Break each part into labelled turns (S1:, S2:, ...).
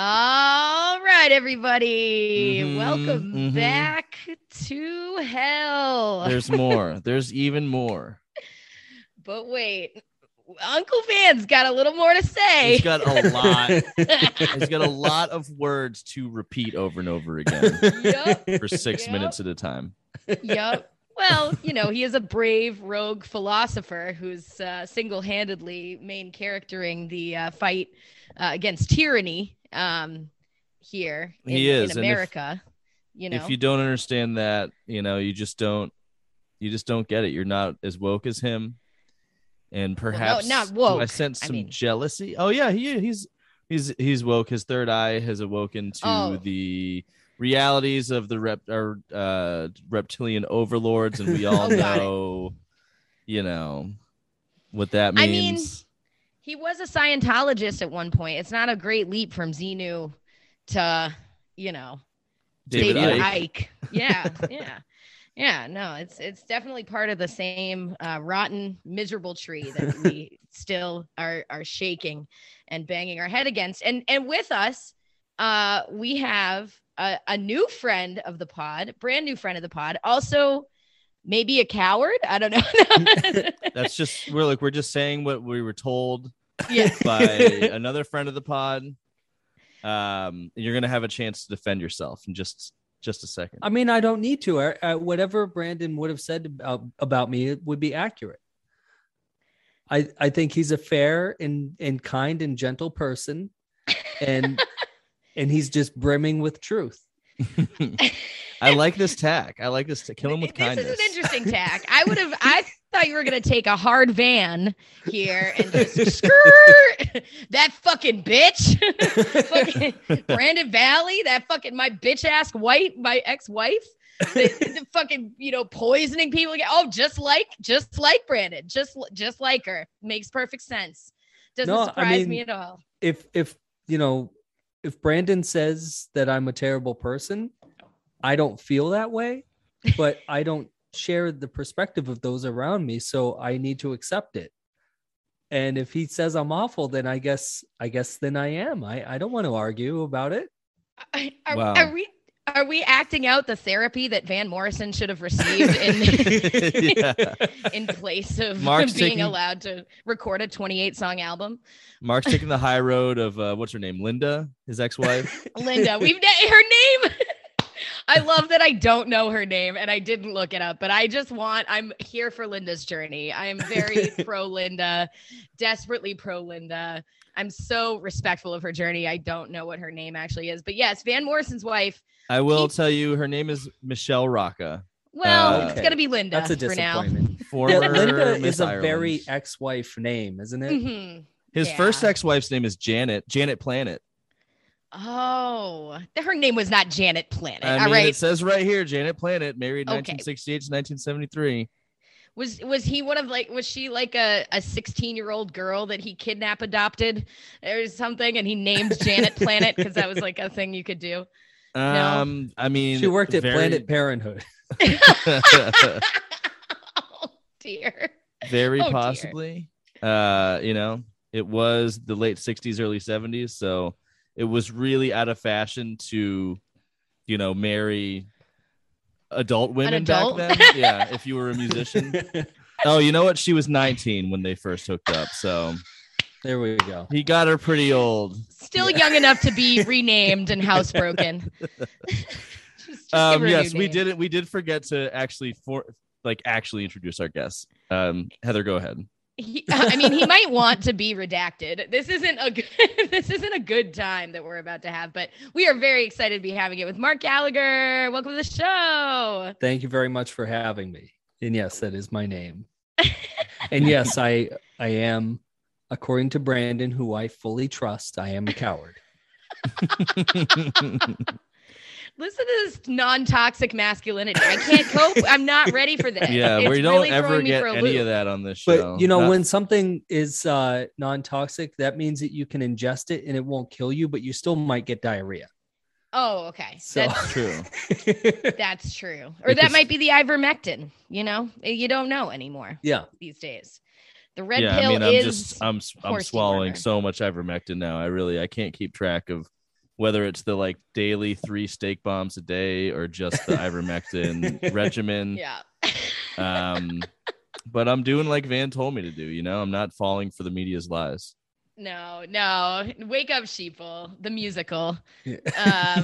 S1: All right, everybody.
S2: Mhm,
S1: Welcome
S2: mhm.
S1: back to hell.
S2: There's more. There's even more.
S1: but wait, Uncle Van's got a little more to say.
S2: He's got a lot. He's got a lot of words to repeat over and over again
S1: Yup,
S2: for six
S1: Yep.
S2: minutes at a time.
S1: Yep. Well, you know, he is a brave rogue philosopher who's uh, single-handedly main charactering the uh, fight uh, against tyranny um, here in,
S2: He is,
S1: in
S2: and if-
S1: America. you know,
S2: If you don't understand that, you know, you just don't. You just don't get it. You're not as woke as him, and perhaps
S1: not
S2: woke. I sense
S1: I
S2: some
S1: mean-
S2: jealousy. Oh yeah, he he's he's he's woke. His third eye has awoken to
S1: Oh.
S2: the realities of the rep or uh reptilian overlords, and we all
S1: Oh,
S2: know, you know, what that
S1: I
S2: means.
S1: mean, he was a Scientologist at one point. It's not a great leap from Xenu to, you know,
S2: David
S1: David
S2: Icke.
S1: Ike. Yeah, yeah, yeah. No, it's it's definitely part of the same uh, rotten, miserable tree that we still are are shaking and banging our head against. And and with us, uh, we have a, a new friend of the pod, brand new friend of the pod. Also, maybe a coward. I don't know.
S2: That's just we're like we're just saying what we were told
S1: yeah.
S2: by another friend of the pod. Um, you're gonna have a chance to defend yourself in just just a second.
S3: I mean, I don't need to. I, I, whatever Brandon would have said about, about me it would be accurate. I I think he's a fair and and kind and gentle person, and and he's just brimming with truth.
S2: I like this tack. I like this. T- kill him with
S1: this
S2: kindness.
S1: This is an interesting tack. I would have. I thought you were gonna take a hard van here and just skirt that fucking bitch, fucking Brandon Valley, that fucking my bitch ass white, my ex wife, the, the fucking you know poisoning people. Again. Oh, just like just like Brandon, just just like her makes perfect sense. Doesn't
S3: No, I
S1: surprise
S3: mean-
S1: me at all.
S3: If if you know, if Brandon says that I'm a terrible person, I don't feel that way, but I don't share the perspective of those around me, so I need to accept it. And if he says I'm awful, then I guess I guess then I am. I I don't want to argue about it.
S1: Are,
S2: Wow.
S1: are we are we acting out the therapy that Van Morrison should have received in
S2: Yeah.
S1: in place of
S2: Mark's
S1: being
S2: taking-
S1: allowed to record a 28 song album?
S2: Mark's taking the high road of uh, what's her name, Linda, his ex-wife.
S1: Linda, we've her name. I love that I don't know her name and I didn't look it up, but I just want I'm here for Linda's journey. I am very pro Linda, desperately pro Linda. I'm so respectful of her journey. I don't know what her name actually is, but yes, Van Morrison's wife.
S2: I will
S1: Keep-
S2: tell you, her name is Michelle Rocca,
S1: Well,
S2: Uh,
S1: it's gonna be Linda
S3: That's a
S1: for now.
S3: disappointment.
S2: former
S3: Linda
S2: Miss
S3: is a
S2: Ireland.
S3: very ex-wife name, isn't it?
S1: Mhm.
S2: His
S1: yeah.
S2: first ex-wife's name is Janet. Janet Planet.
S1: Oh, her name was not Janet Planet.
S2: I
S1: All
S2: mean,
S1: right.
S2: it says right here, Janet Planet, married
S1: Okay.
S2: 1968 to 1973.
S1: Was was he one of like was she like a a 16 year old girl that he kidnapped adopted or something and he named Janet Planet because that was like a thing you could do.
S2: Um, I mean,
S3: She worked at
S2: very-
S3: Planet Parenthood.
S1: oh dear.
S2: very
S1: Oh, dear.
S2: possibly. Uh, you know, it was the late '60s, early '70s, so it was really out of fashion to, you know, marry adult women
S1: adult?
S2: back then. yeah, if you were a musician. oh, you know what? She was 19 when they first hooked up, so
S3: there we go.
S2: he got her pretty old.
S1: Still young enough to be renamed and housebroken. Just- just
S2: Um, yes, we
S1: name.
S2: did it. We did forget to actually for like actually introduce our guests. Um, Heather, go ahead.
S1: He, I mean, he might want to be redacted. This isn't a good, this isn't a good time that we're about to have, but we are very excited to be having it with Mark Gallagher. Welcome to the show.
S3: Thank you very much for having me. And yes, that is my name. and yes, I I am, according to Brandon, who I fully trust, I am a coward.
S1: Listen to this non-toxic masculinity. I can't cope. I'm not ready for this.
S2: yeah,
S1: It's
S2: we don't
S1: really
S2: ever get any
S1: loop.
S2: of that on this show.
S3: But you know,
S2: Not-
S3: when something is uh, non-toxic, that means that you can ingest it and it won't kill you, but you still might get diarrhea.
S1: Oh, okay.
S3: So
S1: That's
S2: true.
S1: that's true. Or that might be the ivermectin. You know, you don't know anymore
S3: yeah,
S1: these days. The red
S2: yeah,
S1: pill
S2: I mean, I'm
S1: is
S2: just I'm s- I'm swallowing
S1: dewormer.
S2: so much ivermectin now. I really I can't keep track of whether it's the like daily three steak bombs a day or just the ivermectin regimen.
S1: yeah.
S2: Um, but I'm doing like Van told me to do. You know, I'm not falling for the media's lies.
S1: No, no. Wake up, sheeple. The musical.
S3: Yeah.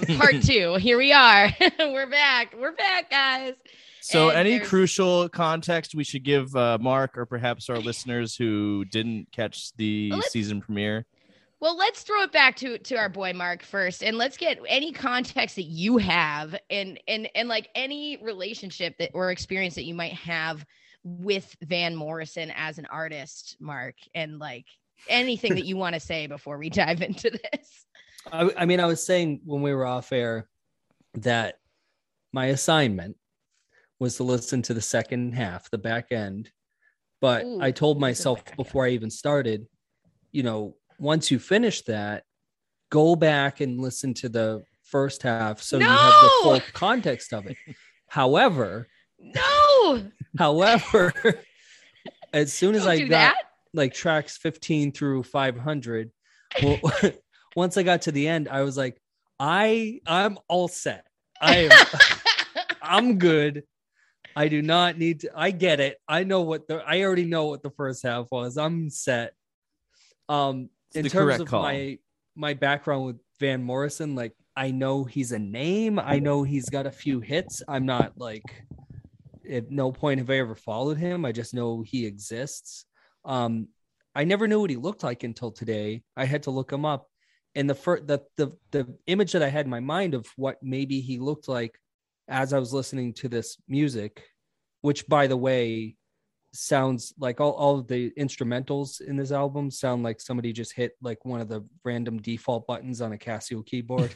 S1: Um, part two. Here we are. We're back. We're back, guys.
S2: So,
S1: And
S2: any
S1: there's-
S2: crucial context we should give uh, Mark or perhaps our listeners who didn't catch the
S1: Well,
S2: season premiere?
S1: Well, let's throw it back to to our boy Mark first, and let's get any context that you have, and and and like any relationship that or experience that you might have with Van Morrison as an artist, Mark, and like anything that you want to say before we dive into this.
S3: I, I mean, I was saying when we were off air that my assignment was to listen to the second half, the back end. But
S1: Ooh,
S3: I told myself before I even started, you know, once you finish that, go back and listen to the first half so you have the full context of it. However,
S1: No,
S3: however, as soon as
S1: don't
S3: I got
S1: that.
S3: like tracks 15 through 500 well, once i got to the end i was like i i'm all set. I am i'm good. I do not need to i get it. I know what the i already know what the first half was. I'm set. Um in
S2: the
S3: terms
S2: correct
S3: of
S2: call.
S3: my my background with van morrison like i know he's a name. I know he's got a few hits. I'm not like at no point have i ever followed him. I just know he exists. Um i never knew what he looked like until today. I had to look him up. And the first the, the the image that i had in my mind of what maybe he looked like as i was listening to this music which by the way sounds like all, all of the instrumentals in this album sound like somebody just hit like one of the random default buttons on a casio keyboard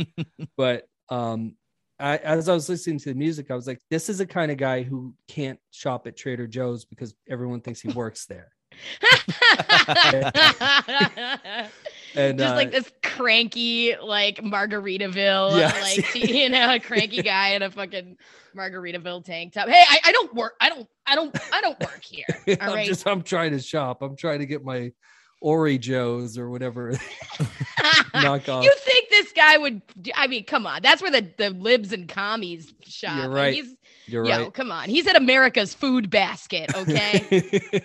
S3: but um I, as I was listening to the music, I was like, "This is the kind of guy who can't shop at Trader Joe's because everyone thinks he works there." And
S1: just
S3: uh,
S1: like this cranky, like Margaritaville,
S3: Yes.
S1: like you know, a cranky guy in a fucking Margaritaville tank top. Hey, I, I don't work. I don't. I don't. I don't work here. All
S3: I'm
S1: right.
S3: just I'm trying to shop. I'm trying to get my Ori Joe's or whatever. knock off.
S1: You think this guy would? I mean, come on. That's where the the libs and commies shop.
S3: You're right.
S1: He's,
S3: You're
S1: yo,
S3: right.
S1: come on. He's at America's food basket. Okay.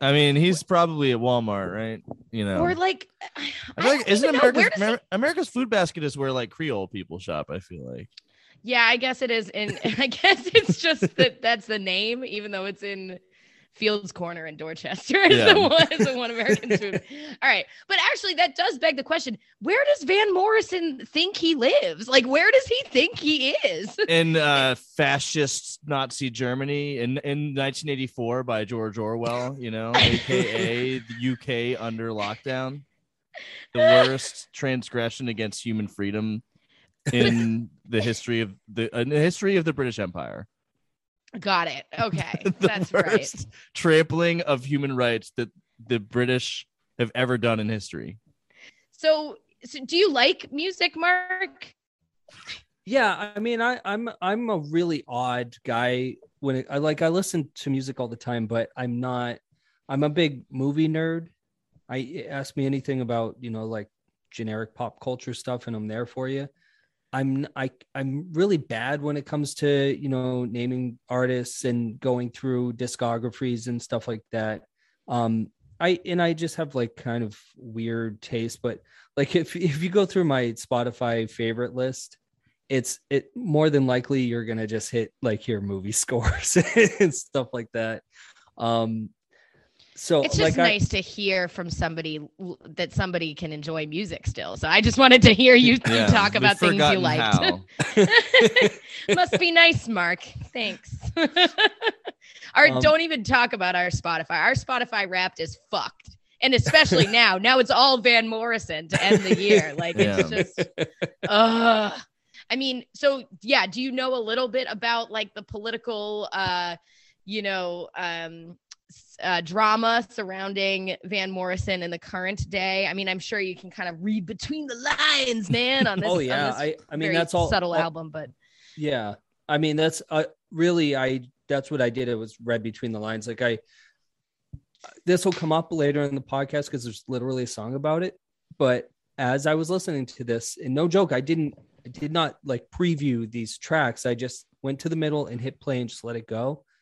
S2: I mean, he's probably at Walmart, right? You know,
S1: or like,
S2: I feel like isn't. America's
S1: Where he-
S2: America's food basket is where like Creole people shop. I feel like.
S1: Yeah, I guess it is. And I guess it's just that that's the name, even though it's in Fields Corner in Dorchester. Is
S2: Yeah.
S1: the one is the one American food. All right. But actually that does beg the question, where does Van Morrison think he lives? Like where does he think he is?
S2: in uh, fascist Nazi Germany in, in 1984 by George Orwell, you know, aka the UK under lockdown. The worst transgression against human freedom in the history of the in the history of the British Empire.
S1: Got it. Okay.
S2: the
S1: That's right.
S2: trampling of human rights that the British have ever done in history.
S1: So, so do you like music, Mark?
S3: yeah, I mean, I, I'm I'm a really odd guy when it, I like I listen to music all the time, but I'm not. I'm a big movie nerd. I ask me anything about you know like generic pop culture stuff, and I'm there for you. I'm I I'm really bad when it comes to you know naming artists and going through discographies and stuff like that. Um, I and I just have like kind of weird taste, but like if if you go through my Spotify favorite list, it's it more than likely you're gonna just hit like your movie scores and stuff like that. Um, so
S1: it's just
S3: like
S1: nice I, to hear from somebody that somebody can enjoy music still. So I just wanted to hear you, yeah, talk about things you liked. Must be nice, Mark. Thanks. our um, don't even talk about our Spotify. Our Spotify Wrapped is fucked. And especially now, now it's all Van Morrison to end the year. Like it's just, uh, I mean, so yeah, do you know a little bit about like the political, uh, you know, um, uh, drama surrounding Van Morrison in the current day. I mean, I'm sure you can kind of read between the lines, man. On this,
S3: oh yeah, I, I mean that's all
S1: subtle
S3: all,
S1: album, but
S3: yeah, I mean that's uh, really I that's what I did. It was read between the lines. Like I, this will come up later in the podcast because there's literally a song about it. But as I was listening to this, and no joke, I didn't, I did not like preview these tracks. I just went to the middle and hit play and just let it go.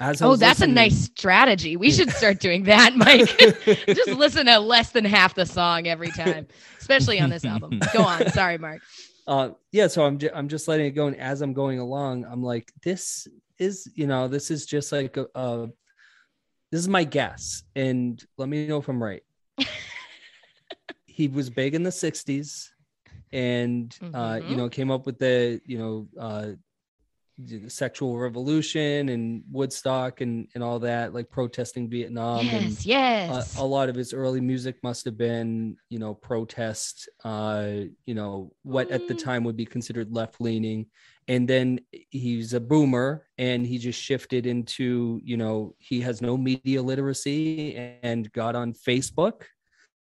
S1: As oh, that's listening. a nice strategy. We should start doing that, Mike. Just listen to less than half the song every time, especially on this album. Go on. Sorry, Mark.
S3: Uh, yeah. So I'm, I'm just letting it go. And as I'm going along, I'm like, this is, you know, this is just like, a, uh, this is my guess. And let me know if I'm right. he was big in the 60s and, mm-hmm. uh, you mm-hmm. know, came up with the, you know, uh, the sexual revolution and Woodstock and, and all that, like protesting Vietnam.
S1: Yes,
S3: and,
S1: yes.
S3: Uh, a lot of his early music must have been, you know, protest, uh, you know, what at the mm. time would be considered left leaning. And then he's a boomer and he just shifted into, you know, he has no media literacy and got on Facebook.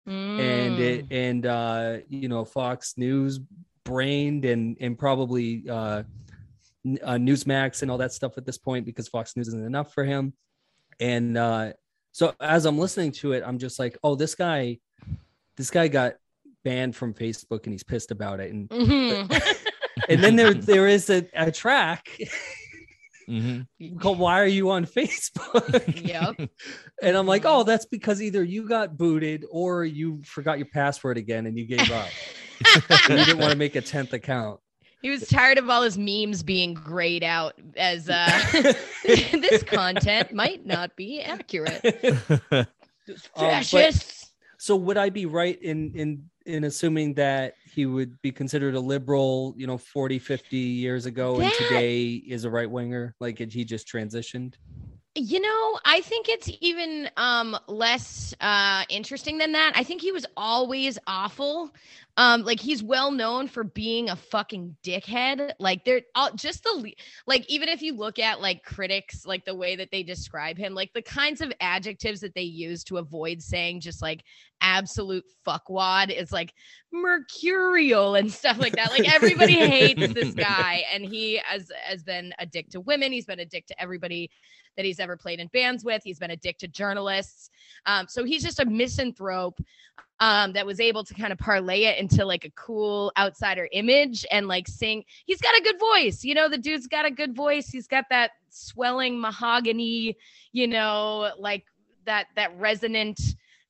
S3: Mm. And it, and uh, you know, Fox News brained and and probably uh uh, Newsmax and all that stuff at this point because Fox News isn't enough for him. And uh, so as I'm listening to it, I'm just like, oh, this guy, this guy got banned from Facebook and he's pissed about it. And
S1: Mhm.
S3: and then there there is a, a track
S2: Mhm.
S3: called "Why Are You on Facebook?"
S1: yep.
S3: and I'm like, oh, that's because either you got booted or you forgot your password again and you gave up. you didn't want to make a tenth account.
S1: He was tired of all his memes being grayed out as uh, this content might not be accurate.
S3: Um. So would I be right in in in assuming that he would be considered a liberal, you know, 40, 50 years ago and today is a right winger? Like had he just transitioned?
S1: You know, I think it's even um less uh interesting than that. I think he was always awful. Um like he's well known for being a fucking dickhead. Like they're all just the like even if you look at like critics like the way that they describe him, like the kinds of adjectives that they use to avoid saying just like absolute fuckwad is like mercurial and stuff like that. Like everybody hates this guy and he has has been a dick to women. He's been a dick to everybody that he's ever played in bands with. He's been a dick to journalists. Um, so he's just a misanthrope um, that was able to kind of parlay it into like a cool outsider image and like sing. He's got a good voice. You know, the dude's got a good voice. He's got that swelling mahogany, you know, like that that resonant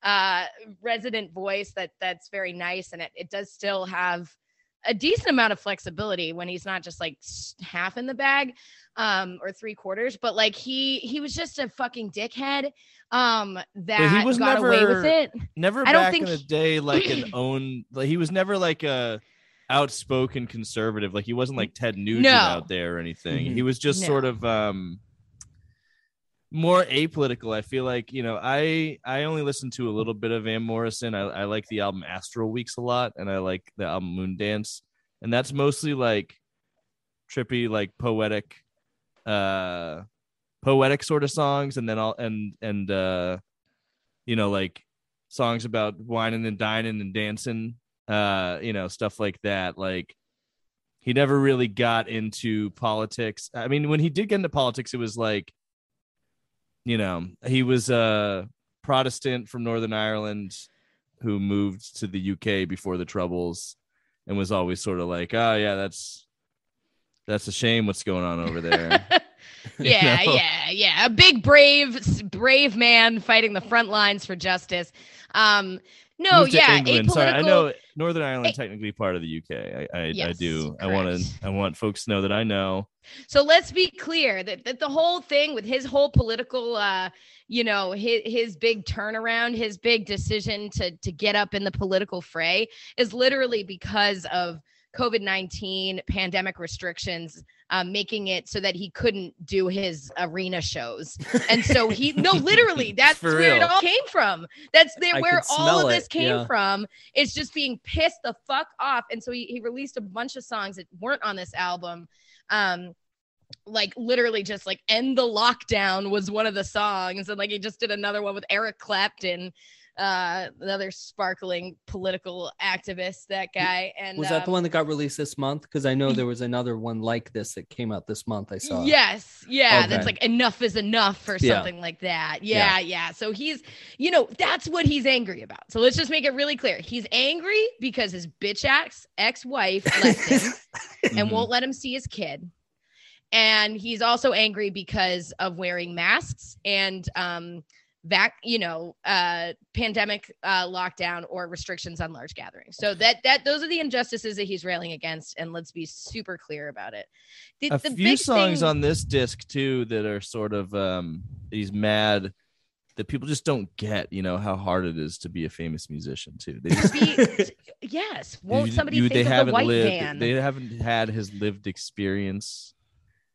S1: uh resonant voice that that's very nice and it, it does still have a decent amount of flexibility when he's not just like half in the bag um or three quarters but like he he was just a fucking dickhead um that he
S2: was
S1: got away with
S2: never-
S1: it
S2: never
S1: I don't
S2: back
S1: think
S2: in the day like an own like he was never like a outspoken conservative like he wasn't like ted nugent
S1: No.
S2: out there or anything
S3: Mhm.
S2: he was just
S1: No.
S2: sort of um more apolitical i feel like you know i i only listen to a little bit of van morrison. I, I like the album astral weeks a lot and i like the album Moondance. And that's mostly like trippy like poetic uh poetic sort of songs. And then all and and uh you know like songs about wining and dining and dancing uh you know stuff like that. Like he never really got into politics. I mean when he did get into politics it was like you know he was a protestant from northern ireland who moved to the uk before the troubles and was always sort of like oh yeah that's that's a shame what's going on over there You
S1: yeah,
S2: know?
S1: yeah, yeah. A big brave brave man fighting the front lines for justice. Um no, yeah,
S2: England. Sorry, I know Northern Ireland
S1: Eh,
S2: technically part of the UK. I I, I
S1: Yes,
S2: do. I want to. I want folks to know that I know.
S1: So let's be clear that, that the whole thing with his whole political uh you know his his big turnaround, his big decision to to get up in the political fray is literally because of COVID-19 pandemic restrictions um, making it so that he couldn't do his arena shows. And so he no literally that's where it all came from. That's there where all of this
S3: it,
S1: came
S3: yeah.
S1: from. It's just being pissed the fuck off. And so he, he released a bunch of songs that weren't on this album. Um like literally just like end the lockdown was one of the songs and like he just did another one with Eric Clapton uh another sparkling political activist that guy and
S3: Was that the
S1: um,
S3: one that got released this month? Because I know there was another one like this that came out this month. I saw.
S1: Yes, yeah, that's like enough is enough or
S3: Yeah.
S1: something like that. Yeah, yeah, So he's, you know, that's what he's angry about. So let's just make it really clear. He's angry because his bitch ass ex-wife left him and
S2: Mhm.
S1: won't let him see his kid. And he's also angry because of wearing masks and um vac you know uh pandemic uh lockdown or restrictions on large gatherings so that that those are the injustices that he's railing against and let's be super clear about it the,
S2: a
S1: the
S2: few
S1: big
S2: songs
S1: thing-
S2: on this disc too that are sort of um he's mad that people just don't get you know how hard it is to be a famous musician too they just
S1: be, yes. Won't
S2: you-
S1: somebody
S2: you-
S1: think
S2: they
S1: of the
S2: haven't
S1: white
S2: lived
S1: van?
S2: they haven't had his lived experience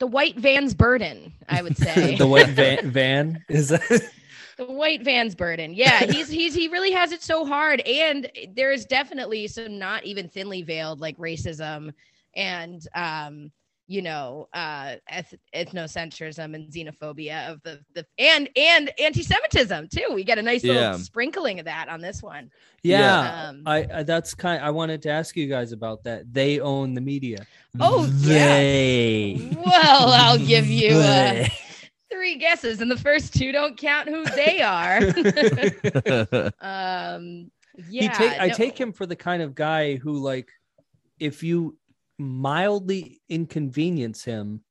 S1: the white van's burden, I would say.
S3: the white van, van is that?
S1: The white van's burden. Yeah, he's he's he really has it so hard, and there is definitely some not even thinly veiled like racism and um you know uh eth- ethnocentrism and xenophobia of the the and and anti-semitism too we get a nice little sprinkling of that on this one
S3: Yeah,
S1: Um,
S3: I, I that's kind. I wanted to ask you guys about that. They own the media.
S1: Oh, yeah. well i'll give you uh,
S3: They.
S1: Three guesses and the first two don't count who they are. Um yeah
S3: he take, I take him for the kind of guy who, like, if you mildly inconvenience him,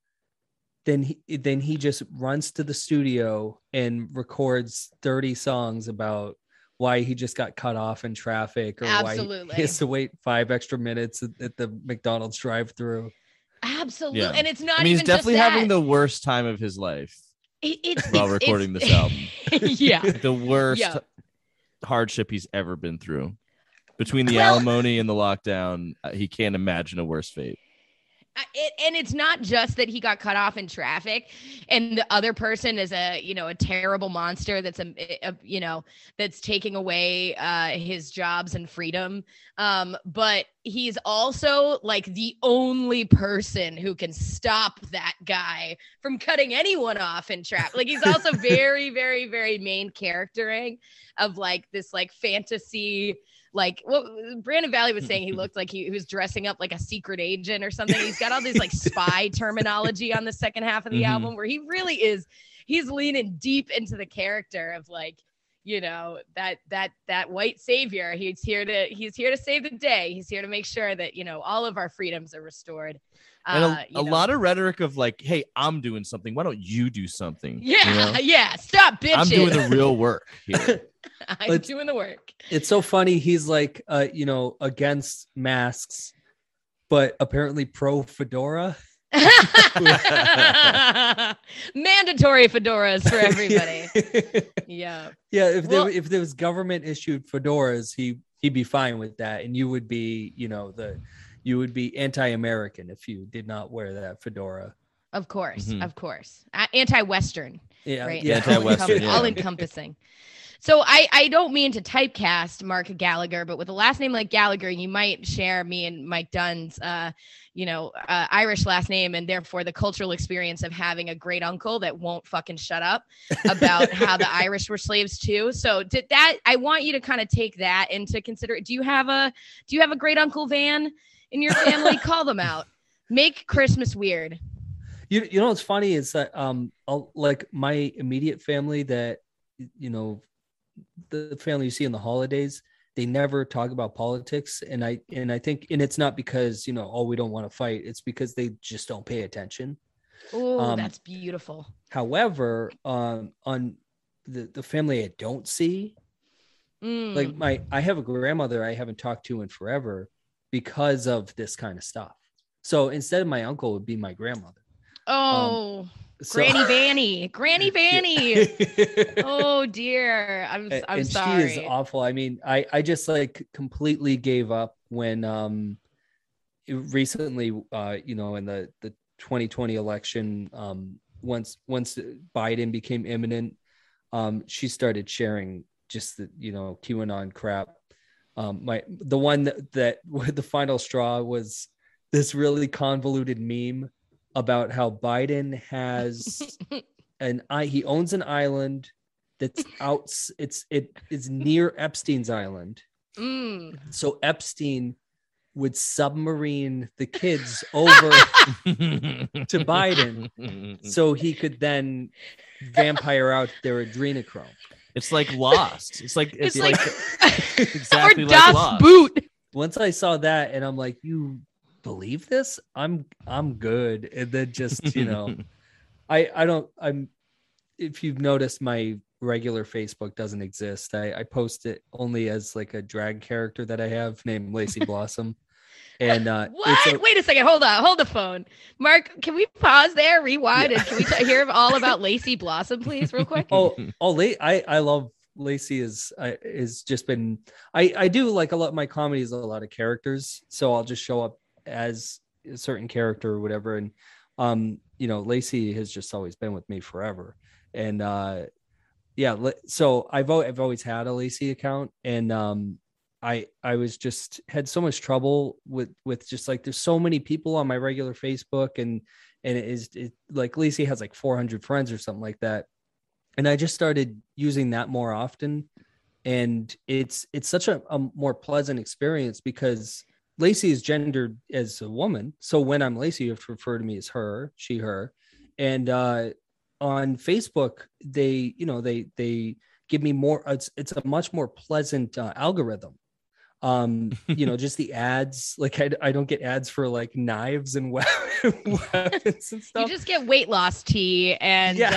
S3: then he then he just runs to the studio and records 30 songs about why he just got cut off in traffic or why he has to wait five extra minutes at, at the McDonald's drive-through.
S1: absolutely
S2: Yeah.
S1: and it's not
S2: I mean, he's
S1: even just
S2: definitely having the worst time of his life
S1: It- it's
S2: while
S1: it's-
S2: recording
S1: it's-
S2: this album.
S1: yeah
S2: the worst
S1: Yeah.
S2: hardship he's ever been through. Between the
S1: Well-
S2: alimony and the lockdown, uh, he can't imagine a worse fate.
S1: It, and it's not just that he got cut off in traffic and the other person is a you know a terrible monster that's a, a you know that's taking away uh his jobs and freedom. Um but he's also like the only person who can stop that guy from cutting anyone off in traffic. Like he's also very very very main charactering of like this like fantasy like what Brandon Valley was saying he looked like he, he was dressing up like a secret agent or something. He's got all this like spy terminology on the second half of the
S2: Mhm.
S1: album where he really is he's leaning deep into the character of like you know that that that white savior he's here to he's here to save the day he's here to make sure that you know all of our freedoms are restored
S2: And
S1: Uh,
S2: a,
S1: you
S2: a lot of rhetoric of like, "Hey, I'm doing something. Why don't you do something?" You
S1: yeah
S2: know?
S1: yeah stop bitching
S2: I'm doing the real work here.
S1: i'm
S3: Let's-
S1: doing the work
S3: It's so funny. He's like, uh, you know, against masks, but apparently pro fedora.
S1: mandatory fedoras for everybody yeah
S3: yeah, if there
S1: Well-
S3: if there was government issued fedoras, he he'd be fine with that, and you would be, you know, the you would be anti-American if you did not wear that fedora.
S1: Of course,
S2: Mhm.
S1: of course. Uh, anti-Western,
S3: Yeah,
S1: right?
S3: yeah.
S2: Anti-Western, yeah.
S1: all encompassing. So I I don't mean to typecast Mark Gallagher, but with a last name like Gallagher, you might share me and Mike Dunn's, uh, you know, uh, Irish last name, and therefore the cultural experience of having a great uncle that won't fucking shut up about how the Irish were slaves too. So did that? I want you to kind of take that into consider. Do you have a Do you have a great uncle Van in your family? Call them out. Make Christmas weird.
S3: You you know what's funny is that um I'll, like my immediate family that you know the family you see in the holidays they never talk about politics and I and I think and it's not because you know oh we don't want to fight it's because they just don't pay attention.
S1: Oh,
S3: Um,
S1: that's beautiful.
S3: However, um on the the family I don't see
S1: Mm.
S3: like my I have a grandmother I haven't talked to in forever because of this kind of stuff. So instead of my uncle it would be my grandmother.
S1: oh,
S3: So-
S1: Granny Vanny, Granny Vanny. oh dear, I'm I'm
S3: and
S1: sorry.
S3: she is awful. I mean, I I just like completely gave up when um recently uh you know in the the 2020 election um once once Biden became imminent um she started sharing just the you know QAnon crap. Um my the one that that the final straw was this really convoluted meme about how Biden has an I he owns an island that's out it's it is near Epstein's island.
S1: Mm.
S3: So Epstein would submarine the kids over to Biden so he could then vampire out their adrenochrome.
S2: It's like Lost. It's like
S1: It's
S2: it's,
S1: like,
S2: like, exactly
S1: or
S2: like
S1: Das
S2: Lost.
S1: Boot.
S3: Once I saw that and I'm like, you believe this? I'm I'm good. And then just, you know, I I don't I'm if you've noticed my regular Facebook doesn't exist. I, I post it only as like a drag character that I have named Lacey Blossom. And uh
S1: What?
S3: a-
S1: Wait a second. Hold on. Hold the phone. Mark, can we pause there, rewind,
S3: Yeah.
S1: and can we t- hear all about Lacey Blossom, please, real quick?
S3: oh oh La- I I love Lacey is is just been I I do like a lot my comedy is a lot of characters so I'll just show up as a certain character or whatever and um you know Lacey has just always been with me forever and uh yeah so I've I've always had a Lacey account and um I I was just had so much trouble with with just like there's so many people on my regular Facebook and and it is it, like Lacey has like 400 friends or something like that, and I just started using that more often, and it's it's such a, a more pleasant experience because Lacey is gendered as a woman, so when I'm Lacey, you have to refer to me as her, she, her, and uh, on Facebook they you know they they give me more it's it's a much more pleasant uh, algorithm um you know just the ads like I, I don't get ads for like knives and weapons and stuff
S1: You just get weight loss tea and
S3: Yeah.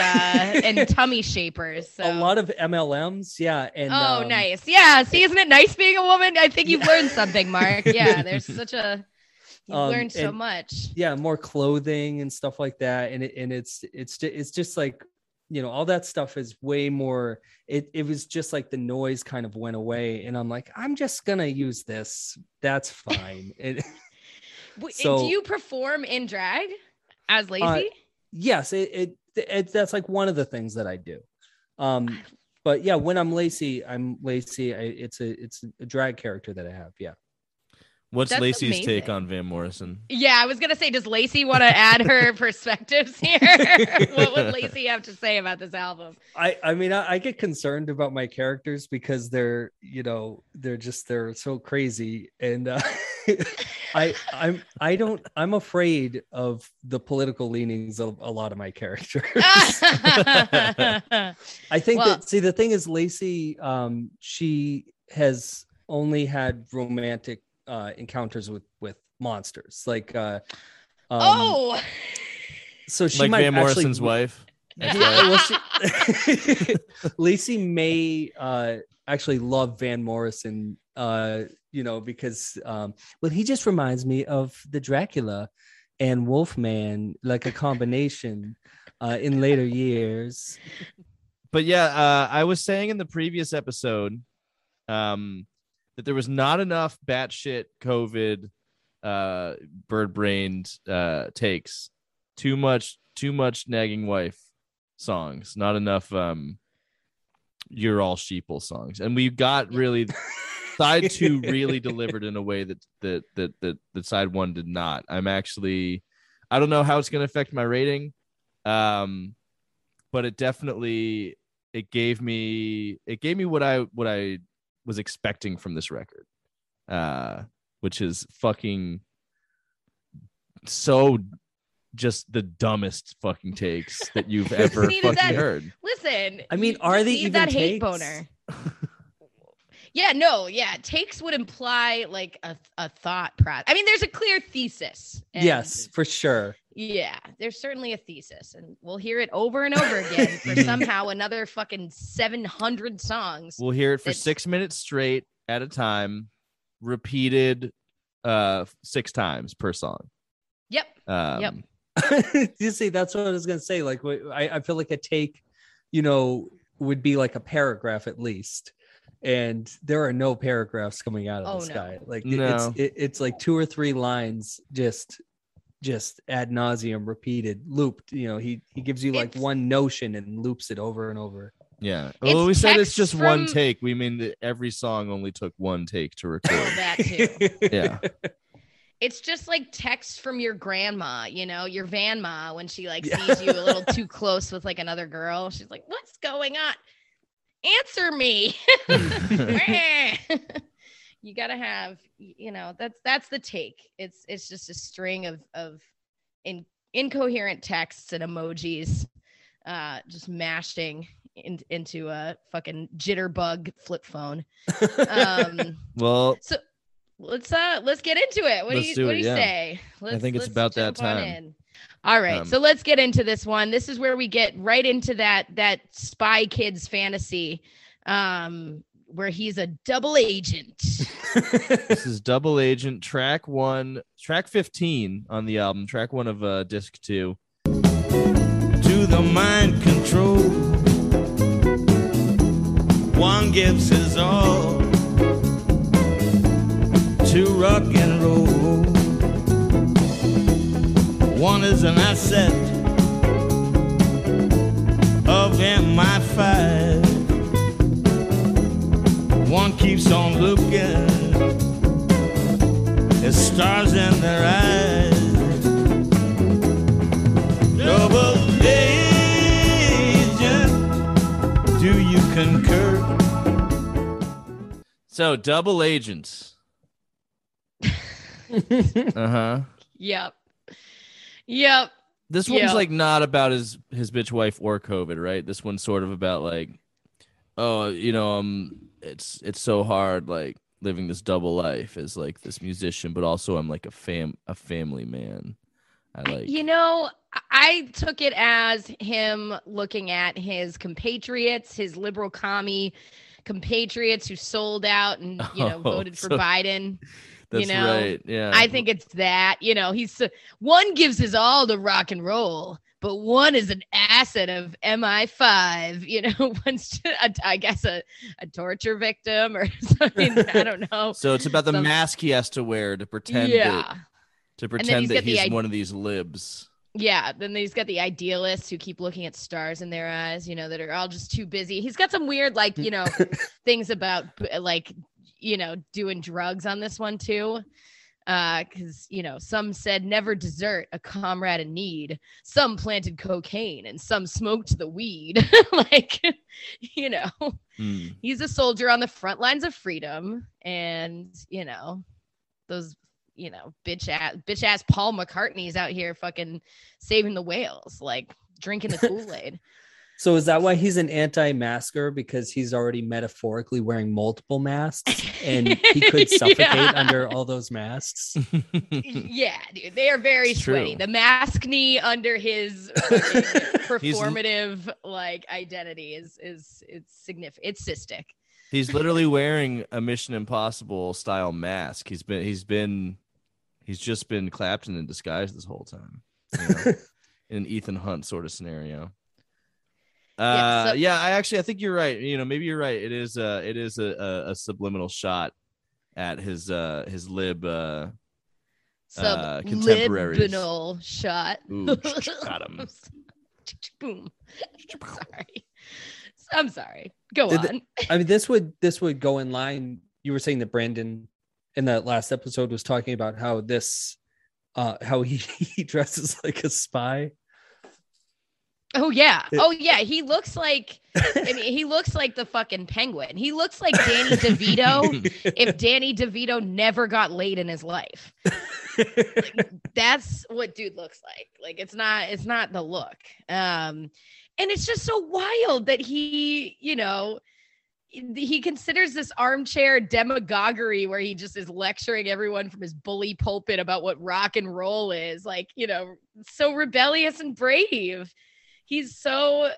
S1: uh, and tummy shapers. So.
S3: a lot of mlms yeah and
S1: oh,
S3: um,
S1: nice. Yeah. See, isn't it nice being a woman? I think you've learned something, Mark. Yeah. There's such a you've
S3: Um,
S1: learned so
S3: and-
S1: much.
S3: yeah more clothing and stuff like that and it, and it's it's ju- it's just like you know all that stuff is way more it it was just like the noise kind of went away and i'm like i'm just gonna use this. That's fine. It, so-
S1: Do you perform in drag as Lacey?
S3: yes it, it it that's like one of the things that i do. Um but yeah when i'm lacey i'm lacey I, it's a it's a drag character that i have yeah
S2: What's
S1: That's
S2: Lacey's take on Van Morrison?
S1: yeah, I was gonna say, does Lacey want to add her perspectives here? what would Lacey have to say about this album?
S3: I I mean I, I get concerned about my characters because they're you know they're just they're so crazy and uh, I I'm I don't I'm afraid of the political leanings of a lot of my characters. I think
S1: Well-
S3: that see the thing is Lacey um she has only had romantic uh encounters with with monsters like uh um,
S1: oh,
S3: so she
S2: like
S3: might
S2: Van
S3: actually
S2: Morrison's wife.
S3: yeah, well, she, Lacey may uh, actually love Van Morrison, uh, you know, because um, well, he just reminds me of the Dracula and Wolfman, like a combination uh, in later years.
S2: but yeah, uh, I was saying in the previous episode um, that there was not enough batshit COVID uh, bird brained uh, takes. Too much, too much nagging wife songs. Not enough. Um, you're all sheeple songs, and we got really side two really delivered in a way that that that that that side one did not. I'm actually, I don't know how it's going to affect my rating, um, but it definitely it gave me it gave me what I what I was expecting from this record, uh, which is fucking so just the dumbest fucking takes that you've ever fucking
S1: that-
S2: heard.
S1: listen.
S3: I mean, are
S1: just
S3: they even
S1: that hate boner? yeah, no, yeah. Takes would imply like a, a thought process. I mean, there's a clear thesis.
S3: yes, for sure.
S1: Yeah, there's certainly a thesis, and we'll hear it over and over again for somehow another fucking 700 songs.
S2: We'll hear it for
S1: It's-
S2: six minutes straight at a time, repeated uh six times per song.
S1: Yep.
S2: Um,
S1: Yep.
S3: you see, that's what I was gonna say. Like, I, I feel like a take, you know, would be like a paragraph at least, and there are no paragraphs coming out of
S1: Oh,
S3: this
S1: no.
S3: guy. Like,
S2: No.
S3: it's it, it's like two or three lines, just just ad nauseum repeated, looped. You know, he he gives you like
S1: It's-
S3: one notion and loops it over and over.
S2: Yeah.
S1: It's
S2: Well, we said it's
S1: text
S2: just one take. We mean that every song only took one take to record.
S1: That too.
S2: yeah.
S1: It's just like text from your grandma, you know, your van ma when she like sees you a little too close with like another girl. She's like, "What's going on? Answer me." you got to have, you know, that's that's the take. It's it's just a string of of in incoherent texts and emojis uh just mashing in, into a fucking jitterbug flip phone. Um
S2: Well,
S1: so let's uh let's get into it. What do you what do you
S2: yeah.
S1: say? Let's,
S2: think it's about that time.
S1: In. All right,
S2: Um,
S1: so let's get into this one. This is where we get right into that that Spy Kids fantasy, um, where he's a double agent.
S2: this is Double Agent track one, track 15 on the album, track one of uh, disc two.
S4: to the mind control. One gives his all to rock and roll. One is an asset of MI5. One keeps on looking as stars in their eyes. Double agent, do you concur?
S2: So double agents. uh huh.
S1: Yep. Yep.
S2: This one's
S1: Yeah.
S2: like not about his his bitch wife or COVID, right? This one's sort of about like, oh, you know, um, it's it's so hard like living this double life as like this musician, but also I'm like a fam a family man. I like
S1: You know, I took it as him looking at his compatriots, his liberal commie compatriots who sold out and you know
S2: Oh,
S1: voted for
S2: so-
S1: Biden.
S2: That's
S1: you know,
S2: right. Yeah.
S1: I think it's that. You know, he's one gives his all to rock and roll, but one is an asset of MI5. You know, one's a, I guess a, a torture victim or something. I don't know.
S2: so it's about the
S1: some-
S2: mask he has to wear to pretend
S1: yeah.
S2: that, to pretend
S1: he's
S2: that
S1: got the
S2: he's one of these libs.
S1: Yeah, then he's got the idealists who keep looking at stars in their eyes, you know, that are all just too busy. He's got some weird, like, you know, things about like, you know, doing drugs on this one too. Uh, because you know, some said never desert a comrade in need, some planted cocaine, and some smoked the weed. like, you know,
S2: Hmm.
S1: he's a soldier on the front lines of freedom, and you know, those you know, bitch ass bitch ass Paul McCartney's out here fucking saving the whales, like drinking the Kool-Aid.
S3: So is that why he's an anti-masker because he's already metaphorically wearing multiple masks and he could suffocate
S1: Yeah.
S3: under all those masks?
S1: yeah, dude, they are very
S2: It's
S1: sweaty.
S2: true.
S1: The mask knee under his uh, fucking performative like identity is is it's significant. It's cystic.
S2: He's literally wearing a Mission Impossible style mask. He's been he's been he's just been Clapton in disguise this whole time. you know, in an Ethan Hunt sort of scenario.
S1: Yeah,
S2: Uh,
S1: so-
S2: yeah, I actually I think you're right. You know, maybe you're right. It is a it is a, a, a subliminal shot at his uh his lib uh Uh, contemporaries.
S1: Subliminal shot.
S2: Ooh, got him.
S1: Boom. sorry. I'm sorry. Go
S3: Did the-
S1: on.
S3: I mean, this would this would go in line. You were saying that Brandon in that last episode was talking about how this, uh, how he he dresses like a spy.
S1: Oh yeah. Oh yeah. He looks like I mean he looks like the fucking penguin. He looks like Danny DeVito if Danny DeVito never got laid in his life. That's what dude looks like. Like it's not it's not the look. Um and it's just so wild that he, you know, he considers this armchair demagoguery where he just is lecturing everyone from his bully pulpit about what rock and roll is like you know so rebellious and brave he's so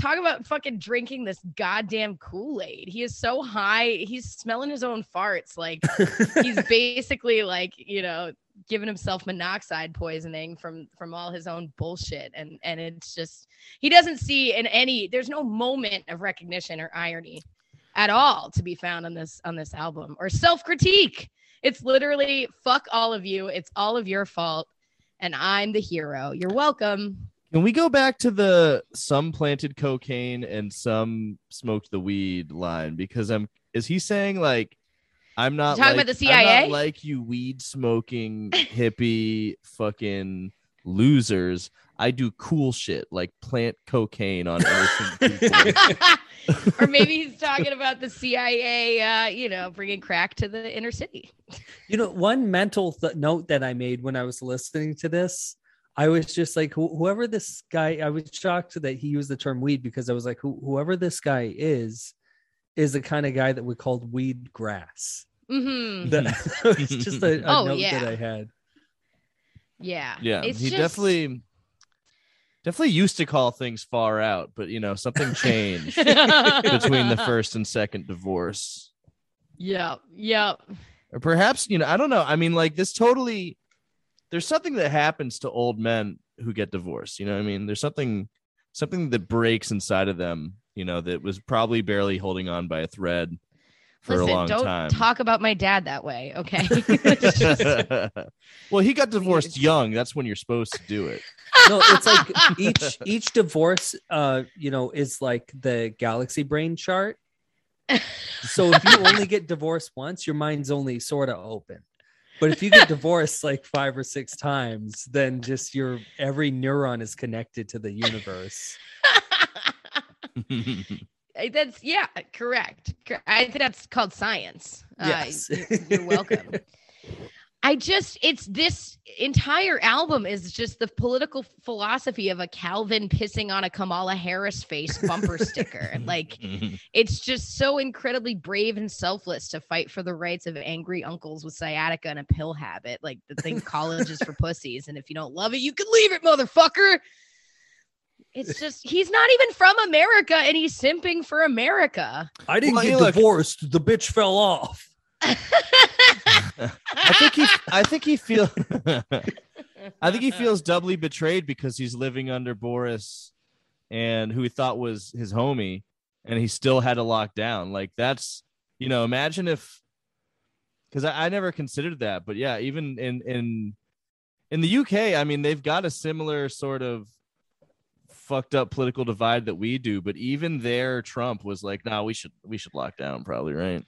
S1: talk about fucking drinking this goddamn kool-aid. He is so high he's smelling his own farts. Like he's basically like you know giving himself monoxide poisoning from from all his own bullshit. And and it's just he doesn't see in any there's no moment of recognition or irony at all to be found on this on this album or self-critique. It's literally fuck all of you. It's all of your fault. And i'm the hero. You're welcome
S2: Can we go back to the some planted cocaine and some smoked the weed line? Because I'm is he saying like I'm not
S1: talking
S2: like,
S1: about the
S2: I'm not
S1: CIA?
S2: like you weed smoking hippie fucking losers. I do cool shit like plant cocaine on innocent people.
S1: or maybe he's talking about the cia uh you know bringing crack to the inner city
S3: You know, one mental th- note that I made when I was listening to this, I was just like, wh- whoever this guy, I was shocked that he used the term weed because I was like, who- whoever this guy is, is the kind of guy that we called weed grass.
S1: hmm
S3: That it's just a, a
S1: Oh,
S3: note
S1: yeah.
S3: that I had.
S1: yeah
S2: Yeah,
S1: It's
S2: he
S1: just-
S2: definitely definitely used to call things far out, but you know something changed between the first and second divorce.
S1: yep yep
S2: or perhaps you know i don't know i mean like this totally there's something that happens to old men who get divorced you know what i mean? There's something something that breaks inside of them you know that was probably barely holding on by a thread for
S1: Listen,
S2: a long
S1: don't
S2: time.
S1: talk about my dad that way okay? Just-
S2: well he got divorced young. That's when you're supposed to do it.
S3: No, it's like each each divorce, uh, you know, is like the galaxy brain chart. So if you only get divorced once, your mind's only sort of open. But if you get divorced like five or six times, then just your every neuron is connected to the universe.
S1: Uh, That's yeah, correct. I think that's called science.
S3: Yes.
S1: Uh, you- you're welcome. I just it's this entire album is just the political philosophy of a Calvin pissing on a Kamala Harris face bumper sticker. Like it's just so incredibly brave and selfless to fight for the rights of angry uncles with sciatica and a pill habit. Like the thing college is for pussies, and if you don't love it, you can leave it, motherfucker. It's just he's not even from America, and he's simping for America.
S3: I didn't
S2: Well,
S3: get
S2: you look-
S3: divorced. The bitch fell off.
S2: I think he I think he feel I think he feels doubly betrayed because he's living under Boris and who he thought was his homie and he still had to lock down. Like that's you know, imagine if because I, I never considered that, but yeah, even in in in the UK, I mean, they've got a similar sort of fucked up political divide that we do, but even there, Trump was like, "No, nah, we should we should lock down, probably, right?"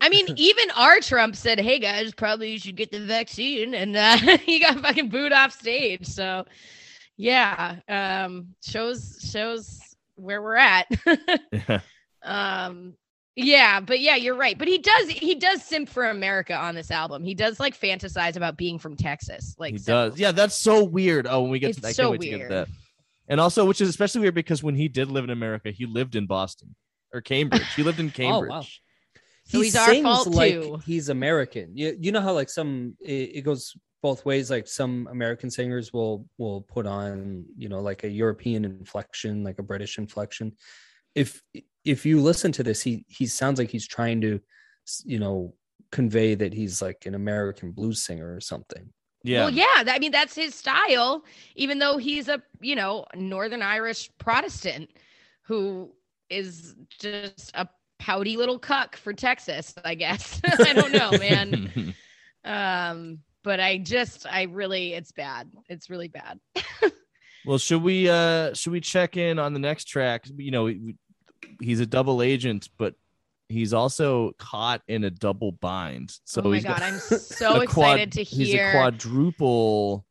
S1: I mean, even our Trump said, "Hey guys, probably you should get the vaccine," and uh, he got fucking booed off stage. So, yeah, um, shows shows where we're at.
S2: Yeah.
S1: um, yeah, but yeah, you're right. But he does he does simp for America on this album. He does like fantasize about being from Texas. Like
S2: he
S1: several
S2: does. Yeah, that's so weird. Oh, when we get
S1: It's
S2: to that, I
S1: so
S2: can't wait to get
S1: weird.
S2: to that. And also, which is especially weird because when he did live in America, he lived in Boston or Cambridge. He lived in Cambridge.
S3: Oh, wow.
S1: So
S3: he
S1: he's our
S3: sings
S1: fault,
S3: like
S1: too.
S3: he's American. You, you know how like some it, it goes both ways. Like some American singers will will put on you know like a European inflection, like a British inflection. If if you listen to this, he he sounds like he's trying to you know convey that he's like an American blues singer or something.
S2: Yeah.
S1: Well, yeah, I mean that's his style, even though he's a you know Northern Irish Protestant who is just a pouty little cuck for Texas, I guess. I don't know, man. Um, but I just, I really, it's bad. It's really bad.
S2: well, should we uh should we check in on the next track? You know, he's a double agent, but he's also caught in a double bind. So
S1: oh my
S2: he's
S1: god,
S2: got
S1: I'm so
S2: a quad-
S1: excited to
S2: He's a
S1: hear.
S2: quadruple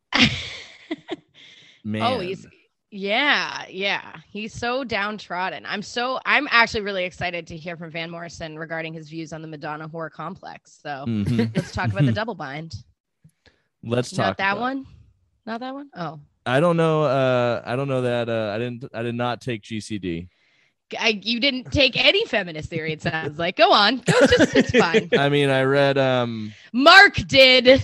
S2: man.
S1: Oh, he's yeah, yeah. He's so downtrodden. I'm so I'm actually really excited to hear from Van Morrison regarding his views on the Madonna-whore complex. So
S2: Mhm.
S1: let's talk about the double bind.
S2: Let's talk
S1: Not that
S2: about-
S1: one. Not that one. Oh,
S2: I don't know. Uh, I don't know that. Uh, I didn't. I did not take GCD.
S1: I, you didn't take any feminist theory. It sounds like. Go on. Go. Just it's fine.
S2: I mean, I read. Um,
S1: Mark did.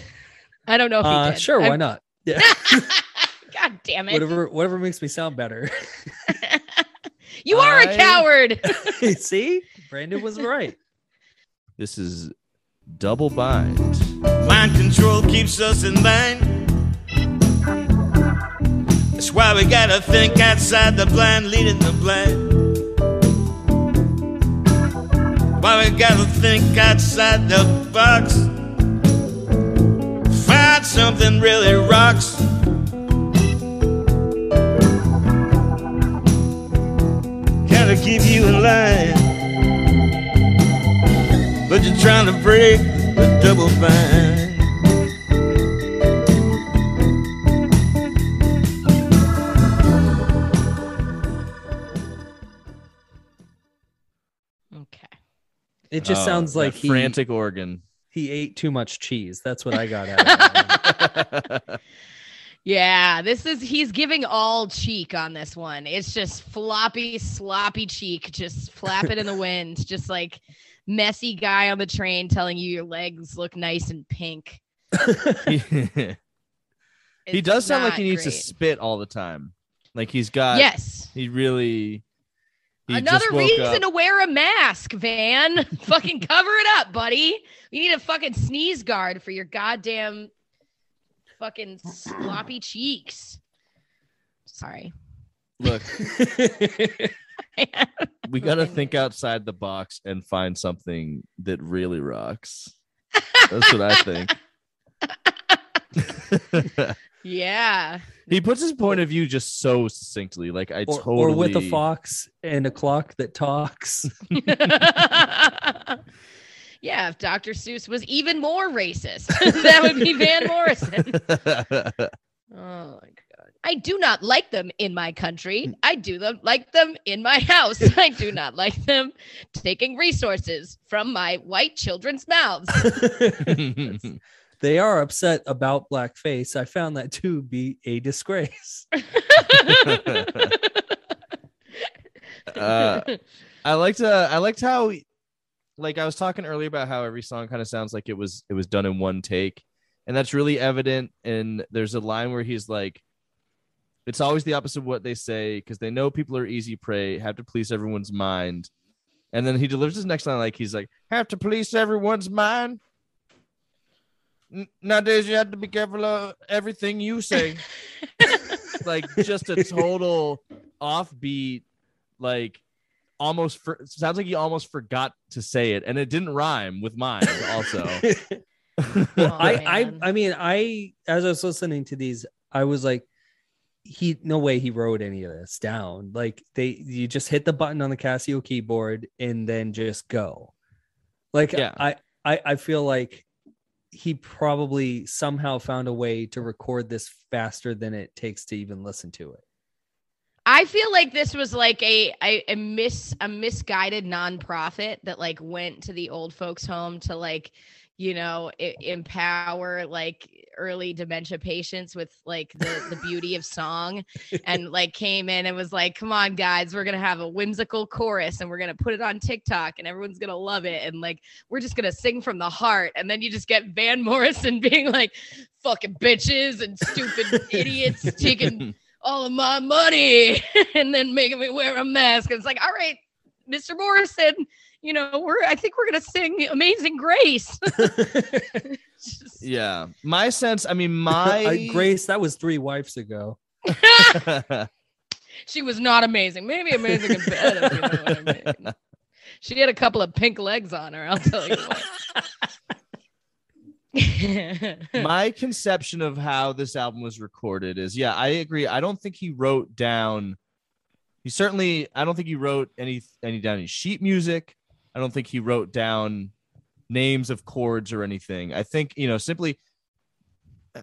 S1: I don't know if he
S3: Uh,
S1: did.
S3: sure, why
S1: I'm-
S3: not? Yeah,
S1: God damn it!
S3: whatever whatever makes me sound better.
S1: You are a
S2: I-
S1: coward.
S3: See, Brandon was right.
S2: this is double bind.
S4: Mind control keeps us in line. That's why we gotta think outside the blind, leading the blind. Why we gotta think outside the box. Find something really rocks. Gotta keep you in line. But you're trying to break the double bind.
S1: okay.
S3: It just
S2: Oh,
S3: sounds like he
S2: frantic organ.
S3: he ate too much cheese. That's what I got out of it.
S1: Yeah, this is he's giving all cheek on this one. It's just floppy, sloppy cheek, just flapping in the wind, just like messy guy on the train telling you your legs look nice and pink.
S2: he does sound like he needs to spit all the time. Like he's got.
S1: yes.
S2: He really. he
S1: Another reason
S2: up.
S1: to wear a mask, Van. fucking cover it up, buddy. You need a fucking sneeze guard for your goddamn fucking sloppy cheeks. Sorry.
S2: Look, we got to think outside the box and find something that really rocks. That's what I think.
S1: Yeah.
S2: he puts his point of view just so succinctly. Like I
S3: or,
S2: totally.
S3: or with a fox and a clock that talks.
S1: Yeah, if Dr. Seuss was even more racist, that would be Van Morrison. Oh my god. I do not like them in my country. I do them like them in my house. I do not like them taking resources from my white children's mouths.
S3: they are upset about blackface. I found that to be a disgrace.
S2: uh, I liked uh, I liked how like I was talking earlier about how every song kind of sounds like it was it was done in one take. And that's really evident and there's a line where he's like it's always the opposite of what they say because they know people are easy prey, have to please everyone's mind. And then he delivers his next line like he's like, have to police everyone's mind. Nowadays, you have to be careful of everything you say. like just a total offbeat, like almost for, sounds like he almost forgot to say it, and it didn't rhyme with mine. Also,
S3: well,
S1: Oh,
S3: I, I. I mean, I as I was listening to these, I was like, he no way he wrote any of this down. Like they you just hit the button on the Casio keyboard and then just go. Like
S2: Yeah.
S3: I, I I feel like he probably somehow found a way to record this faster than it takes to even listen to it.
S1: I feel like this was like a, a a mis a misguided nonprofit that like went to the old folks home to like you know I- empower like early dementia patients with like the the beauty of song and like came in and was like come on guys we're going to have a whimsical chorus and we're going to put it on TikTok and everyone's going to love it and like we're just going to sing from the heart. And then you just get Van Morrison being like fucking bitches and stupid idiots taking all of my money and then making me wear a mask. It's like, all right, Mr. Morrison, you know, we're I think we're gonna sing Amazing Grace. Just-
S2: yeah. My sense, I mean, my
S3: Grace, that was three wives ago.
S1: she was not amazing. Maybe amazing in bed, if you know what I mean. She had a couple of pink legs on her, I'll tell you what.
S2: my conception of how this album was recorded is yeah i agree. I don't think he wrote down he certainly i don't think he wrote any any down any sheet music. I don't think he wrote down names of chords or anything. I think you know simply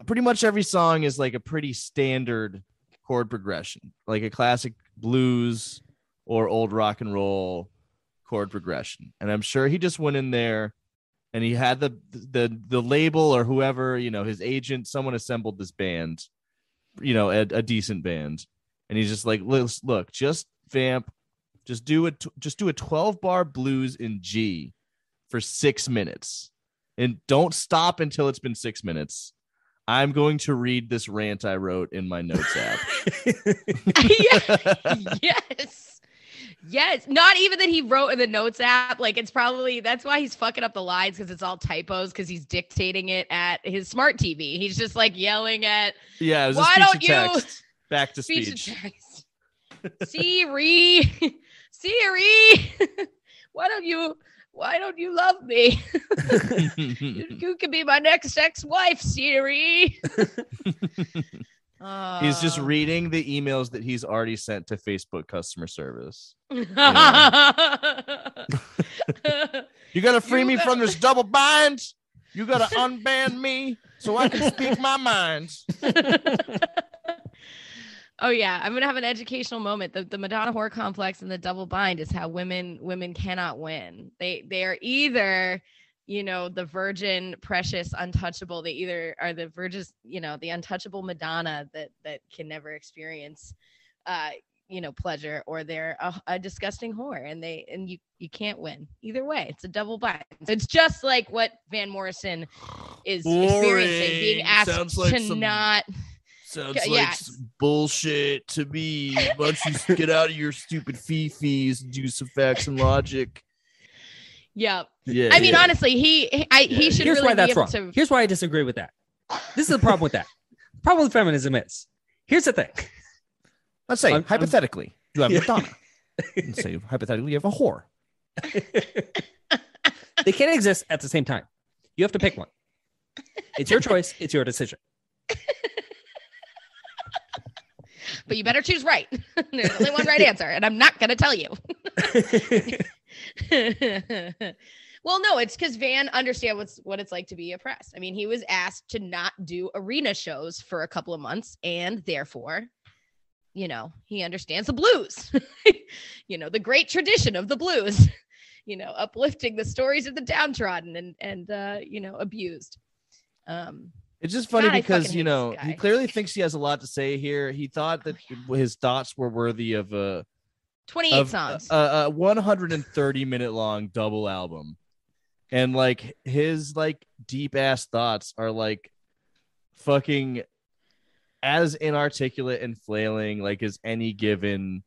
S2: pretty much every song is like a pretty standard chord progression like a classic blues or old rock and roll chord progression. And i'm sure he just went in there and he had the the the label or whoever you know his agent someone assembled this band you know a, a decent band. And he's just like look, look just vamp. Just do it just do a 12 bar blues in g for six minutes. And don't stop until it's been six minutes. I'm going to read this rant i wrote in my notes app.
S1: Yes. Yes. Not even that he wrote in the notes app. Like it's probably that's why he's fucking up the lines because it's all typos because he's dictating it at his smart TV. He's just like yelling at
S2: yeah it was
S1: Why don't you-
S2: text back to
S1: speech
S2: speech.
S1: Siri, Siri, why don't you why don't you love me? you, you could be my next ex-wife, Siri.
S2: He's just
S1: Oh.
S2: reading the emails that he's already sent to facebook customer service You gotta free
S1: You
S2: me from this double bind. You gotta unban me so I can speak my mind.
S1: oh yeah, I'm gonna have an educational moment. The the Madonna-whore complex and the double bind is how women women cannot win. They they are either you know the virgin precious untouchable they either are the virgin you know the untouchable madonna that that can never experience uh you know pleasure or they're a, a disgusting whore and they and you you can't win either way it's a double bind it's just like what van morrison is experiencing being asked
S2: like
S1: to
S2: some-
S1: not
S2: Sounds
S1: Yeah,
S2: like some bullshit to me. Why don't you get out of your stupid fifis and do some facts and logic?
S1: Yeah
S2: Yeah.
S1: i mean
S2: yeah.
S1: honestly he he- i he should
S3: Here's
S1: really
S3: why that's
S1: be able
S3: wrong.
S1: to
S3: Here's why I disagree with that. This is the problem with that. The problem with feminism is here's the thing.
S2: let's say
S3: I'm- I'm-
S2: hypothetically, you have
S3: Yeah.
S2: Madonna. Let's say hypothetically you have a whore.
S3: they can't exist at the same time. You have to pick one. It's your choice. It's your decision.
S1: but you better choose right there's only one right answer and i'm not going to tell you Well, no, it's because Van understand what's what it's like to be oppressed. I mean, he was asked to not do arena shows for a couple of months, and therefore, you know, he understands the blues. you know, the great tradition of the blues. You know, uplifting the stories of the downtrodden and and uh, you know abused. Um,
S2: It's just funny
S1: God,
S2: because you know he clearly thinks he has a lot to say here. He thought that his thoughts were worthy of a
S1: twenty eight
S2: of
S1: songs.
S2: a, a 130 minute long double album, and like his like deep ass thoughts are like fucking as inarticulate and flailing like as any given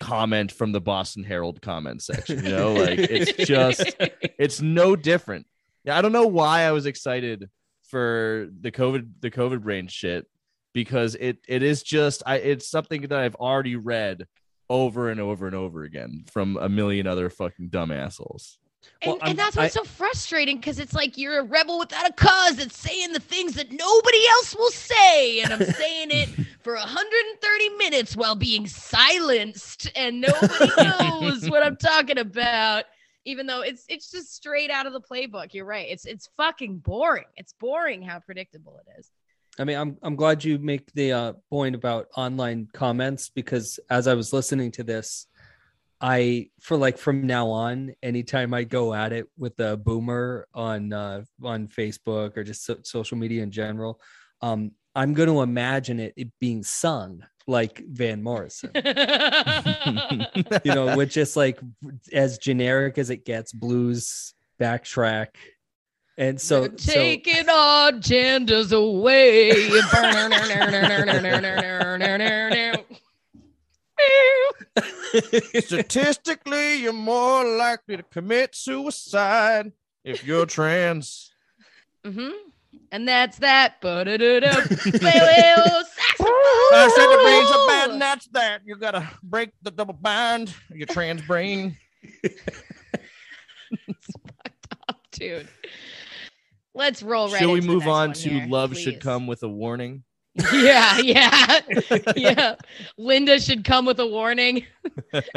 S2: comment from the Boston Herald comment section. You know, like it's just it's no different. Yeah, I don't know why I was excited for the COVID the COVID brain shit because it it is just I it's something that I've already read over and over and over again from a million other fucking dumb assholes.
S1: And,
S3: Well,
S1: and that's what's
S3: I-
S1: so frustrating because it's like you're a rebel without a cause that's saying the things that nobody else will say. And I'm saying it for 130 minutes while being silenced, and nobody knows what I'm talking about. Even though it's it's just straight out of the playbook. You're right. It's it's fucking boring. It's boring how predictable it is.
S3: I mean, I'm I'm glad you make the uh, point about online comments because as I was listening to this, I for like from now on, anytime I go at it with a boomer on uh, on Facebook or just so- social media in general, um, I'm going to imagine it, it being sung like Van Morrison, you know, with just like as generic as it gets, blues backtrack, and so
S1: They're
S3: so
S1: taking our genders away.
S2: Statistically, you're more likely to commit suicide if you're trans.
S1: hmm And that's that.
S2: I said the brain's a bad, and that's that. You gotta break the double bind, your trans brain.
S1: it's fucked up, dude. Let's roll right.
S2: Should we
S1: into the
S2: move
S1: next
S2: on to
S1: here,
S2: love should come with a warning?
S1: Yeah, yeah, yeah. Linda should come with a warning.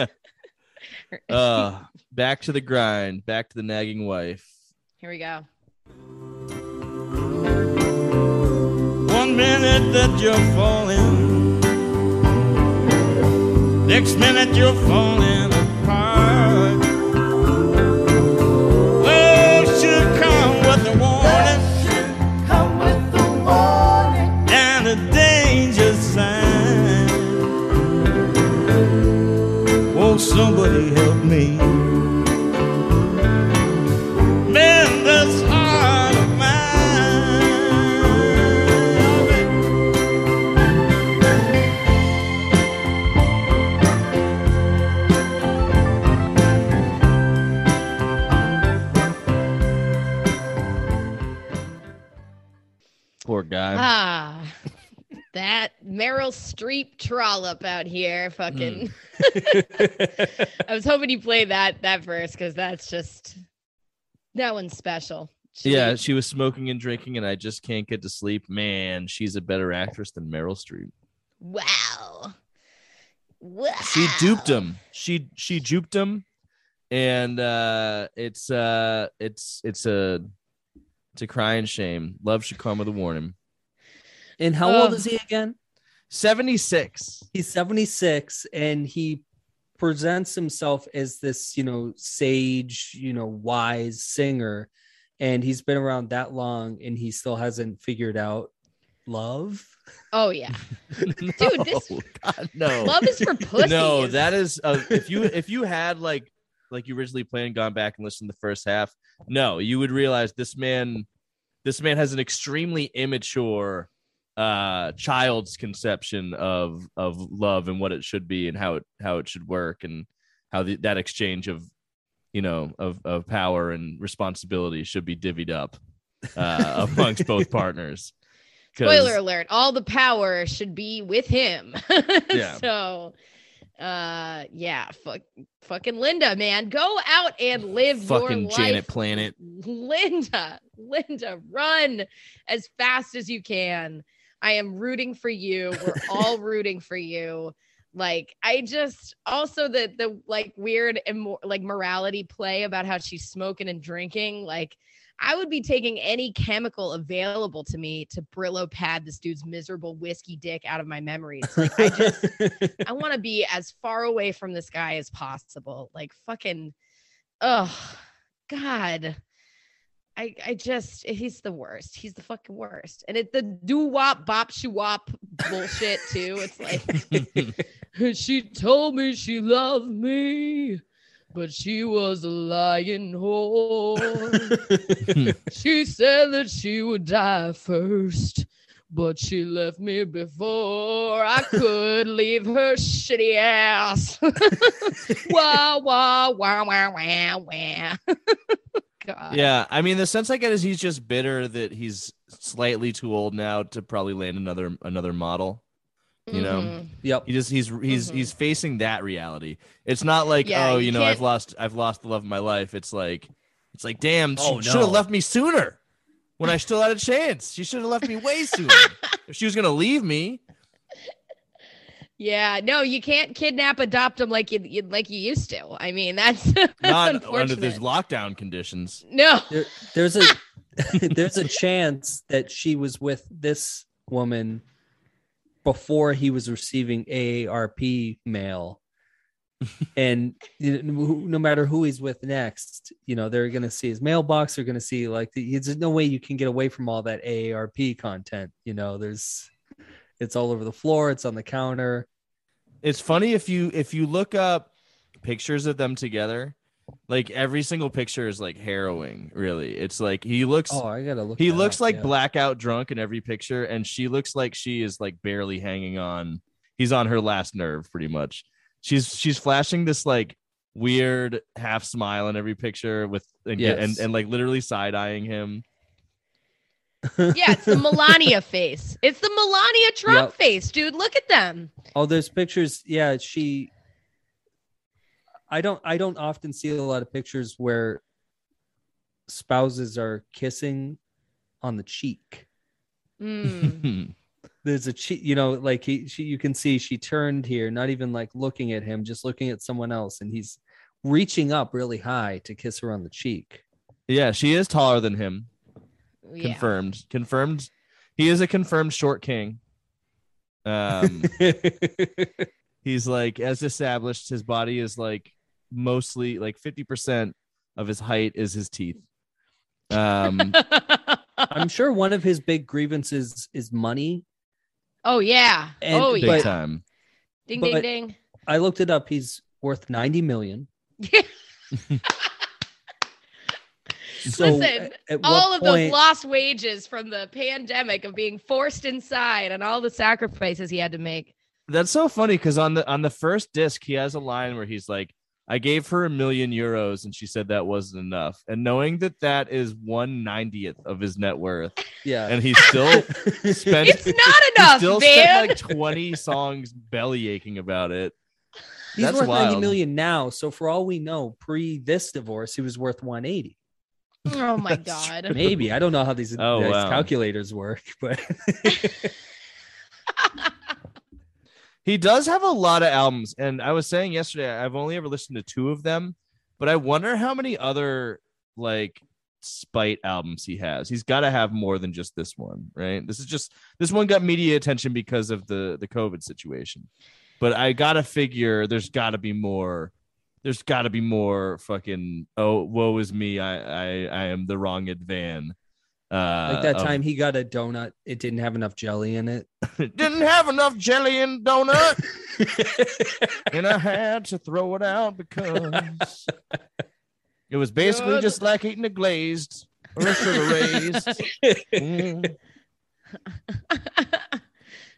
S2: Uh, back to the grind, back to the nagging wife.
S1: Here we go.
S4: One minute that you're falling, next minute you're falling somebody help me? Mend this heart of mine.
S2: Poor guy.
S1: Ah, that Meryl Streep trollop out here, fucking. I was hoping you played that that verse because that's just that one's special. She-
S2: yeah, she was smoking and drinking, and I just can't get to sleep. Man, she's a better actress than Meryl Streep.
S1: Wow. Wow.
S2: She duped him. She she duped him, and uh, it's uh, it's it's a it's a crying shame. Love should come with a warning.
S3: And how old is he again?
S2: Seventy six.
S3: he's 76 and he presents himself as this you know sage you know wise singer and he's been around that long and he still hasn't figured out love
S1: Oh yeah. Dude, this-
S2: God, no.
S1: Love is for pussies.
S2: No, that is uh, if you if you had like like you originally planned, gone back and listened to the first half. No, you would realize this man, this man has an extremely immature uh child's conception of of love and what it should be and how it how it should work and how the, that exchange of you know of of power and responsibility should be divvied up uh amongst both partners
S1: Spoiler alert, all the power should be with him.
S2: Yeah.
S1: So uh yeah, fuck fucking Linda, man. Go out and live
S2: fucking
S1: your life.
S2: Janet Planet.
S1: Linda, Linda, run as fast as you can. I am rooting for you. We're all rooting for you. Like I just also the the like weird and like morality play about how she's smoking and drinking. Like I would be taking any chemical available to me to Brillo pad this dude's miserable whiskey dick out of my memories. Like I just I want to be as far away from this guy as possible. Like fucking oh God. I, I just he's the worst. He's the fucking worst. And it the doo wop bop shoo wop bullshit too. It's like she told me she loved me, but she was a lying whore. she said that she would die first, but she left me before I could leave her shitty ass. wah wah wah wah wah wah. God.
S2: Yeah, I mean, the sense I get is he's just bitter that he's slightly too old now to probably land another another model. You know,
S1: Mhm.
S3: Yep.
S2: he just he's he's
S1: Mhm.
S2: he's facing that reality. It's not like
S1: Yeah,
S2: oh,
S1: you
S2: you know,
S1: can't-
S2: I've lost I've lost the love of my life. It's like it's like damn, she
S3: Oh,
S2: should have left me sooner when I still had a chance. She should have left me way sooner. if she was gonna leave me,
S1: Yeah, no, you can't kidnap, adopt them like you, you like you used to. I mean, that's
S2: not under
S1: unfortunate.
S2: these lockdown conditions.
S1: no.
S3: There, there's a there's a chance that she was with this woman before he was receiving AARP mail. And you know, who- no matter who he's with next, you know, they're going to see his mailbox. They're going to see like, the, there's no way you can get away from all that AARP content. You know, there's, it's all over the floor. It's on the counter.
S2: It's funny if you if you look up pictures of them together, like every single picture is like harrowing. Really, it's like he looks.
S3: Oh, I gotta look.
S2: he looks
S3: up,
S2: like
S3: yeah.
S2: blackout drunk in every picture, and she looks like she is like barely hanging on. He's on her last nerve, pretty much. She's she's flashing this like weird half smile in every picture with and
S3: Yes.
S2: and, and like literally side eyeing him.
S1: Yeah, it's the Melania face. It's the Melania Trump
S3: Yep.
S1: face, dude. Look at them.
S3: All those pictures. Yeah, she. I don't. I don't often see a lot of pictures where spouses are kissing on the cheek.
S1: Mm.
S3: There's a cheek. You know, like he. She. You can see she turned here, not even like looking at him, just looking at someone else, and he's reaching up really high to kiss her on the cheek.
S2: yeah, she is taller than him.
S1: Yeah.
S2: Confirmed. Confirmed. He is a confirmed short king. Um. he's like as established his body is like mostly like 50% of his height is his teeth um
S3: I'm sure one of his big grievances is money.
S1: Oh yeah.
S3: And-
S1: oh
S2: big
S1: yeah.
S2: time
S1: Ding ding ding.
S3: I looked it up. He's worth 90 million. So
S1: Listen,
S3: at- at what
S1: all of those lost wages from the pandemic of being forced inside and all the sacrifices he had to make.
S2: that's so funny because on the on the first disc he has a line where he's like i gave her a million euros and she said that wasn't enough and knowing that that is 190th of his net worth
S3: Yeah.
S2: and he still spent
S1: It's not
S2: he
S1: enough,
S2: still
S1: man.
S2: spent like 20 songs belly aching about it
S3: He's
S2: That's
S3: worth 90
S2: wild.
S3: million now. So for all we know, pre this divorce, he was worth 180.
S1: oh my
S2: That's
S1: god.
S3: Maybe. I don't know how these,
S2: Oh,
S3: these
S2: wow.
S3: calculators work, but
S2: He does have a lot of albums, and I was saying yesterday I've only ever listened to two of them, but I wonder how many other like spite albums he has. He's got to have more than just this one, right? This is just this one got media attention because of the the COVID situation, but I gotta figure there's got to be more. There's got to be more fucking oh woe is me I I I am the wrong Advan. Uh,
S3: like that time he got a donut, it didn't have enough jelly in it.
S2: didn't have enough jelly in donut. and I had to throw it out because it was basically
S1: Good.
S2: just like eating a glazed or a sugar raised. Mm.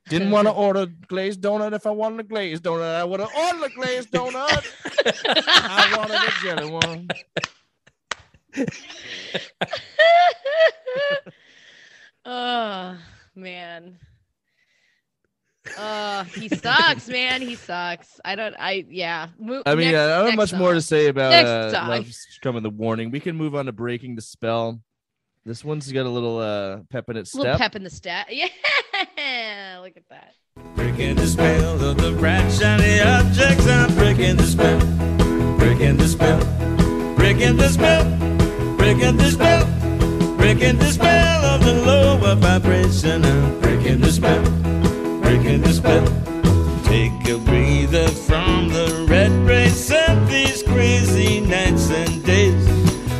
S2: Didn't want to order glazed donut if I wanted a glazed donut. I would have ordered a glazed donut. I wanted a jelly one.
S1: oh man. Uh he sucks, man. He sucks. I don't I yeah. Mo-
S2: I mean,
S1: next-
S2: I don't have
S1: next
S2: much more to say about
S1: Next
S2: uh,
S1: song.
S2: Love's Coming the Warning. We can move on to Breaking the Spell. This one's got a little uh, pep in its
S1: little
S2: step.
S1: pep in the step. Yeah. Look at that.
S4: Breaking the spell of the bright shiny objects. I'm breaking the spell. Breaking the spell. Breaking the spell. Breaking the spell. Breaking the spell of the lower vibration. I'm breaking the spell. Breaking the spell. Take a breather from the red race of these crazy nights and days.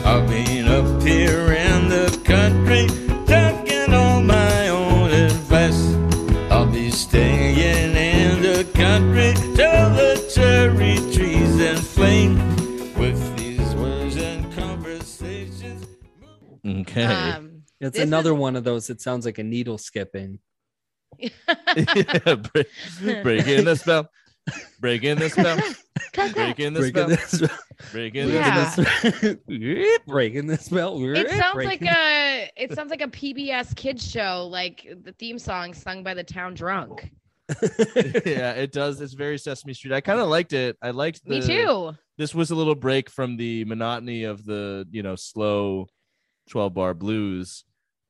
S4: I've been up here in the country, taking all my own advice. I'll be staying in the country till the cherry trees inflame with
S2: Okay.
S1: Um,
S3: It's another
S1: is-
S3: one of those. It sounds like a needle skipping.
S2: yeah, break, breaking the spell. Breaking the spell. Breaking the
S3: Breaking
S2: spell.
S3: this,
S2: Breaking the
S1: Yeah.
S2: spell.
S3: breaking this bell.
S1: it sounds like
S3: breaking-
S1: a it sounds like a PBS kids show, like the theme song sung by the town drunk.
S2: yeah, it does. It's very Sesame Street. I kind of liked it. I liked the,
S1: Me too.
S2: This was a little break from the monotony of the you know slow, twelve bar blues.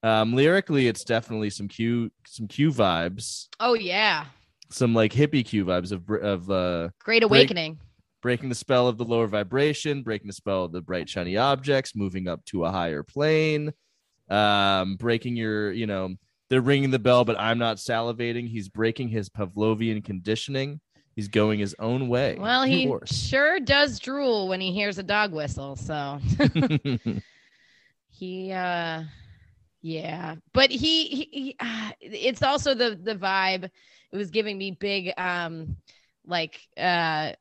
S2: Um, lyrically, it's definitely some Q some Q vibes,
S1: Oh yeah,
S2: some like hippie Q vibes of of uh
S1: Great Awakening.
S2: breaking the spell of the lower vibration, breaking the spell of the bright shiny objects, moving up to a higher plane, um, breaking your, you know, they're ringing the bell, but I'm not salivating. He's breaking his Pavlovian conditioning. He's going his own way.
S1: Well, he sure does drool when he hears a dog whistle. So he, uh, yeah, but he, he, he uh, it's also the the vibe. It was giving me big, um, like, uh,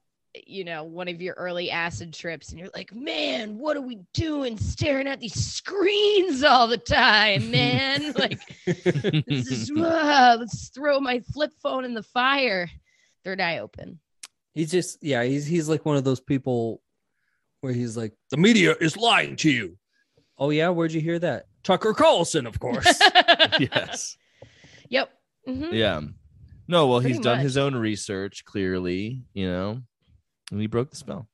S1: you know, one of your early acid trips, and you're like, man, what are we doing? Staring at these screens all the time, man. like, this is uh, let's throw my flip phone in the fire. Third eye open.
S3: He's just yeah, he's he's like one of those people where he's like, the media is lying to you. Oh yeah, where'd you hear that? Tucker Carlson, of course.
S2: yes.
S1: Yep. Mhm.
S2: Yeah. No, well, he's done
S1: much.
S2: his own research, clearly, you know, and he broke the spell.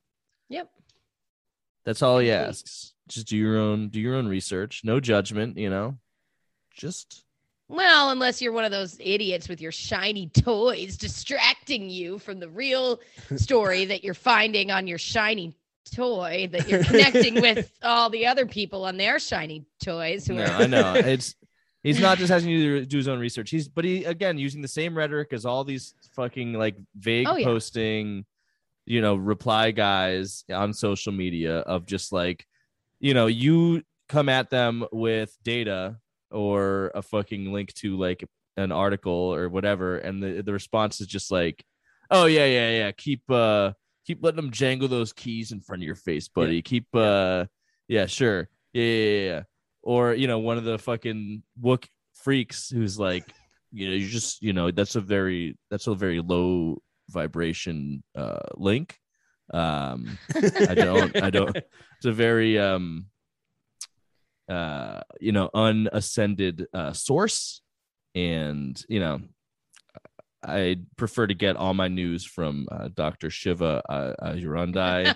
S1: Yep.
S2: That's all he
S1: Complete.
S2: asks. Just do your own do your own research. No judgment, you know. Just
S1: Well, unless you're one of those idiots with your shiny toys distracting you from the real story that you're finding on your shiny toy that you're connecting with all the other people on their shiny toys who
S2: no,
S1: are
S2: I know. It's he's not just having to do his own research. He's but he again using the same rhetoric as all these fucking like vague
S1: Oh, yeah.
S2: posting, you know, reply guys on social media of just like, you know, you come at them with data or a fucking link to like an article or whatever, and the the response is just like, oh yeah, yeah, yeah, keep uh keep letting them jangle those keys in front of your face, buddy. Keep uh yeah, sure. Yeah, yeah, yeah, yeah. Or, you know, one of the fucking wook freaks who's like, you know, you just, you know, that's a very that's a very low vibration uh link. Um I don't I don't it's a very um uh you know unascended uh source and you know I prefer to get all my news from uh, Dr. Shiva uh, uh.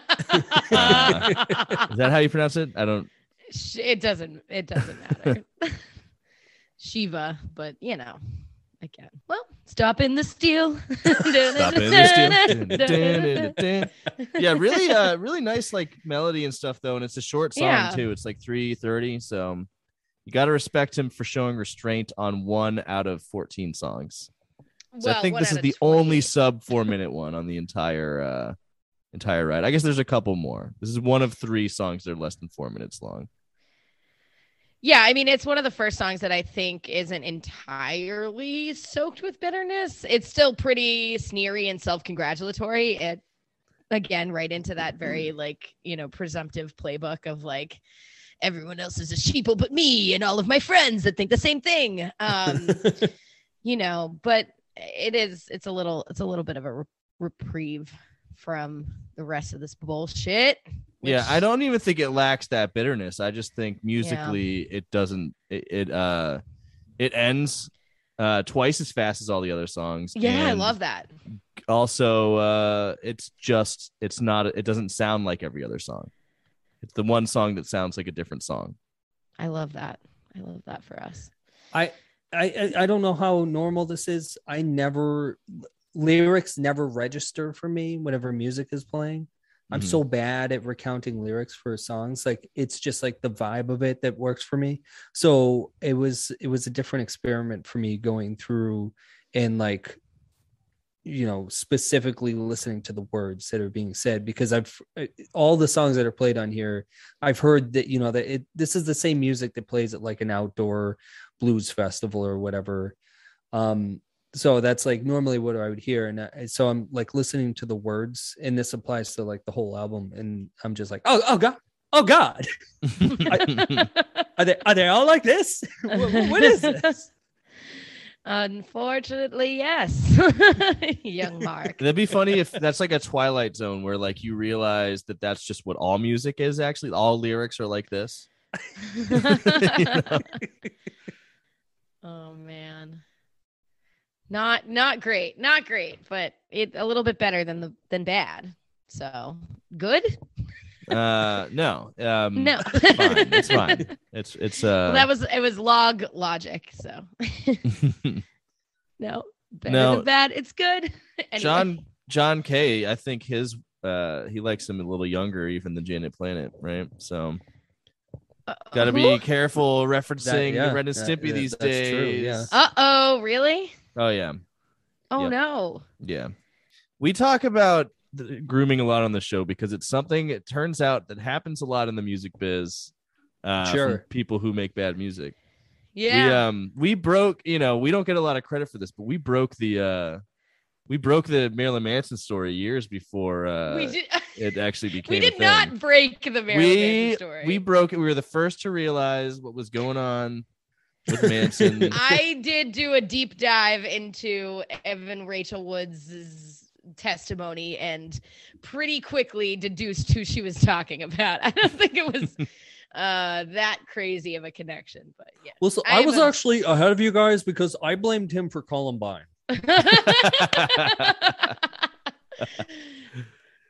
S2: Uh, Is that how you pronounce it? I don't.
S1: It doesn't it doesn't matter. Shiva, but you know, again. Well, stop in the steal.
S2: Stop in the steal. yeah, really, uh, really nice like melody and stuff though, and it's a short song
S1: Yeah.
S2: too. It's like three thirty, so um, you got to respect him for showing restraint on one out of fourteen songs. So I think this is the
S1: 20.
S2: only sub four minute one on the entire uh entire ride. I guess there's a couple more. This is one of three songs that are less than four minutes long.
S1: Yeah, I mean, it's one of the first songs that I think isn't entirely soaked with bitterness. It's still pretty sneery and self-congratulatory. It again right into that very like, you know, presumptive playbook of like everyone else is a sheeple but me and all of my friends that think the same thing. Um, you know, but it is it's a little it's a little bit of a re- reprieve from the rest of this bullshit.
S2: yeah, I don't even think it lacks that bitterness. I just think musically it doesn't it, it uh it ends uh twice as fast as all the other songs.
S1: Yeah, I love that.
S2: Also, uh it's just it's not it doesn't sound like every other song. It's the one song that sounds like a different song.
S1: I love that. I love that for us.
S3: I I, I don't know how normal this is. I never lyrics never register for me whenever music is playing. I'm
S2: Mhm.
S3: so bad at recounting lyrics for songs. Like it's just like the vibe of it that works for me. So it was it was a different experiment for me going through and like you know specifically listening to the words that are being said because I've all the songs that are played on here I've heard that you know that it this is the same music that plays at like an outdoor blues festival or whatever um so that's like normally what I would hear and I, so I'm like listening to the words and this applies to like the whole album and I'm just like oh oh god oh god are they are they all like this what, what is this
S1: Unfortunately, yes. Young Mark.
S2: That'd be funny if that's like a Twilight Zone where like you realize that that's just what all music is. Actually, all lyrics are like this.
S1: Oh man. Not not great. Not great, but it a little bit better than the than bad. So good?
S2: Uh, no, um,
S1: No.
S2: it's fine. It's fine. It's it's uh.
S1: well, that was it was log logic, so no. Better
S2: No.
S1: than bad. It's good. Anyway.
S2: John John Kay. I think his uh he likes him a little younger even than Janet Planet, right? So got to
S1: who?
S2: be careful referencing
S3: yeah,
S2: Ren and
S3: that-
S2: Stimpy
S3: that-
S2: these days.
S3: true, yeah.
S1: Uh-oh, really?
S2: Oh yeah,
S1: Oh
S2: Yep.
S1: no.
S2: yeah. We talk about the grooming a lot on the show because it's something. It turns out that happens a lot in the music biz. Uh,
S3: Sure.
S2: people who make bad music.
S1: Yeah.
S2: We um we broke. You know, we don't get a lot of credit for this, but we broke the uh we broke the Marilyn Manson story years before uh
S1: we did
S2: it actually became.
S1: we
S2: a
S1: did
S2: thing.
S1: not break the Marilyn
S2: we
S1: Manson story.
S2: we broke it. We were the first to realize what was going on with Manson.
S1: I did do a deep dive into Evan Rachel Wood's testimony and pretty quickly deduced who she was talking about. I don't think it was uh that crazy of a connection, but yeah.
S3: well so
S1: I
S3: I, was
S1: a-
S3: actually ahead of you guys because I blamed him for Columbine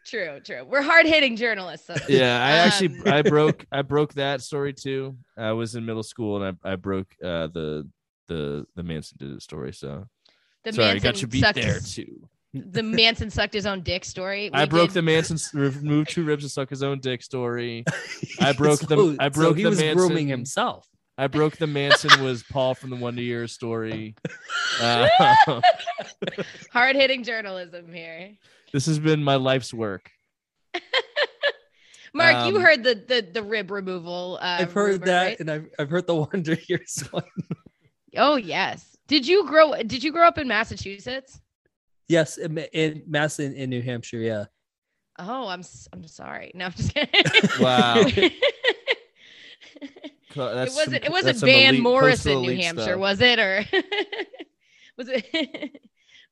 S1: true, true. We're hard hitting journalists. so-
S2: yeah, I actually
S1: Um,
S2: I broke I broke that story too. I was in middle school and I I broke uh the the the Manson did it story. So
S1: the
S2: sorry, I
S1: Manson
S2: got you beat there
S1: his-
S2: too.
S1: The Manson sucked his own dick story.
S2: I broke
S1: did-
S2: the Manson removed two ribs and suck his own dick story. I broke the-
S3: So-
S2: I
S3: so
S2: broke
S3: he
S2: the
S3: was
S2: Manson-
S3: grooming himself
S2: I broke the Manson was Paul from the Wonder Years story. Uh,
S1: hard hitting journalism here.
S2: This has been my life's work.
S1: Mark, you
S2: Um,
S1: heard the the the rib removal. Uh,
S3: I've heard
S1: rumor,
S3: that
S1: right?
S3: and I've, I've heard the Wonder Years one
S1: Oh yes. Did you grow? Did you grow up in Massachusetts?
S3: yes in, in Mass in, in New Hampshire yeah
S1: Oh, I'm s- I'm sorry. No, I'm just kidding.
S2: Wow.
S1: it
S2: That's some-
S1: wasn't. It wasn't
S2: that's
S1: Van
S2: elite-
S1: Morris in New Hampshire,
S2: stuff.
S1: was it? Or was it?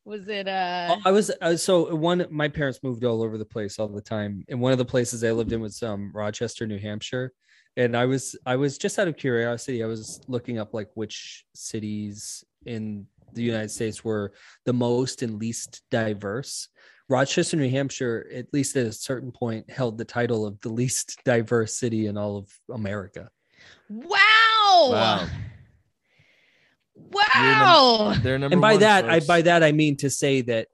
S1: Was it? Uh.
S3: I was uh, so one. My parents moved all over the place all the time, and one of the places I lived in was um, Rochester, New Hampshire. And I was I was just out of curiosity. I was looking up like which cities in the United States were the most and least diverse. Rochester, New Hampshire, at least at a certain point, held the title of the least diverse city in all of America.
S1: Wow.
S2: Wow.
S1: Wow.
S2: They're number
S3: and by
S2: one,
S3: that, I by that I mean to say that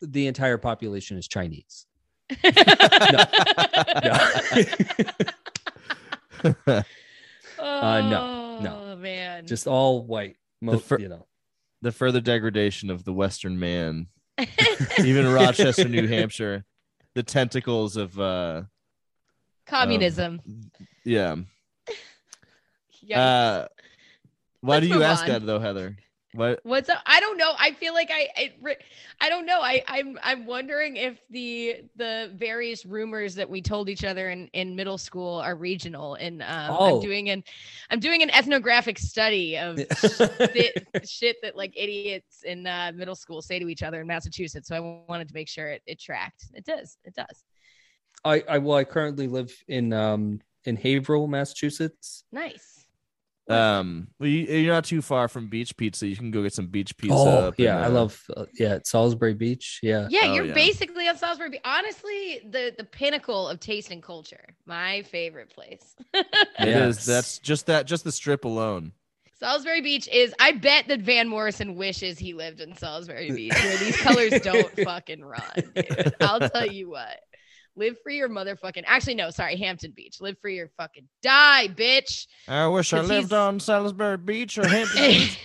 S3: the entire population is Chinese.
S1: oh
S3: no, no.
S1: man.
S3: Just all white. Mo-
S2: fir-
S3: you know.
S2: the further degradation of the Western man, even Rochester, New Hampshire, the tentacles of uh
S1: communism.
S2: yeah.
S1: Yikes.
S2: Uh, why
S1: Let's
S2: do you ask
S1: on.
S2: that though, Heather? What?
S1: What's up? I don't know. I feel like I, I, I don't know. I, I'm, I'm wondering if the the various rumors that we told each other in, in middle school are regional. And um,
S3: Oh.
S1: I'm doing an, I'm doing an ethnographic study of shit, shit that like idiots in uh, middle school say to each other in Massachusetts. So I wanted to make sure it, it tracked. It does. It does.
S3: I, I well, I currently live in um in Haverhill, Massachusetts.
S1: Nice.
S2: Um, well, you, you're not too far from Beach Pizza. You can go get some Beach Pizza.
S3: oh
S2: up in,
S3: yeah, I
S2: uh,
S3: love uh, yeah Salisbury Beach. Yeah,
S1: Yeah,
S2: Oh,
S1: you're
S2: yeah.
S1: basically on Salisbury. Beach. Honestly, the the pinnacle of taste and culture. My favorite place.
S2: It is.
S3: Yes.
S2: That's just that. Just the strip alone.
S1: Salisbury Beach is. I bet that Van Morrison wishes he lived in Salisbury Beach, where these colors don't fucking run. Dude. I'll tell you what. Live for your motherfucking. Actually, no, sorry, Hampton Beach. Live for your fucking die, bitch.
S2: I wish I lived
S1: he's-
S2: on Salisbury Beach or Hampton Beach.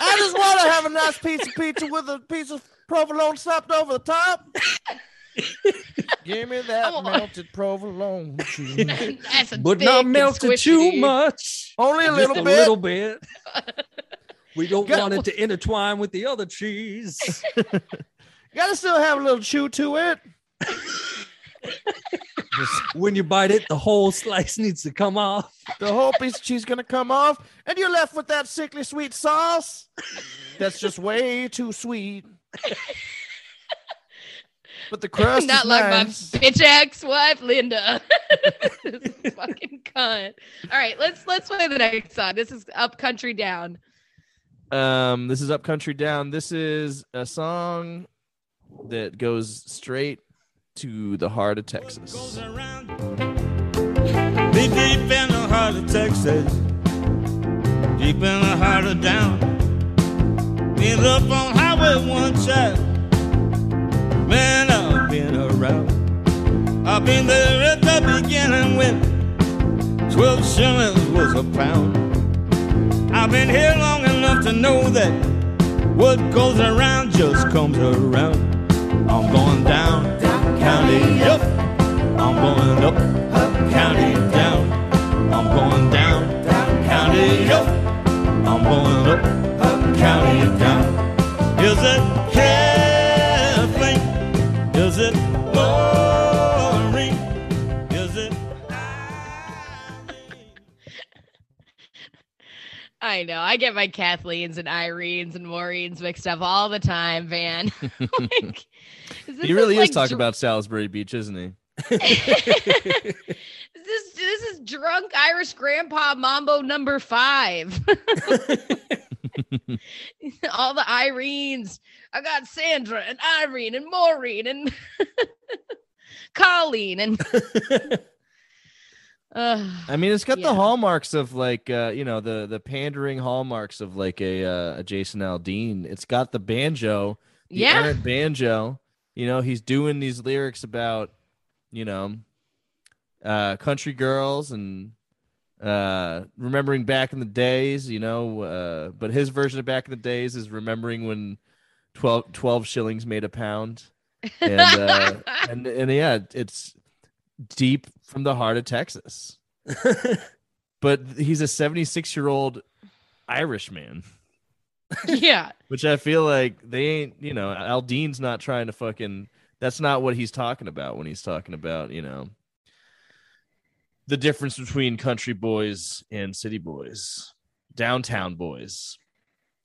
S2: I just want to have a nice piece of pizza with a piece of provolone slapped over the top. Give me that
S1: want-
S2: melted provolone cheese.
S1: That's a
S3: but not melted too much.
S2: Only a
S3: Just
S2: little
S3: a
S2: bit.
S3: little bit. We don't
S2: Got-
S3: want it to intertwine with the other cheese.
S2: Gotta still have a little chew to it.
S3: When you bite it, the whole slice needs to come off.
S2: The whole piece of cheese gonna come off, and you're left with that sickly sweet sauce. That's just way too sweet. But the crust is
S1: Not
S2: is
S1: like
S2: nice.
S1: my bitch ex-wife Linda. This fucking cunt. All right, let's let's play the next song. This is Up County Down.
S2: Um, this is Up County Down. This is a song that goes straight to the heart of Texas.
S4: Deep, deep in the heart of Texas, deep in the heart of down. Been up on Highway one side. Man, I've been around. I've been there at the beginning when 12 shillings was a pound. I've been here long enough to know that what goes around just comes around. I'm going down, county up. I'm going up, county down. I'm going down, county up. I'm going up, county down. Is it heaven? Is it glory? Is it Irene?
S1: I know. I get my Kathleen's and Irene's and Maureen's mixed up all the time, Van. like, is this
S2: He really
S1: like
S2: is talking
S1: dr-
S2: about Salisbury Beach, isn't he?
S1: this this is drunk Irish grandpa mambo number five. All the Irenes. I got Sandra and Irene and Maureen and Colleen and Ugh.
S2: I mean, it's got
S1: Yeah.
S2: the hallmarks of like uh, you know the the pandering hallmarks of like a uh, a Jason Aldean. It's got the banjo, the
S1: Yeah.
S2: banjo. You know, he's doing these lyrics about you know uh, country girls and uh, remembering back in the days. You know, uh, but his version of back in the days is remembering when 12, 12 shillings made a pound. And uh, and and yeah, it's deep from the heart of Texas. but he's a 76 year old Irish man,
S1: yeah.
S2: which I feel like they ain't, you know, Aldean's not trying to fucking, that's not what he's talking about when he's talking about, you know, the difference between country boys and city boys, downtown boys.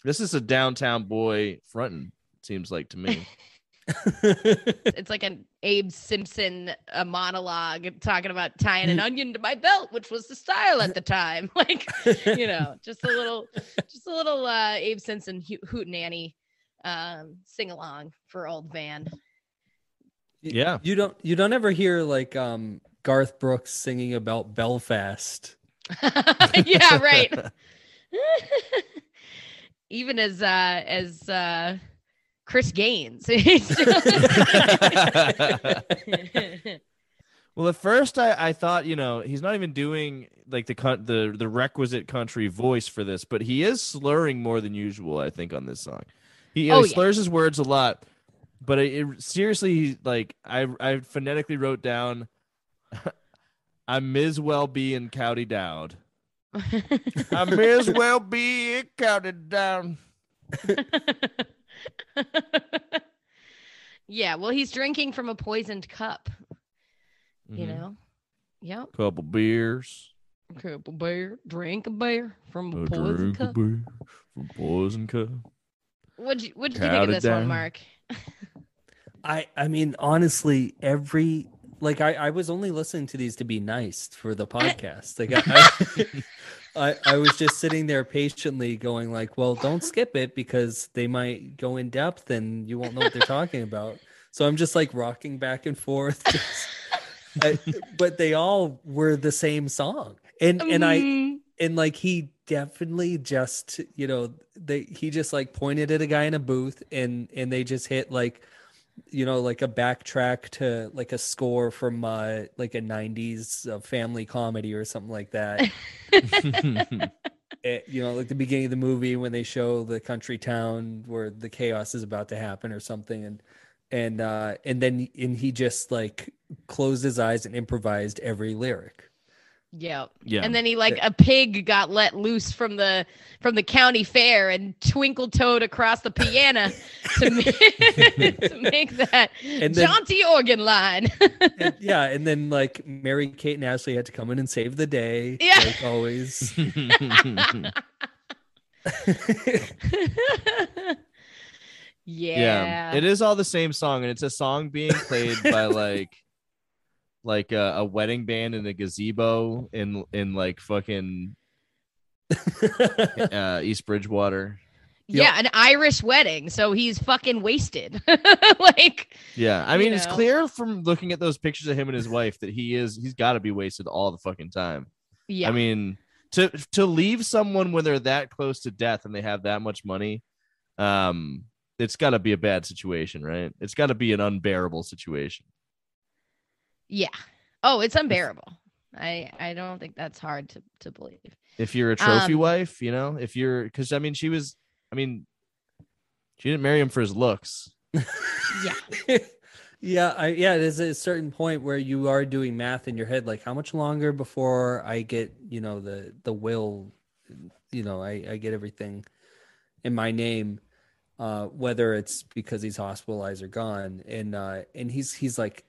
S2: This is a downtown boy fronting, seems like to me.
S1: It's like an Abe Simpson uh, monologue talking about tying an onion to my belt, which was the style at the time. Like, you know, just a little, just a little uh, Abe Simpson ho- hoot nanny um, sing along for old Van.
S2: Yeah.
S3: You don't you don't ever hear like um Garth Brooks singing about Belfast.
S1: yeah, right. Even as uh as uh Chris Gaines.
S2: Well, at first I, I thought, you know, he's not even doing like the the the requisite country voice for this, but he is slurring more than usual. I think on this song, he,
S1: Oh,
S2: he
S1: yeah.
S2: slurs his words a lot. But it, it- seriously, like I I phonetically wrote down, I may as well be in County Dowd. I may as well be in County Down.
S1: yeah, well, he's drinking from a poisoned cup, you
S2: Mhm.
S1: know. Yep.
S2: Couple beers,
S1: Couple of beer, drink a beer from a
S2: a
S1: poisoned
S2: drink of
S1: cup.
S2: beer from poison cup.
S1: What'd you What'd you think of
S2: Counted
S1: this one. Mark?
S3: I I mean honestly every like I I was only listening to these to be nice for the podcast. Like I, I I was just sitting there patiently going like, well, don't skip it because they might go in depth and you won't know what they're talking about. So I'm just like rocking back and forth. just- I- but they all were the same song. And and I
S1: Mm,
S3: and like he definitely just you know they he just like pointed at a guy in a booth and and they just hit like you know like a backtrack to like a score from uh like a 90s uh, family comedy or something like that. It- you know like the beginning of the movie when they show the country town where the chaos is about to happen or something and and uh and then and he just like closed his eyes and improvised every lyric
S1: Yeah.
S2: Yeah.
S1: And then he like a pig got let loose from the from the county fair and twinkle toed across the piano to make, to make that
S3: And then-
S1: jaunty organ line.
S3: And- yeah, and then like Mary Kate and Ashley had to come in and save the day,
S1: Yeah.
S3: like always.
S1: yeah.
S2: yeah. It is all the same song, and it's a song being played by like like a, a wedding band in a gazebo in in like fucking uh, East Bridgewater.
S1: Yeah, an Irish wedding, so he's fucking wasted. like
S2: Yeah, I
S1: You
S2: mean, it's clear from looking at those pictures of him and his wife that he is he's got to be wasted all the fucking time.
S1: yeah.
S2: I mean, to to leave someone when they're that close to death and they have that much money, um, it's got to be a bad situation, right? It's got to be an unbearable situation.
S1: Yeah. Oh, it's unbearable. I I don't think that's hard to to believe.
S2: If you're a trophy
S1: Um,
S2: wife, you know, if you're because I mean, she was, I mean, she didn't marry him for his looks.
S1: Yeah.
S3: yeah, I yeah, there's a certain point where you are doing math in your head, like how much longer before I get, you know, the the will, you know, I, I get everything in my name, uh, whether it's because he's hospitalized or gone. And uh and he's he's like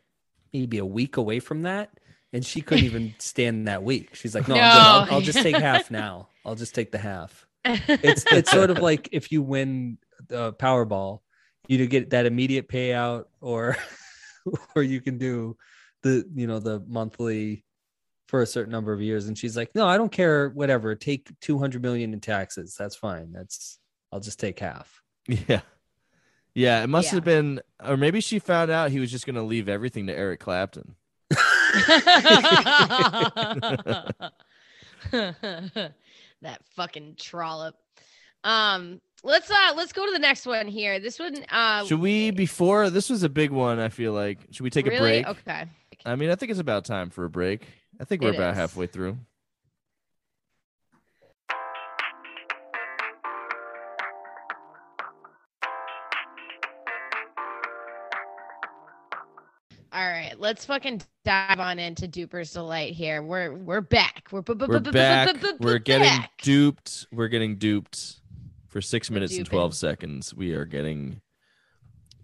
S3: maybe a week away from that. And she couldn't even stand that week. She's like, no, I'm good. I'll, I'll just take half now. I'll just take the half. it's it's sort of like if you win the Powerball, you to get that immediate payout, or or you can do the you know the monthly for a certain number of years. And she's like, no, I don't care, whatever. Take two hundred million in taxes. That's fine. That's I'll just take half.
S2: Yeah, yeah. It must
S1: Yeah.
S2: have been, or maybe she found out he was just gonna leave everything to Eric Clapton.
S1: that fucking trollop. Um, let's uh let's go to the next one here. This one uh
S2: Should we before this was a big one? I feel like should we take a break?
S1: Okay.
S2: I mean, I think it's about time for a break. I think we're
S1: It
S2: about
S1: is.
S2: halfway through.
S1: Right, let's fucking dive on into Duper's delight here. We're we're back. We're, bu- bu-
S2: We're
S1: bu- bu-
S2: back. We're getting
S1: back.
S2: duped. We're getting duped for six minutes and 12 seconds. We are getting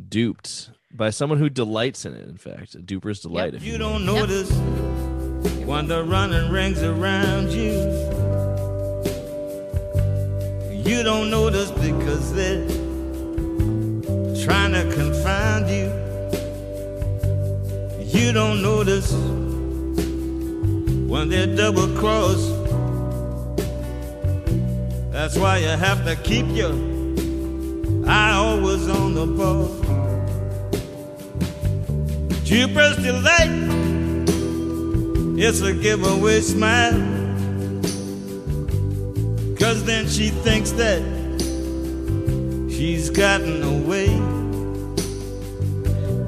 S2: duped by someone who delights in it. In fact, a duper's delight. If
S4: You
S2: you
S4: don't notice when the running rings around you. You don't notice because they're trying to confound you. You don't notice when they're double cross. That's why you have to keep your eye always on the ball. Jupiter's delight. It's a giveaway smile. Cause then she thinks that she's gotten away.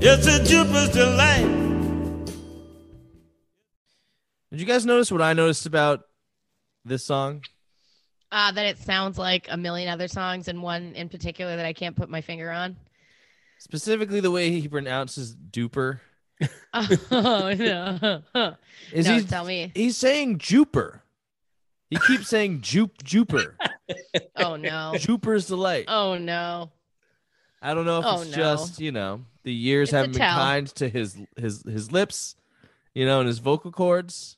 S4: It's a Jupiter's delight.
S2: Did you guys notice what I noticed about this song?
S1: Uh, that it sounds like a million other songs and one in particular that I can't put my finger on.
S2: Specifically, the way he pronounces duper.
S1: Oh no.
S2: Is
S1: no,
S2: he?
S1: tell me.
S2: He's saying Juper. He keeps saying Jup Juper.
S1: Oh no.
S2: Juper's delight.
S1: Oh no.
S2: I don't know if
S1: Oh,
S2: it's
S1: no.
S2: just you know the years
S1: It's
S2: haven't been kind to his his his lips, you know, and his vocal cords.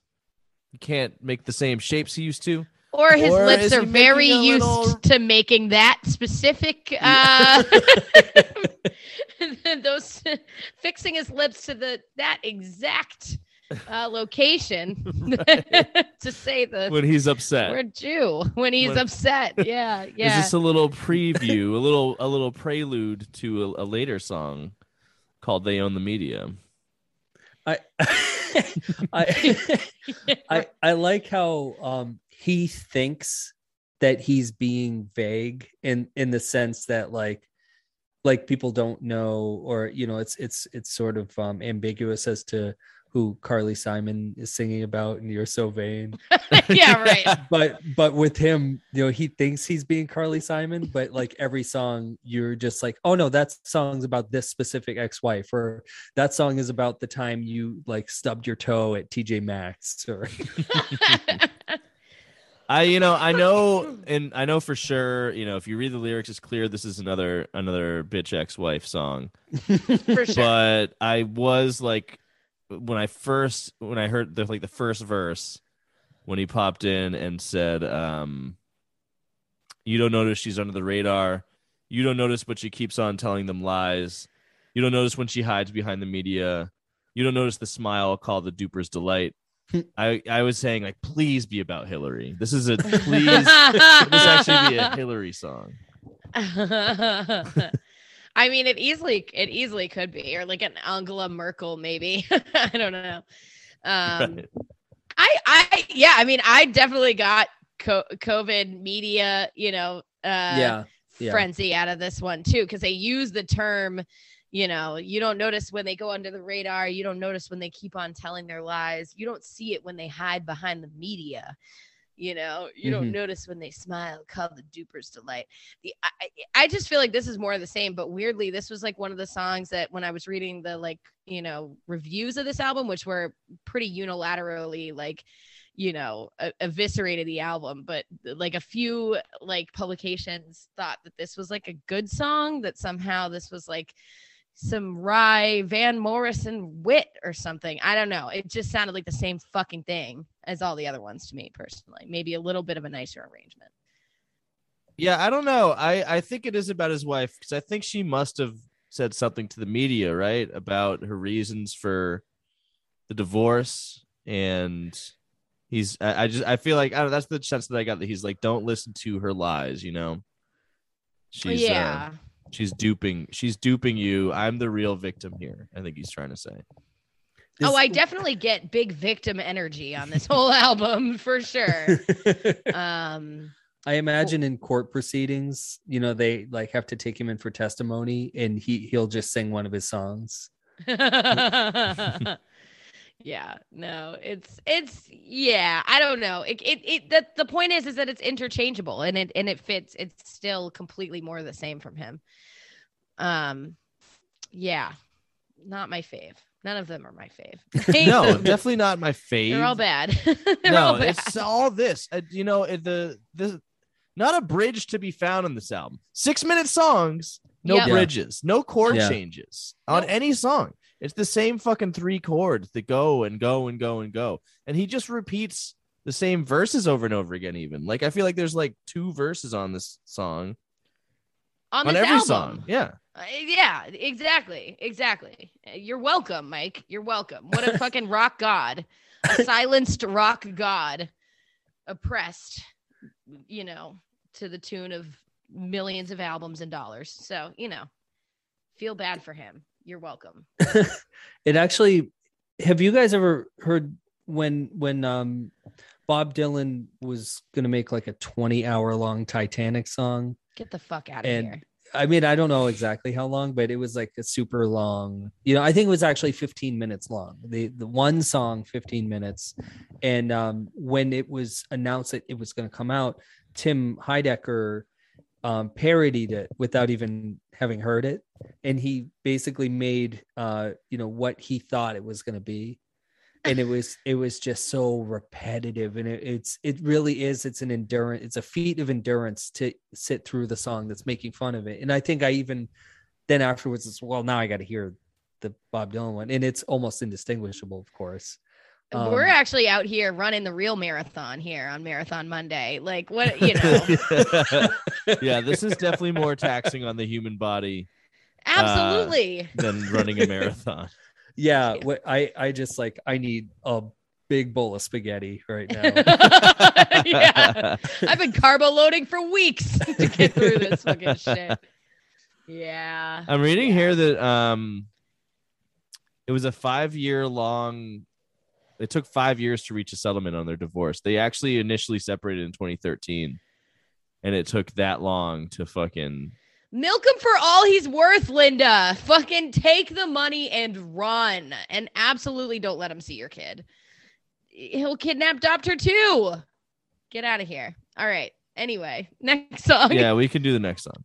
S2: He can't make the same shapes he used to.
S1: Or his
S2: Or
S1: lips are very used
S2: little-
S1: to making that specific uh those fixing his lips to the that exact uh location to say the
S2: when he's upset.
S1: word Jew when he's
S2: When-
S1: upset. Yeah, yeah.
S2: Is this a little preview, a little a little prelude to a, a later song called "They Own the Media"?
S3: I I I I like how um he thinks that he's being vague in in the sense that like like people don't know or you know it's it's it's sort of um ambiguous as to who Carly Simon is singing about and you're so vain
S1: yeah, right.
S3: but but with him you know he thinks he's being Carly Simon but like every song you're just like oh no that song's about this specific ex-wife or that song is about the time you like stubbed your toe at TJ Maxx or
S2: I you know I know and I know for sure you know if you read the lyrics it's clear this is another another bitch ex-wife song
S1: For sure.
S2: but I was like when I first when I heard the like the first verse when he popped in and said um you don't notice she's under the radar. You don't notice but she keeps on telling them lies. You don't notice when she hides behind the media. You don't notice the smile called the duper's delight. I I was saying like please be about Hillary. This is a please this actually be a Hillary song
S1: I mean, it easily it easily could be, or like an Angela Merkel, maybe. I don't know. Um,
S2: Right.
S1: I I yeah, I mean, I definitely got co- COVID media, you know, uh,
S3: yeah yeah.
S1: frenzy out of this one too, because they use the term. You know, you don't notice when they go under the radar. You don't notice when they keep on telling their lies. You don't see it when they hide behind the media. You know, you don't
S3: Mhm.
S1: notice when they smile, call the duper's delight the I, I- just feel like this is more of the same but weirdly this was like one of the songs that when i was reading the like you know reviews of this album which were pretty unilaterally like you know eviscerated the album but like a few like publications thought that this was like a good song that somehow this was like some wry Van Morrison wit or something. I don't know. It just sounded like the same fucking thing as all the other ones to me personally. Maybe a little bit of a nicer arrangement.
S2: Yeah, I don't know. I I think it is about his wife because I think she must have said something to the media, right, about her reasons for the divorce, and he's. I, I just I feel like I don't. That's the sense that I got that he's like, don't listen to her lies. You know, she's uh,
S1: yeah.
S2: She's duping. She's duping you. I'm the real victim here. I think he's trying to say.
S1: oh, I definitely get big victim energy on this whole album for sure. Um
S3: I imagine in court proceedings, you know, they like have to take him in for testimony and he he'll just sing one of his songs.
S1: yeah no it's it's yeah i don't know it it, it the, the point is is that it's interchangeable and it and it fits it's still completely more the same from him um yeah not my fave none of them are my fave
S2: No, definitely not my fave.
S1: they're all bad they're
S2: no,
S1: all bad.
S2: it's all this. Uh, you know, the the not a bridge to be found on this album. Six minute songs, no
S1: Yep.
S2: Bridges, no chord
S3: Yeah.
S2: changes on
S1: Nope.
S2: any song. It's the same fucking three chords that go and go and go and go, and he just repeats the same verses over and over again. Even like I feel like there's like two verses on this song
S1: on,
S2: on
S1: this
S2: every
S1: album.
S2: song. Yeah,
S1: Uh, yeah, exactly. Exactly. Uh, You're welcome, Mike. You're welcome. What a fucking rock god. A silenced rock god. Oppressed, you know, to the tune of millions of albums and dollars. So, you know, feel bad for him. You're welcome.
S3: it actually have you guys ever heard when when um Bob Dylan was gonna make like a 20 hour long Titanic song?
S1: Get the fuck out of
S3: And
S1: here.
S3: I mean, I don't know exactly how long, but it was like a super long. You know, I think it was actually 15 minutes long. The the one song 15 minutes, and um, when it was announced that it was going to come out, Tim Heidecker um, parodied it without even having heard it, and he basically made uh, you know what he thought it was going to be, and it was it was just so repetitive, and it, it's it really is. It's an endurance. It's a feat of endurance to sit through the song that's making fun of it, and I think I even then afterwards, it's well now I got to hear the Bob Dylan one, and it's almost indistinguishable, of course. Um,
S1: We're actually out here running the real marathon here on Marathon Monday. Like, what, you know,
S2: yeah. This is definitely more taxing on the human body
S1: absolutely.
S2: than running a marathon.
S3: yeah,
S1: Yeah.
S3: what I I just like I need a big bowl of spaghetti right now.
S1: yeah. I've been carbo loading for weeks to get through this fucking shit. Yeah.
S2: I'm reading here that um it was a five year long it took five years to reach a settlement on their divorce. They actually initially separated in 2013. and it took that long to fucking
S1: Milk him for all he's worth, Linda. Fucking take the money and run. And absolutely don't let him see your kid. He'll kidnap Doctor too. Get out of here. All right. Anyway, next song.
S2: yeah we can do the next song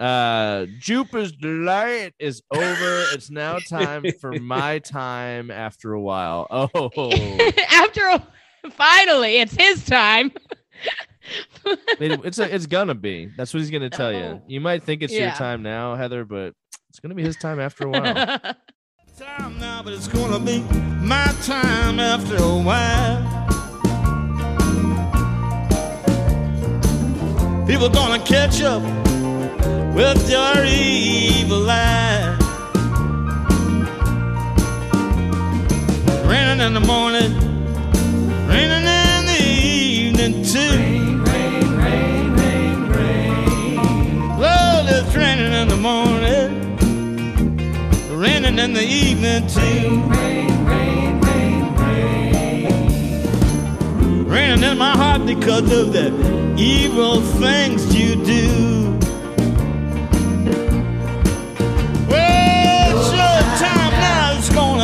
S2: uh jupiter's delight is over. It's now time for my time after a while. Oh.
S1: After a, finally, it's his time.
S2: It- it's a, it's gonna be. That's what he's gonna tell you you might think it's your time now heather but it's gonna be his time after a while.
S4: Time now, but it's gonna be my time after a while. People gonna catch up with your evil eye. Raining in the morning, raining in the evening too. Rain, rain, rain, rain, Lord, it's raining in the morning raining in the evening too. Rain, rain, rain, rain, Raining in my heart because of the evil things you do.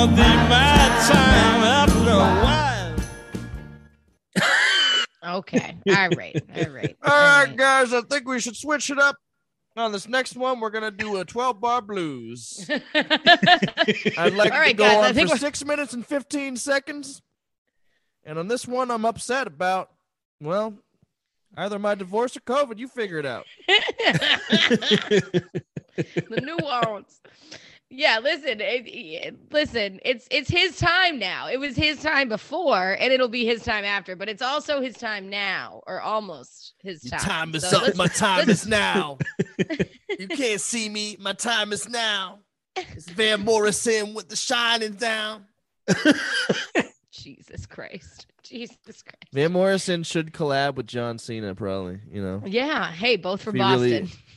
S4: Gonna be my time after a while.
S1: okay. All right. All right.
S2: all right guys i think we should switch it up on this next one we're gonna do a 12 bar blues I'd like
S1: All
S2: to
S1: right,
S2: go
S1: guys, I
S2: on
S1: think
S2: for
S1: we're-
S2: six minutes and 15 seconds. And on this one, I'm upset about, well, either my divorce or COVID. You figure it out.
S1: the nuance. Yeah, listen, it, it- listen. It's it's his time now. It was his time before, and it'll be his time after. But it's also his time now, or almost his
S2: Your
S1: time.
S2: time is
S1: So
S2: up. My time is now. you can't see me. My time is now. It's Van Morrison with the shining down.
S1: Jesus Christ, Jesus Christ.
S2: Van Morrison should collab with John Cena, probably. You know,
S1: Yeah. Hey, both from
S2: Be really-
S1: Boston.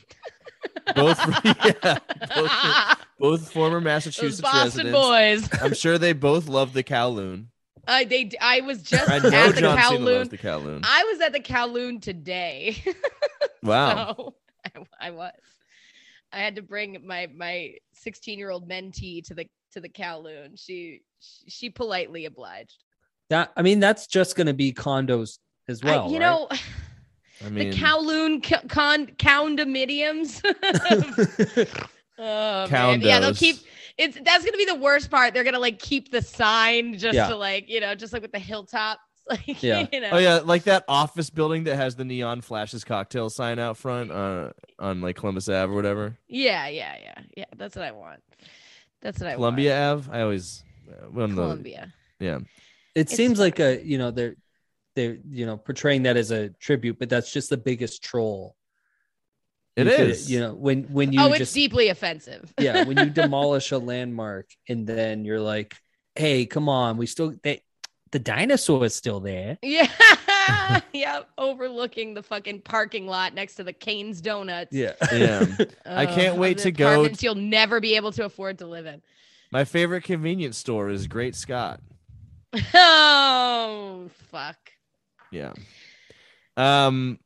S2: both, yeah, both, both former Massachusetts
S1: Those Boston
S2: residents.
S1: boys.
S2: I'm sure they both love the Kowloon.
S1: I they I was just
S2: I know
S1: at the
S2: John Cena
S1: Kowloon.
S2: loves the Kowloon.
S1: I was at the Kowloon today.
S2: Wow.
S1: So I, I was. I had to bring my my 16 year old mentee to the to the Kowloon. She she, she politely obliged.
S3: That I mean, that's just going to be condos as
S1: I-
S3: well.
S1: you
S3: right?
S1: know,
S2: I mean,
S1: the Kowloon co- con condominiums. oh, man. Yeah, they'll keep it's that's gonna be the worst part. They're gonna like keep the sign just
S3: Yeah.
S1: to like you know just like with the hilltops. Like
S3: Yeah.
S1: you know.
S2: Oh yeah, like that office building that has the neon flashes cocktail sign out front uh, on like Columbus Ave or whatever.
S1: Yeah, yeah, yeah, yeah. That's what I want. That's what I want.
S2: Columbia Ave. I always uh, well,
S1: want.
S2: no,
S1: Columbia.
S2: yeah.
S3: it
S1: It's
S3: seems like a you know they're they're you know portraying that as a tribute, but that's just the biggest troll.
S2: It
S3: You could-
S2: is.
S3: you know, when when you
S1: oh, it's
S3: just
S1: deeply offensive.
S3: yeah, when you demolish a landmark and then you're like, hey, come on, we still they the dinosaur is still there.
S1: Yeah. yeah. Overlooking the fucking parking lot next to the Kane's Donuts.
S3: Yeah.
S2: Yeah. I can't
S1: of
S2: wait to go
S1: apartments You'll never be able to afford to live in.
S2: My favorite convenience store is Great Scott.
S1: Oh fuck.
S2: Yeah. Um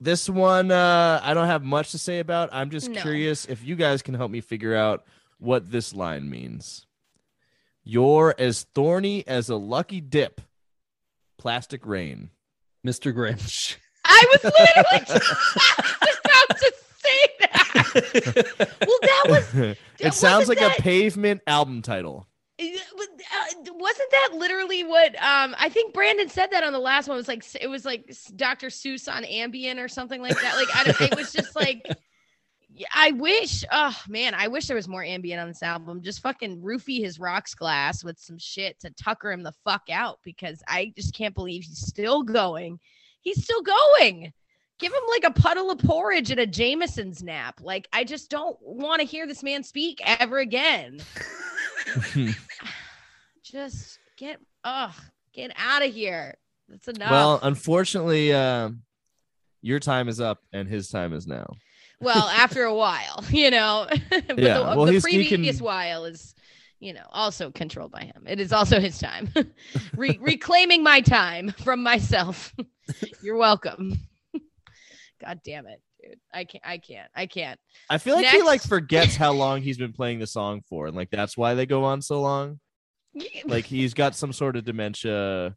S2: this one uh I don't have much to say about. I'm just
S1: No.
S2: curious if you guys can help me figure out what this line means. You're as thorny as a lucky dip. Plastic rain.
S3: Mr. Grinch.
S1: I was literally just about to say that. Well, that was
S2: it sounds like
S1: wasn't
S2: a pavement album title.
S1: Uh, wasn't that literally what um I think Brandon said that on the last one. It was like it was like Dr. Seuss on Ambien or something like that. Like I don't, it was just like I wish oh man I wish there was more Ambien on this album. Just fucking roofie his rocks glass with some shit to tucker him the fuck out because I just can't believe he's still going. He's still going. Give him like a puddle of porridge and a Jameson's nap. Like I just don't want to hear this man speak ever again just get ugh get out of here. That's enough.
S2: Well, unfortunately, uh, your time is up and his time is now.
S1: well after a while you know but
S2: Yeah,
S1: the,
S2: well,
S1: the previous
S2: can-
S1: while is you know also controlled by him. It is also his time. Re- reclaiming my time from myself. You're welcome. God damn it, dude. I can't. I can't. I can't.
S2: I feel like he like forgets how long he's been playing the song for, and like that's why they go on so long. Like he's got some sort of dementia.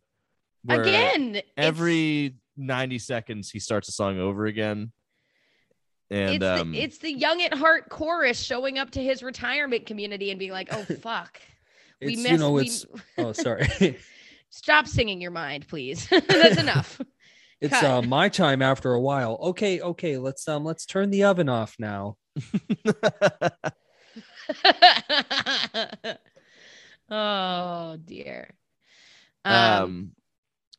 S1: Again,
S2: every 90 seconds he starts a song over again. And
S1: it's,
S2: um,
S1: the, it's the young at heart chorus showing up to his retirement community and being like, "Oh fuck, we missed."
S3: you know,
S1: we-
S3: oh sorry.
S1: Stop singing your mind, please. That's enough.
S3: It's
S1: Cut.
S3: uh, my time after a while. Okay, okay, let's um let's turn the oven off now.
S1: oh dear.
S2: um,
S1: Um,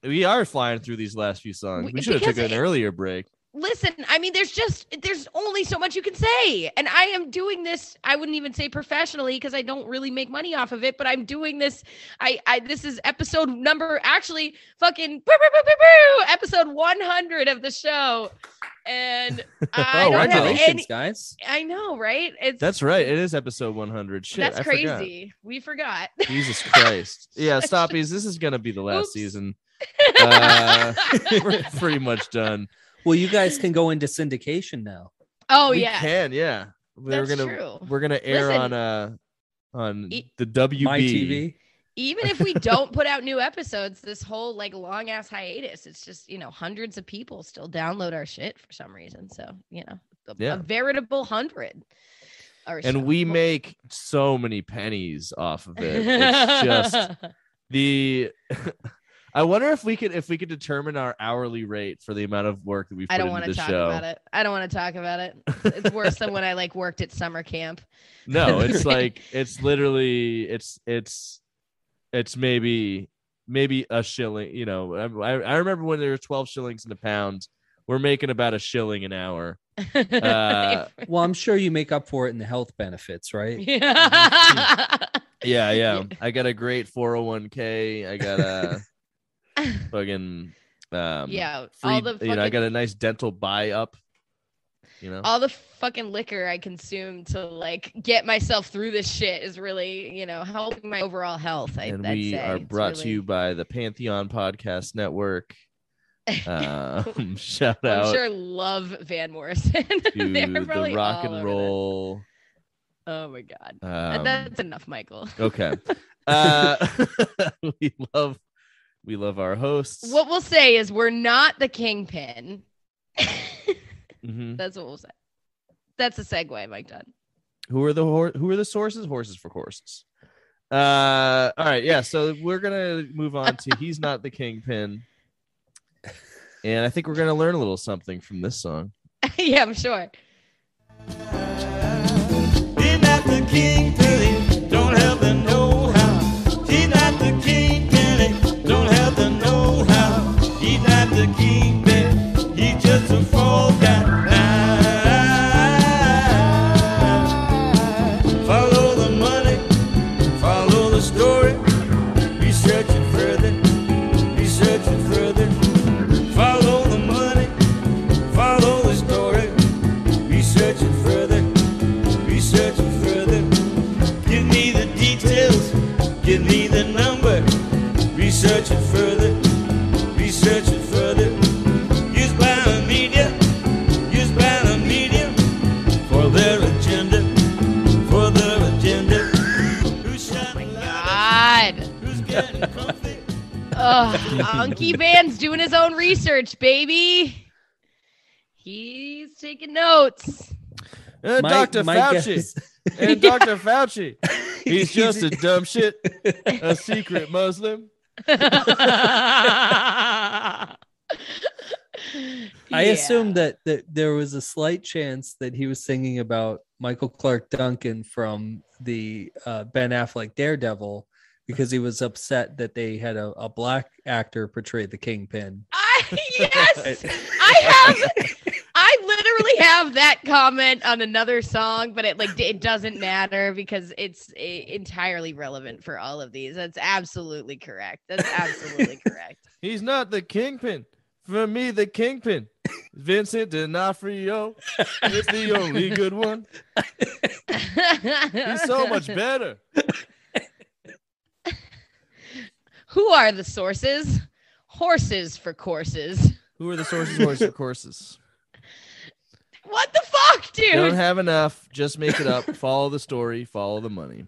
S2: we are flying through these last few songs.
S1: We-
S2: We should have
S1: because
S2: taken an earlier break.
S1: Listen, I mean, there's just there's only so much you can say, and I am doing this. I wouldn't even say professionally because I don't really make money off of it, but I'm doing this. I, I this is episode number actually fucking boo, boo, boo, boo, boo, episode 100 of the show, and I
S2: Oh,
S1: don't have
S3: Congratulations,
S1: any.
S3: guys.
S1: I know, right? It's
S2: That's right. It is episode 100. Shit,
S1: that's
S2: I forgot.
S1: crazy. We forgot.
S2: Jesus Christ. Yeah, stoppies. This is gonna be the last
S1: Oops.
S2: season. Uh, we're pretty much done.
S3: Well, you guys can go into syndication now.
S1: oh
S2: we
S1: yeah.
S2: can, yeah. We're
S1: That's
S2: gonna
S1: true.
S2: we're gonna air
S1: Listen.
S2: on uh on
S1: E-
S2: the WB.
S3: My TV.
S1: even if we don't put out new episodes this whole like long ass hiatus it's just you know hundreds of people still download our shit for some reason so you know a,
S2: Yeah.
S1: a veritable hundred or so.
S2: And we make so many pennies off of it. It's just the I wonder if we could if we could determine our hourly rate for the amount of work that we put
S1: i don't want to talk
S2: show.
S1: about it i don't want to talk about it it's worse than when i like worked at summer camp
S2: No, it's like it's literally it's it's it's maybe maybe a shilling. You know, I I remember when there were twelve shillings in a pound. We're making about a shilling an hour. Uh,
S3: Well, I'm sure you make up for it in the health benefits, right?
S1: yeah.
S2: Yeah, yeah. I got a great 401k. I got a fucking um
S1: yeah
S2: free,
S1: all the
S2: you know, I got a nice dental buy up. You know.
S1: all the fucking liquor I consume to like get myself through this shit is really, you know, helping my overall health. I,
S2: and
S1: I'd
S2: we
S1: say.
S2: are brought to you by the Pantheon Podcast Network. Um, shout out I'm
S1: sure love Van Morrison.
S2: to the rock and roll.
S1: Oh my god,
S2: Um,
S1: that's enough, Michael.
S2: okay. Uh, we love we love our hosts.
S1: What we'll say is we're not the kingpin.
S2: Mhm.
S1: That's what we'll say. That's a segue, Mike Dunn.
S2: Who are the hor- who are the sources? Horses for horses. Uh, all right, yeah. So we're gonna move on to he's not the kingpin, and I think we're gonna learn a little something from this song.
S1: yeah, I'm sure.
S4: He's not the king Research it further, research further. Use by media, use by media for their agenda, for their agenda. Who's shining light?
S1: God.
S4: Who's getting comfy?
S1: Ugh, Unky Van's doing his own research, baby. He's taking notes.
S2: Uh,
S3: My-
S2: Dr.
S3: my
S2: Fauci.
S3: guess-
S2: and Dr. Fauci. He's
S3: He's-
S2: just a dumb shit, a secret Muslim.
S3: I
S1: I
S3: assumed that, that there was a slight chance that he was singing about Michael Clarke Duncan from the uh, Ben Affleck Daredevil because he was upset that they had a, a black actor portray the kingpin.
S1: I, yes, I have. I literally have that comment on another song, but it like it doesn't matter because it's eh, entirely relevant for all of these. That's absolutely correct. That's absolutely correct.
S2: He's not the kingpin. For me, the kingpin. Vincent D'Onofrio. is the only good one. He's so much better.
S1: Who are the sources? Horses for courses.
S2: Who are the sources, horses, for courses?
S1: What the fuck,
S2: You don't have enough. Just make it up. follow the story. Follow the money.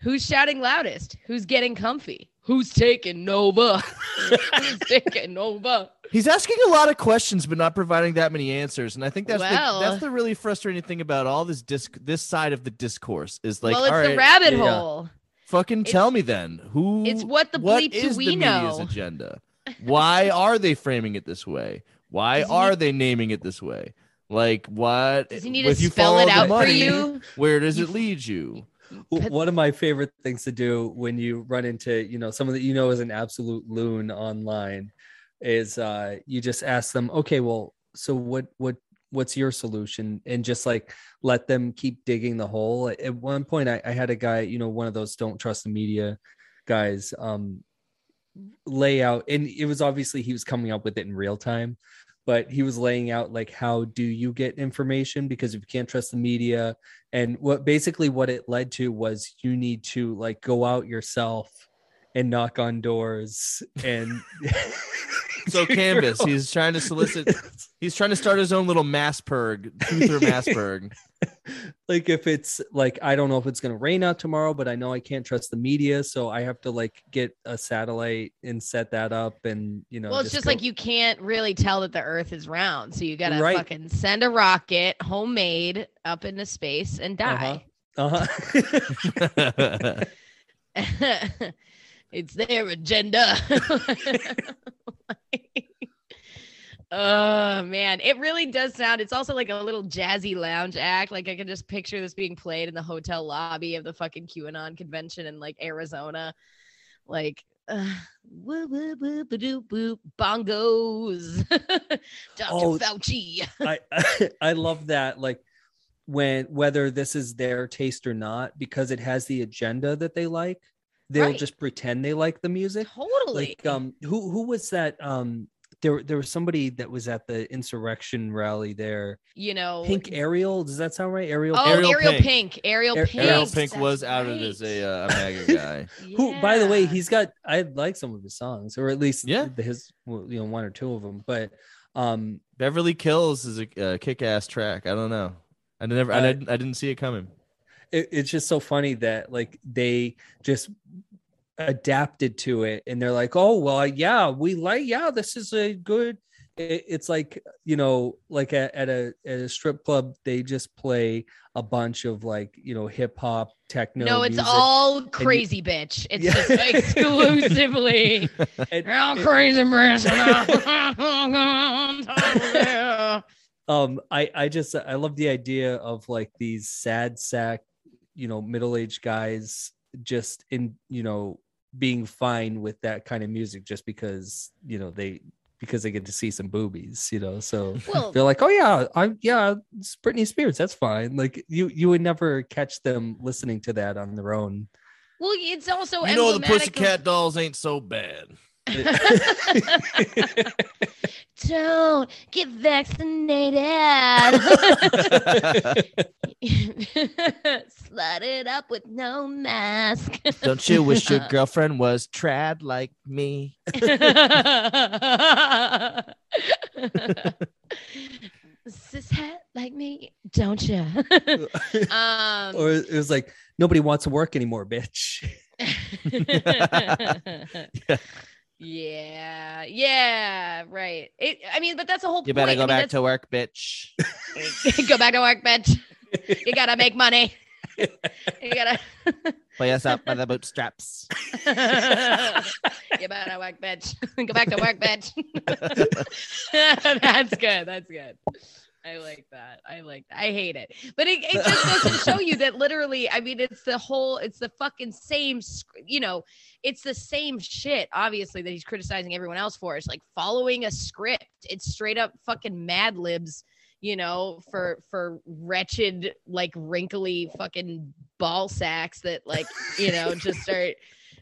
S1: Who's shouting loudest? Who's getting comfy? Who's taking Nova? Who's taking Nova?
S2: He's asking a lot of questions, but not providing that many answers. And I think that's
S1: Well-
S2: the, that's the really frustrating thing about all this disc this side of the discourse is like,
S1: well, it's
S2: all
S1: the
S2: right,
S1: rabbit
S3: yeah.
S1: hole.
S2: fucking
S1: it's-
S2: tell me then who
S1: it's what the
S2: what
S1: bleep do
S2: is
S1: we
S2: the media's
S1: know?
S2: agenda? Why are they framing it this way? Why are they naming it this way? Like what?
S1: Does he need
S2: if
S1: to
S2: you
S1: spell it
S2: the
S1: out for you?
S2: Where does it lead you?
S3: One of my favorite things to do when you run into, you know, someone that you know is an absolute loon online is uh you just ask them, okay, well, so what what what's your solution? And just like let them keep digging the hole. At one point I, I had a guy, you know, one of those don't trust the media guys, um lay out and it was obviously he was coming up with it in real time but he was laying out like how do you get information? Because if you can't trust the media and what basically what it led to was you need to like go out yourself and knock on doors and
S2: So canvas. He's trying to solicit. He's trying to start his own little Massberg, Truther Massberg.
S3: like if it's like i don't know if it's going to rain out tomorrow but i know i can't trust the media so i have to like get a satellite and set that up and you know
S1: Well, it's just
S3: go-
S1: like you can't really tell that the Earth is round, so you gotta
S3: Right.
S1: fucking send a rocket, homemade, up into space and die.
S3: uh-huh
S1: it's their agenda. oh man, it really does sound. It's also like a little jazzy lounge act. Like I can just picture this being played in the hotel lobby of the fucking QAnon convention in like Arizona. Like uh, woo woo woo ba doo boop bongos. Dr.
S3: Oh,
S1: Fauci.
S3: I, I I love that like when whether this is their taste or not because it has the agenda that they like they'll
S1: Right.
S3: just pretend they like the music
S1: Totally.
S3: like um who who was that um there there was somebody that was at the insurrection rally there
S1: you know,
S3: pink ariel does that sound right ariel
S1: Oh,
S2: Ariel
S1: Ariel,
S2: Pink.
S1: Pink. Ariel Pink.
S2: Ariel Pink
S1: That's
S2: was out
S1: right.
S2: as a, uh, MAGA guy.
S3: who by the way he's got i like some of his songs or at least
S2: Yeah.
S3: his you know one or two of them but um
S2: Beverly Kills is a uh, kick-ass track. I don't know. I never. I
S3: Uh,
S2: didn't. I didn't see it coming.
S3: It, it's just so funny that like they just adapted to it and they're like oh well yeah we like yeah this is a good it, it's like you know like at, at a at a strip club they just play a bunch of like you know hip hop techno
S1: No, it's
S3: music.
S1: all crazy, bitch. It's
S3: Yeah.
S1: just exclusively
S3: And
S1: all crazy, bitch.
S3: um i i just i love the idea of like these sad sack you know middle-aged guys just in you know being fine with that kind of music just because you know they because they get to see some boobies you know? So
S1: well,
S3: they're like oh yeah i yeah it's britney spears that's fine. Like you you would never catch them listening to that on their own.
S1: Well, it's also
S2: you know the
S1: emblematic of-
S2: Pussycat Dolls ain't so bad.
S1: Don't get vaccinated. Slide it up with no mask.
S2: Don't you wish your girlfriend was trad like me?
S1: Cis hat like me, don't you? um,
S3: or it was like nobody wants to work anymore bitch
S1: yeah, yeah, yeah, right. It, I mean, but that's a whole.
S2: You better
S1: point.
S2: go
S1: I mean,
S2: back to work, bitch.
S1: go back to work, bitch. You gotta make money. You gotta.
S2: Play us up by the bootstraps.
S1: you better work, bitch. Go back to work, bitch. That's good. That's good. I like that. I like that. I hate it. But it, it just goes to show you that literally, I mean, it's the whole, it's the fucking same, you know, it's the same shit, obviously, that he's criticizing everyone else for. It's like following a script. It's straight up fucking mad libs, you know, for for wretched, like wrinkly fucking ball sacks that like, you know, just are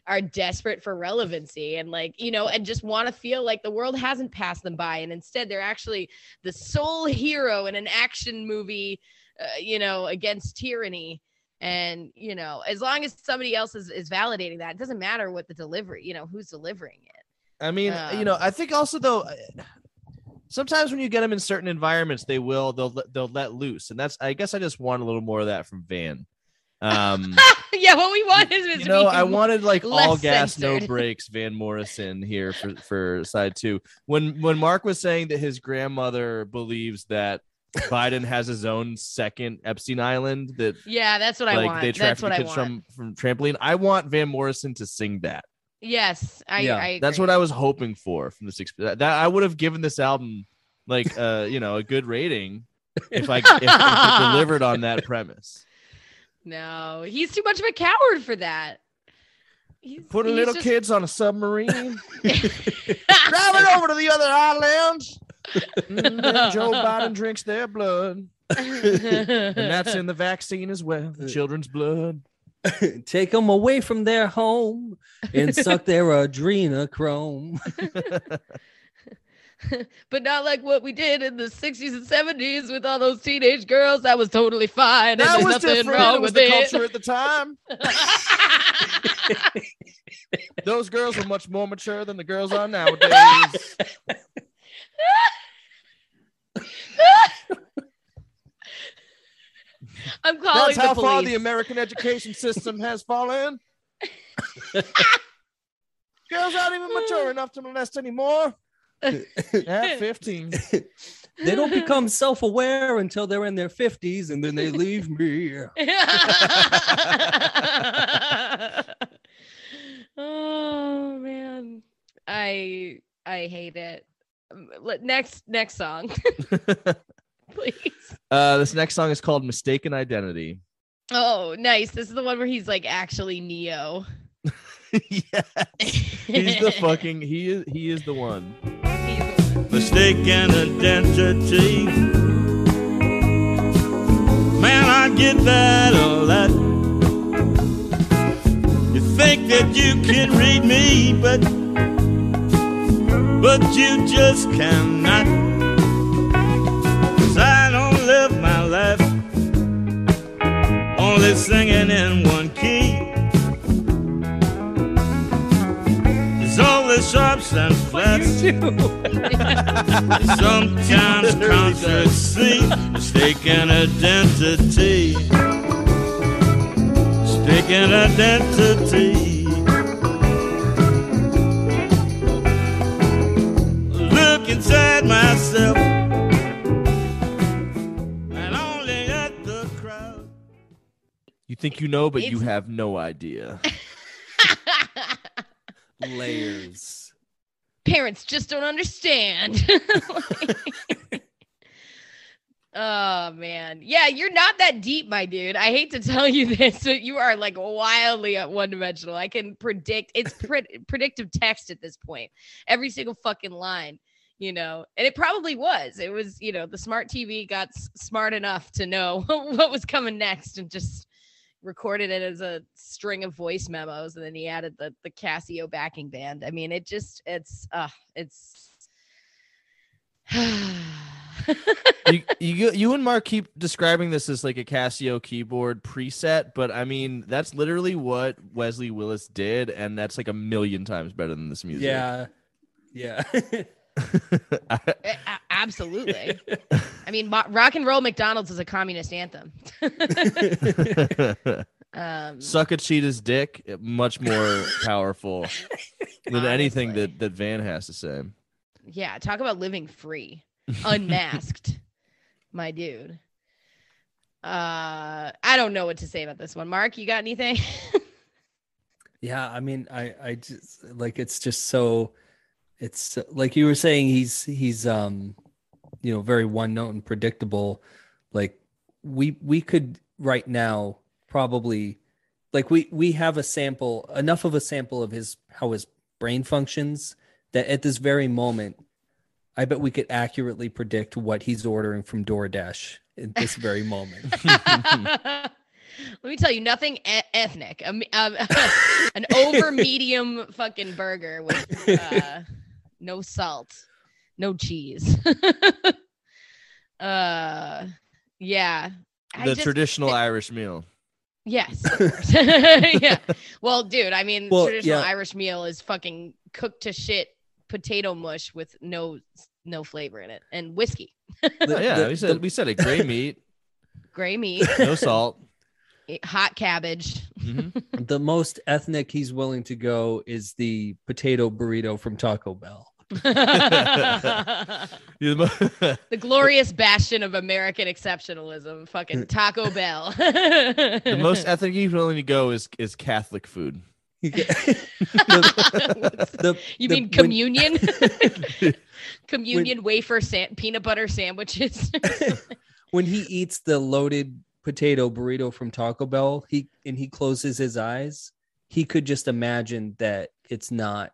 S1: are desperate for relevancy and like you know and just want to feel like the world hasn't passed them by and instead they're actually the sole hero in an action movie uh, you know against tyranny and you know as long as somebody else is, is validating that it doesn't matter what the delivery you know who's delivering it
S2: I mean,
S1: Um,
S2: you know, I think also though, sometimes when you get them in certain environments, they will they'll they'll let loose, and that's I guess I just want a little more of that from Van. Um,
S1: yeah, what we want is
S2: you know, I wanted like all gas, no
S1: censored.
S2: brakes, Van Morrison here for for side two. When when Mark was saying that his grandmother believes that Biden has his own second Epstein Island that
S1: Yeah, that's what I
S2: like
S1: want.
S2: they traffic kids from from trampoline. I want Van Morrison to sing that.
S1: Yes, I.
S3: Yeah,
S1: I
S2: That's what I was hoping for from this. Exp- that I would have given this album like uh you know a good rating if I if, if it delivered on that premise.
S1: No, he's too much of a coward for that. He's,
S2: Putting
S1: he's
S2: little
S1: just-
S2: kids on a submarine, driving over to the other islands. Mm, and then Joe Biden drinks their blood, and that's in the vaccine as well. The children's blood.
S3: Take them away from their home and suck their adrenochrome.
S1: but not like what we did in the 60s and 70s with all those teenage girls. That was totally fine.
S2: That was
S1: nothing
S2: different.
S1: wrong
S2: It was
S1: with
S2: the
S1: it.
S2: culture at the time. Those girls were much more mature than the girls are nowadays.
S1: I'm calling
S2: That's how
S1: the
S2: far the American education system has fallen. Girls aren't even mature enough to molest anymore. At 15.
S3: They don't become self aware until they're in their 50s and then they leave me.
S1: oh man, I I hate it. Next next song, please.
S2: Uh, this next song is called Mistaken Identity.
S1: Oh, nice. This is the one where he's like actually Neo.
S2: yes. He's the fucking he is he is the one.
S4: mistaken identity. Man, I get that a lot. You think that you can read me, but but you just cannot. 'Cause I don't live my life only singing in one It's all the sharps and flats. Sometimes controversy, mistaken identity, mistaken identity. Look inside myself, and only at the crowd.
S2: You think you know, but you have no idea.
S3: Layers.
S1: Parents just don't understand. oh man. Yeah, you're not that deep, my dude. I hate to tell you this, but you are like wildly one dimensional. I can predict it's pre- predictive text at this point. Every single fucking line, you know. And it probably was. It was, you know, the smart TV got s- smart enough to know what was coming next and just recorded it as a string of voice memos and then he added the the Casio backing band. I mean, it just it's uh it's
S2: you, you you and Mark keep describing this as like a Casio keyboard preset, but I mean that's literally what Wesley Willis did, and that's like a million times better than this music.
S3: Yeah. Yeah.
S1: A- a- absolutely. I mean, mo- rock and roll McDonald's is a communist anthem. um,
S2: Suck a cheetah's dick, eh, much more powerful than anything that that Van has to say.
S1: yeah, talk about living free, unmasked, my dude. Uh, I don't know what to say about this one. Mark, you got anything?
S3: Yeah, I mean, I, I just like it's just so, it's like you were saying, he's he's um, you know, very one note and predictable. Like we we could right now probably, like we we have a sample enough of a sample of his how his brain functions that at this very moment, I bet we could accurately predict what he's ordering from DoorDash at this very moment.
S1: Let me tell you, nothing e- ethnic. Me- um, an over medium fucking burger with uh, no salt, no cheese. uh, yeah.
S2: The
S1: just-
S2: traditional Irish meal.
S1: Yes. yeah. Well, dude, I mean,
S3: Well,
S1: traditional
S3: yeah.
S1: Irish meal is fucking cooked to shit potato mush with no no flavor in it and whiskey,
S3: The-
S2: yeah,
S3: the-
S2: we said we said it. Gray meat,
S1: gray meat,
S2: no salt.
S1: hot cabbage.
S2: Mhm.
S3: the most ethnic he's willing to go is the potato burrito from Taco Bell.
S1: The
S2: You're the mo-
S1: glorious bastion of American exceptionalism, fucking Taco Bell.
S2: the most ethnic he's willing to go is is Catholic food.
S3: The- the-
S1: you
S3: the-
S1: mean
S3: when-
S1: communion? communion wafer san- peanut butter sandwiches.
S3: when he eats the loaded potato burrito from Taco Bell, he and he closes his eyes, he could just imagine that it's not it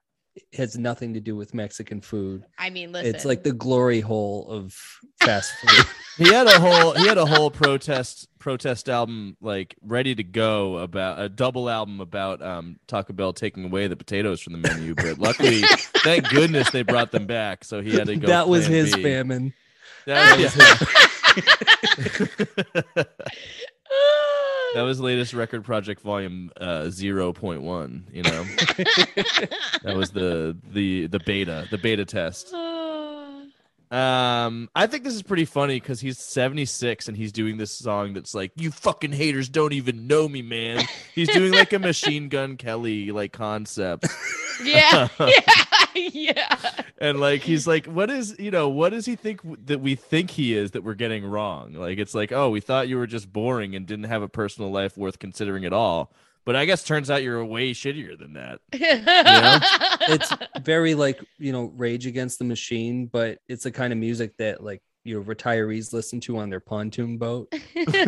S3: has nothing to do with Mexican food.
S1: I mean, listen.
S3: It's like the glory hole of fast food.
S2: He had a whole he had a whole protest protest album like ready to go about a double album about um Taco Bell taking away the potatoes from the menu, but luckily, thank goodness they brought them back. So he had to go.
S3: that was his
S2: B.
S3: famine.
S2: That was,
S3: That
S2: that was latest record project volume uh 0.1 you know? That was the the the beta the beta test um i think this is pretty funny because he's 76 and he's doing this song that's like you fucking haters don't even know me man. He's doing like a machine gun kelly like concept.
S1: Yeah, yeah, yeah.
S2: and like he's like what is you know what does he think w- that we think he is that we're getting wrong? Like it's like oh we thought you were just boring and didn't have a personal life worth considering at all but i guess turns out you're way shittier than that.
S3: It's very like, you know, Rage Against the Machine, but it's the kind of music that like your retirees listen to on their pontoon boat.
S2: yeah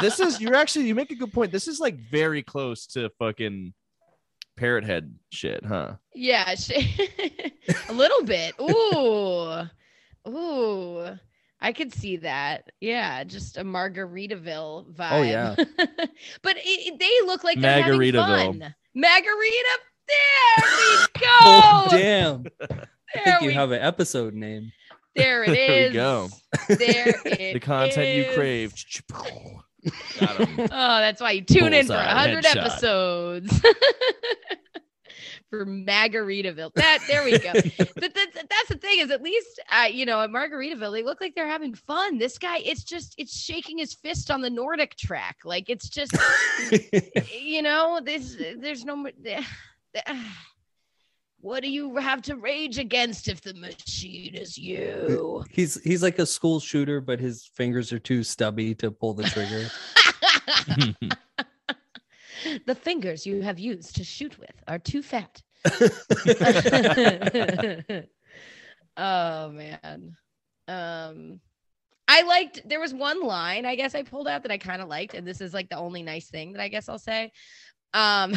S2: this is you're actually you make a good point. This is like very close to fucking parrot head shit huh?
S1: Yeah, sh- a little bit. Ooh, ooh, I could see that. Yeah, just a Margaritaville oh, vibe.
S3: Oh, yeah.
S1: but it, they look like they're having fun. Margarita. There we go.
S3: Oh, damn. I think you
S1: we-
S3: have an episode name.
S1: There it is.
S2: There we go.
S1: There it
S2: the content you
S1: is.
S2: crave Got 'em.
S1: Oh, that's why you tune in for a hundred
S2: headshot.
S1: episodes. For Margaritaville. That there we go. but that's that's the thing is at least uh, you know at Margaritaville they look like they're having fun. This guy, it's just it's shaking his fist on the NordicTrack. Like it's just you know this there's no. What do you have to rage against if the machine is you?
S3: He's he's like a school shooter, but his fingers are too stubby to pull the trigger.
S1: the fingers you have used to shoot with are too fat. oh man. Um I liked there was one line I guess I pulled out that I kind of liked and this is like the only nice thing that I guess I'll say. Um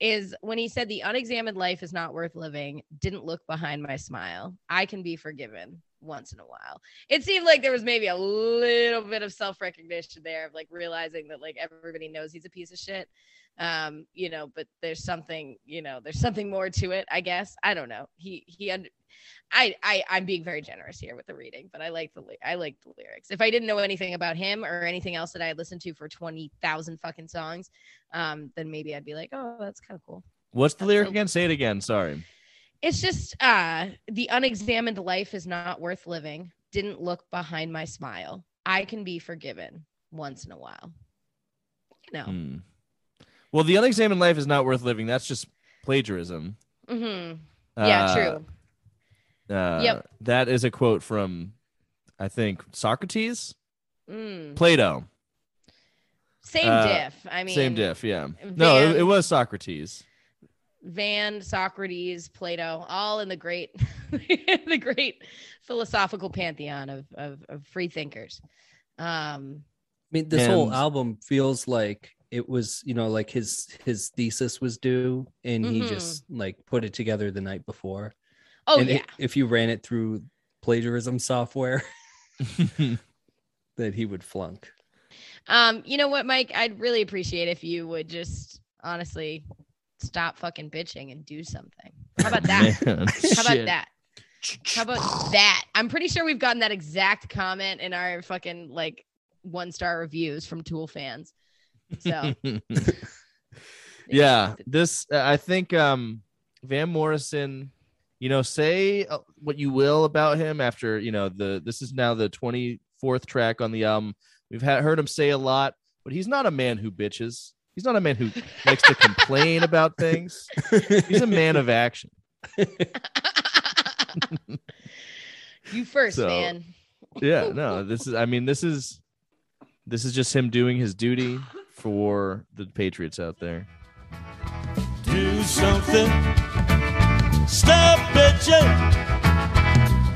S1: is when he said the unexamined life is not worth living, didn't look behind my smile. I can be forgiven once in a while. It seemed like there was maybe a little bit of self-recognition there of like realizing that like everybody knows he's a piece of shit. Um you know but there's something you know there's something more to it i guess. I don't know. He he under I, I i'm being very generous here with the reading but i like the i like the lyrics. If i didn't know anything about him or anything else that i had listened to for 20000 fucking songs um then maybe i'd be like oh that's kind of cool.
S2: What's the
S1: That's
S2: lyric
S1: so-
S2: again? Say it again. Sorry
S1: it's just uh the unexamined life is not worth living. Didn't look behind my smile. I can be forgiven once in a while. You know.
S2: Hmm. well the unexamined life is not worth living. That's just plagiarism.
S1: Hmm yeah
S2: Uh,
S1: true.
S2: uh,
S1: Yep.
S2: that is a quote from i think socrates?
S1: Mm.
S2: plato.
S1: Same
S2: Uh,
S1: diff. I mean,
S2: same diff yeah. No it, it was socrates
S1: Van, Socrates, Plato, all in the great, the great philosophical pantheon of of, of free thinkers. Um,
S3: I mean, this whole album feels like it was, you know, like his his thesis was due, and he
S1: Mhm.
S3: just like put it together the night before.
S1: oh
S3: and
S1: yeah,
S3: i- if you ran it through plagiarism software, that he would flunk.
S1: um, you know what, Mike? I'd really appreciate if you would just honestly stop fucking bitching and do something. How about that?
S2: Man,
S1: How about
S2: shit.
S1: that? How about that? I'm pretty sure we've gotten that exact comment in our fucking like one star reviews from Tool fans. So
S2: yeah this i think um Van Morrison, you know, say uh, what you will about him after, you know, the this is now the 24th track on the album. We've had, heard him say a lot, but he's not a man who bitches. He's not a man who likes to complain about things. He's a man of action.
S1: you first,
S2: So-
S1: man.
S2: Yeah, no, this is I mean, this is this is just him doing his duty for the Patriots out there.
S4: Do something. Stop bitching.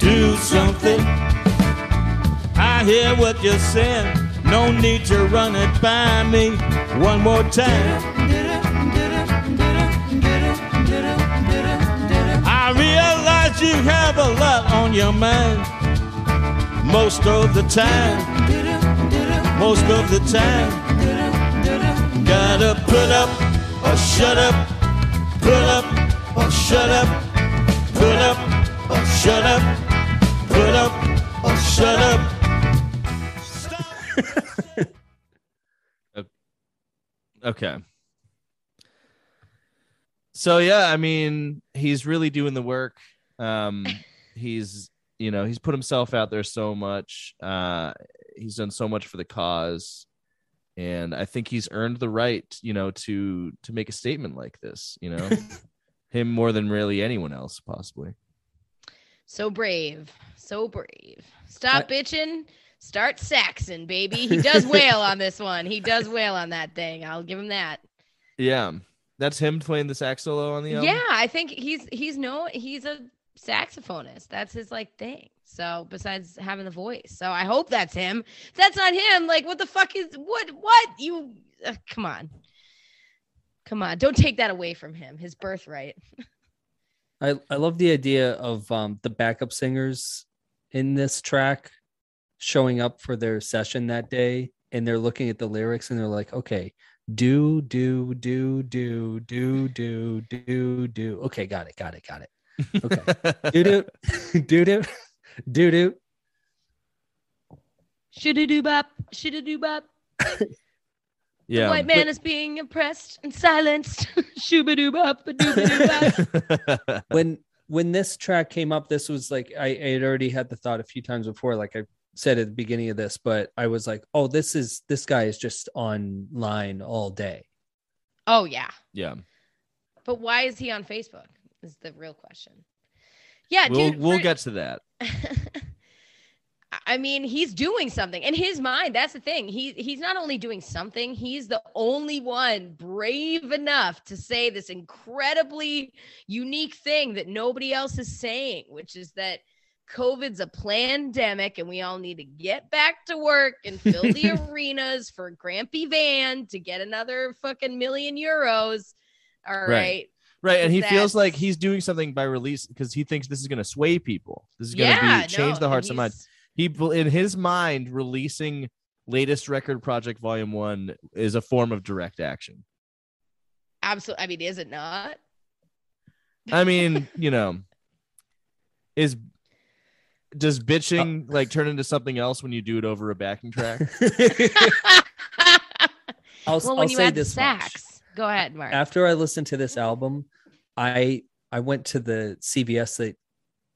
S4: Do something. I hear what you're saying. No need to run it by me one more time. I realize you have a lot on your mind. Most of the time. Most of the time. Gotta put up or shut up. Put up or shut up. Put up or shut up. Put up or shut up.
S2: Okay. So yeah, I mean, he's really doing the work. Um he's you know, he's put himself out there so much. Uh he's done so much for the cause. And I think he's earned the right, you know, to to make a statement like this, you know. Him more than really anyone else possibly.
S1: So brave. So brave. Stop bitching. Start saxing, baby. He does wail on this one. He does wail on that thing. I'll give him that.
S2: Yeah. That's him playing the sax solo on the album.
S1: Yeah, I think he's he's no he's a saxophonist. That's his like thing. So besides having the voice, so I hope that's him. If that's not him, like what the fuck is what what you? Uh, come on, come on! Don't take that away from him. His birthright.
S3: I, I love the idea of um, the backup singers in this track showing up for their session that day and they're looking at the lyrics and they're like, okay, do, do, do, do, do, do, do, do. Okay, got it, got it, got it. Okay. do, do, do, do, do, do.
S1: Shoulda do bop, shoulda do bop.
S2: Yeah.
S1: The white man is being oppressed and silenced. Shooba doo bop, a doo bop.
S3: when when this track came up, this was like I, I had already had the thought a few times before, like I said at the beginning of this, but I was like, oh, this is this guy is just online all day.
S1: Oh yeah,
S2: yeah.
S1: but why is he on Facebook? Is the real question. Yeah,
S2: we'll
S1: dude.
S2: we'll
S1: for-
S2: get to that.
S1: I mean, he's doing something in his mind. That's the thing. He he's not only doing something, he's the only one brave enough to say this incredibly unique thing that nobody else is saying, which is that COVID's a pandemic and we all need to get back to work and fill the arenas for Grampy Van to get another fucking million euros. All right.
S2: Right. Right, and he feels like he's doing something by release because he thinks this is going to sway people. This is going to
S1: Yeah,
S2: be change
S1: no,
S2: the hearts and minds. He in his mind releasing latest record project volume 1 is a form of direct action.
S1: Absolutely. I mean, is it not?
S2: I mean, you know, is does bitching
S1: Uh,
S2: like turn into something else when you do it over a backing track?
S3: I'll,
S1: well,
S3: I'll
S1: when you
S3: say
S1: add the
S3: this much.
S1: sax, go ahead, Mark.
S3: After I listened to this album, I I went to the CVS that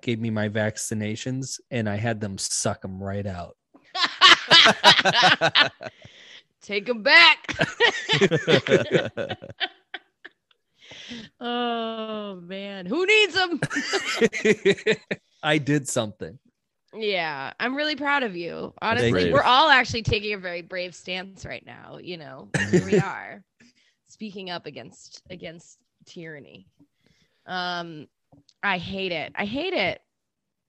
S3: gave me my vaccinations and I had them suck them right out.
S1: Take them back. oh man, who needs them?
S3: I did something.
S1: Yeah, I'm really proud of you. Honestly, we're all actually taking a very brave stance right now. You know, here we are, speaking up against against tyranny. Um, I hate it. I hate it.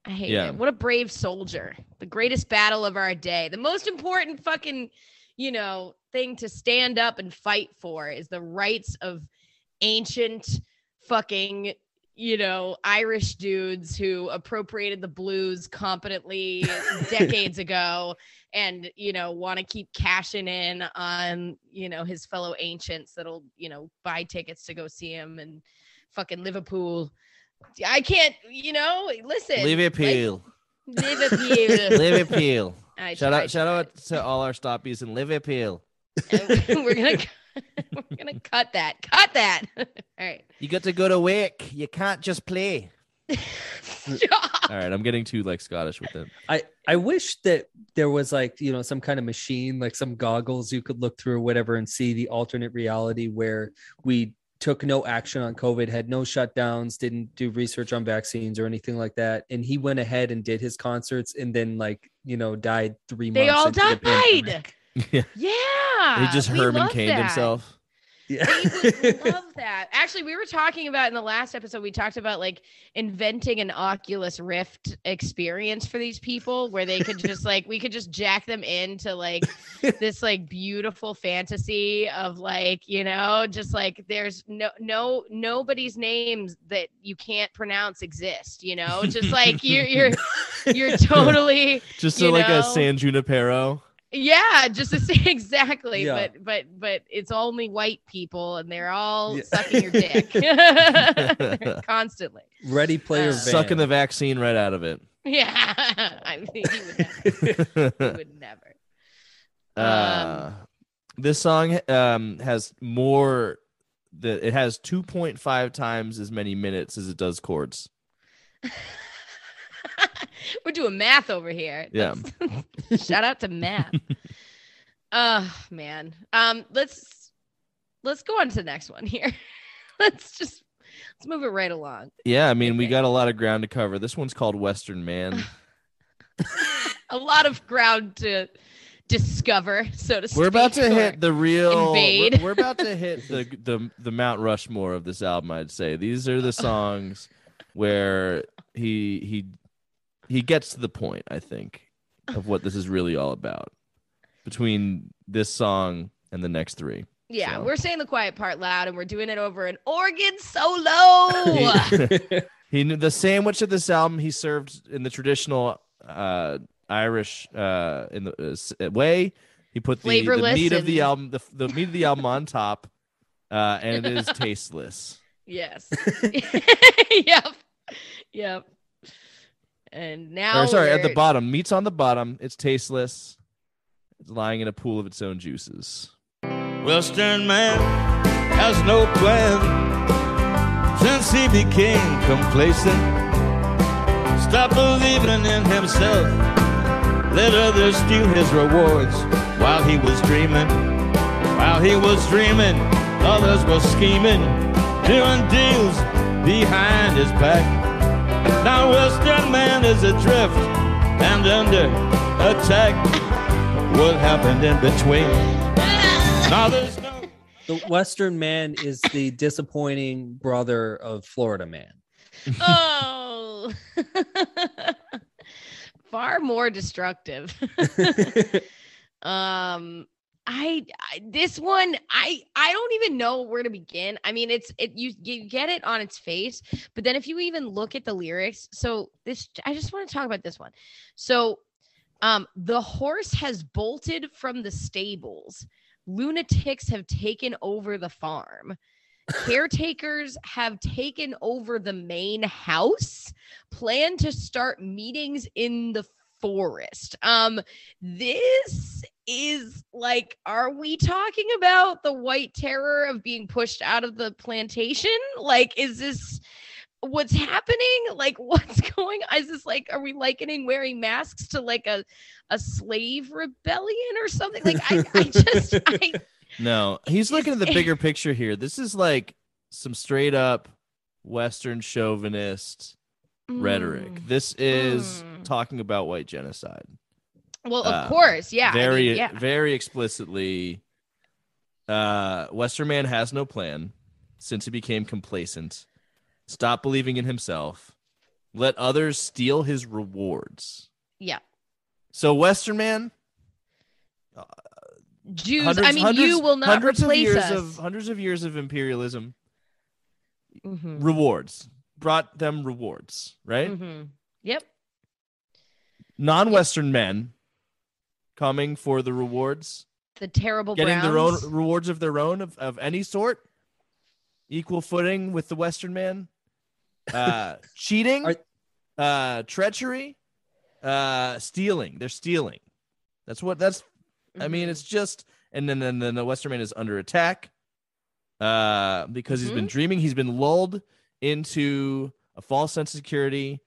S1: I hate
S2: Yeah.
S1: it. What a brave soldier. The greatest battle of our day. The most important fucking, you know, thing to stand up and fight for is the rights of ancient fucking, you know, Irish dudes who appropriated the blues competently decades ago and, you know, want to keep cashing in on, you know, his fellow ancients that'll, you know, buy tickets to go see him and fucking Liverpool. I can't, you know, listen.
S2: Liverpool.
S1: Like, Liverpool.
S2: Liverpool.
S1: I
S2: Shout out shout out to all our stoppies in Liverpool.
S1: we're gonna We're gonna cut that. Cut that. All right.
S2: You got to go to work. You can't just play. All right, I'm getting too like Scottish with it.
S3: I I wish that there was like you know some kind of machine like some goggles you could look through or whatever and see the alternate reality where we took no action on COVID, had no shutdowns, didn't do research on vaccines or anything like that, and he went ahead and did his concerts and then like you know died three
S1: They
S3: months.
S1: all
S3: into the
S1: died.
S3: pandemic.
S2: Yeah.
S1: Yeah.
S2: he just Herman
S1: love
S2: Cained
S1: that.
S2: himself.
S3: Yeah.
S1: We would love that. Actually, we were talking about in the last episode, we talked about like inventing an Oculus Rift experience for these people where they could just like, we could just jack them into like this like beautiful fantasy of like, you know, just like there's no, no, nobody's names that you can't pronounce exist, you know, just like you're, you're, you're totally,
S2: Just
S1: You
S2: so like
S1: know?
S2: a San Junipero.
S1: Yeah, just to say exactly,
S3: Yeah.
S1: but but but it's only white people and they're all
S3: Yeah.
S1: sucking your dick constantly.
S3: Ready Player
S1: Uh,
S2: Sucking the vaccine right out of it.
S1: Yeah, I mean, he would never. He would never.
S2: uh, this song um, has more. The it has 2.5 times as many minutes as it does chords.
S1: We're doing math over here.
S2: Yeah.
S1: Shout out to math. Oh man. Um, let's let's go on to the next one here. let's just let's move it right along.
S2: Yeah, I mean, we got a lot of ground to cover. This one's called Western Man.
S1: A lot of ground to discover, so to speak.
S2: We're about to hit the real.
S1: invade.
S2: We're, we're about to hit the, the the Mount Rushmore of this album. I'd say these are the songs where he he he gets to the point. I think of what this is really all about between this song and the next three.
S1: Yeah,
S2: So-
S1: we're saying the quiet part loud and we're doing it over an organ solo.
S2: He knew the sandwich of this album he served in the traditional uh, Irish uh, in the uh, way. He put the, the meat of the album the, the meat of the album on top, uh, and it is tasteless.
S1: yes. yep. Yep. And now
S2: or sorry, at the bottom, meat's on the bottom. It's tasteless. It's lying in a pool of its own juices.
S4: Western man has no plan since he became complacent. Stop believing in himself. Let others steal his rewards while he was dreaming. While he was dreaming, others were scheming, doing deals behind his back. Now Western man is adrift and under attack. What happened in between? Now there's no.
S3: The Western Man is the disappointing brother of Florida Man.
S1: Oh. Far more destructive. um I, I this one I I don't even know where to begin. I mean it's it you you get it on its face, but then if you even look at the lyrics, so this I just want to talk about this one. So um the horse has bolted from the stables. Lunatics have taken over the farm. Caretakers have taken over the main house. Plan to start meetings in the forest. Um this is like are we talking about the white terror of being pushed out of the plantation? Like is this what's happening? Like what's going on? Is this like are we likening wearing masks to like a a slave rebellion or something? Like I, I just I
S2: No, he's looking at the bigger picture here. This is like some straight up Western chauvinist rhetoric.
S1: Mm.
S2: This is
S1: Mm.
S2: Talking about white genocide.
S1: Well, of
S2: Uh,
S1: course, yeah. I mean,
S2: very,
S1: yeah.
S2: very explicitly. Uh, Western man has no plan since he became complacent. Stop believing in himself. Let others steal his rewards.
S1: Yeah.
S2: So Western man,
S1: Jews.
S2: hundreds,
S1: I mean,
S2: hundreds-
S1: you will not
S2: hundreds
S1: replace
S2: of years
S1: us.
S2: of hundreds of years of imperialism.
S1: Mm-hmm.
S2: Rewards brought them rewards, right?
S1: Mhm. Yep.
S2: Non-Western men coming for the rewards,
S1: The terrible
S2: getting their own rewards of their own of, of any sort, equal footing with the Western man, uh, cheating,
S3: Are-
S2: uh, treachery, uh, stealing. They're stealing. That's what. That's. I mean,
S1: Mhm.
S2: it's just and then then, then the Western Man is under attack uh, because he's been
S1: Mhm.
S2: dreaming. He's been lulled into a false sense of security,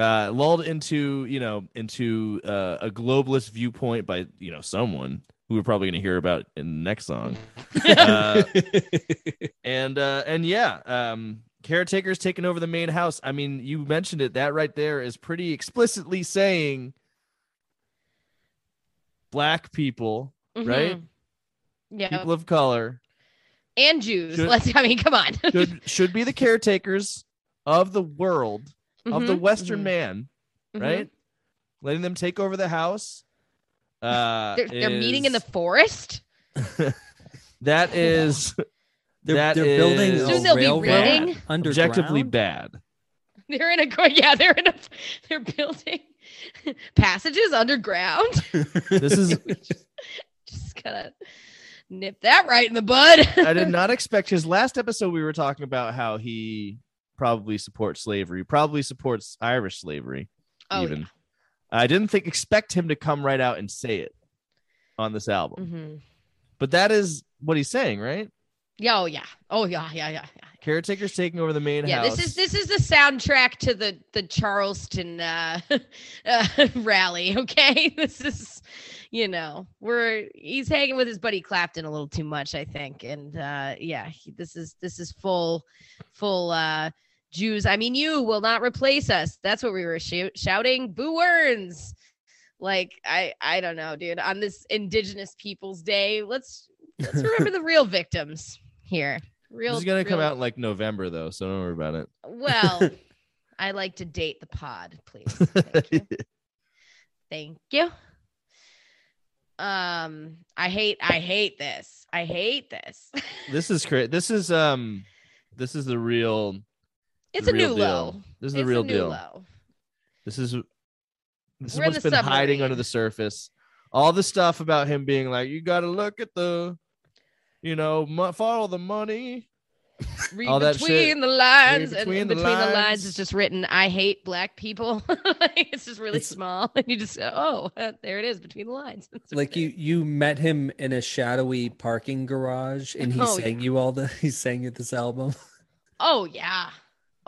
S2: uh, lulled into you know into uh, a globalist viewpoint by you know someone who we're probably going to hear about in the next song. Uh, and uh, and yeah, um, caretaker's taking over the main house. I mean, you mentioned it. That right there is pretty explicitly saying black people, right?
S1: Mhm. Yeah.
S2: People of color
S1: and Jews.
S2: Should-
S1: Let's I mean, come on.
S2: should should be the caretakers of the world of the
S1: Mhm,
S2: Western
S1: mhm,
S2: man,
S1: mhm.
S2: right? Letting them take over the house. Uh,
S1: They're, they're meeting in the forest.
S2: that is
S3: They're,
S2: That
S3: they're building a
S1: Soon they'll be
S3: railroad
S1: reading.
S3: underground.
S2: objectively bad.
S1: They're in a yeah. They're in a they're building passages underground.
S2: This is
S1: Just gotta nip that right in the bud.
S2: I did not expect his last episode. We were talking about how he probably supports slavery, probably supports Irish slavery.
S1: Oh,
S2: even I didn't think expect him to come right out and say it on this album,
S1: hmm
S2: but that is what he's saying, right?
S1: Yeah. Oh yeah. Oh yeah. Yeah. Yeah. yeah.
S2: Caretaker's taking over the main
S1: Yeah,
S2: house.
S1: Yeah, this is this is the soundtrack to the the Charleston uh, uh rally. Okay, this is you know we're he's hanging with his buddy Clapton a little too much, I think, and uh yeah, he, this is this is full full uh Jews. I mean, you will not replace us. That's what we were shou- shouting. Boo Earns. Like I I don't know, dude. On this Indigenous Peoples Day, let's let's remember the real victims here. Real.
S2: this is gonna come out in like November though, so don't worry about it.
S1: well, I like to date the pod, please. Thank you. Thank you. Um, I hate I hate this. I hate this.
S2: this is great. This is um, this is the real.
S1: It's a new
S2: deal.
S1: low.
S2: This is
S1: It's
S2: the real
S1: a new
S2: deal.
S1: low.
S2: This is this
S1: We're
S2: is what's
S1: the
S2: been hiding under the surface. All the stuff about him being like, you got to look at the, you know, mo- follow the money.
S1: Read
S2: All that
S1: between
S2: shit.
S1: the lines,
S2: Read
S1: and
S2: between
S1: in
S2: the
S1: between the lines
S2: lines.
S1: is just written, "I hate black people." Like, it's just really
S3: It's-
S1: small, and you just go, "Oh, there it is between the lines." It's
S3: like you you met him in a shadowy parking garage and he
S1: Oh,
S3: sang you all the he sang you this album
S1: Oh yeah.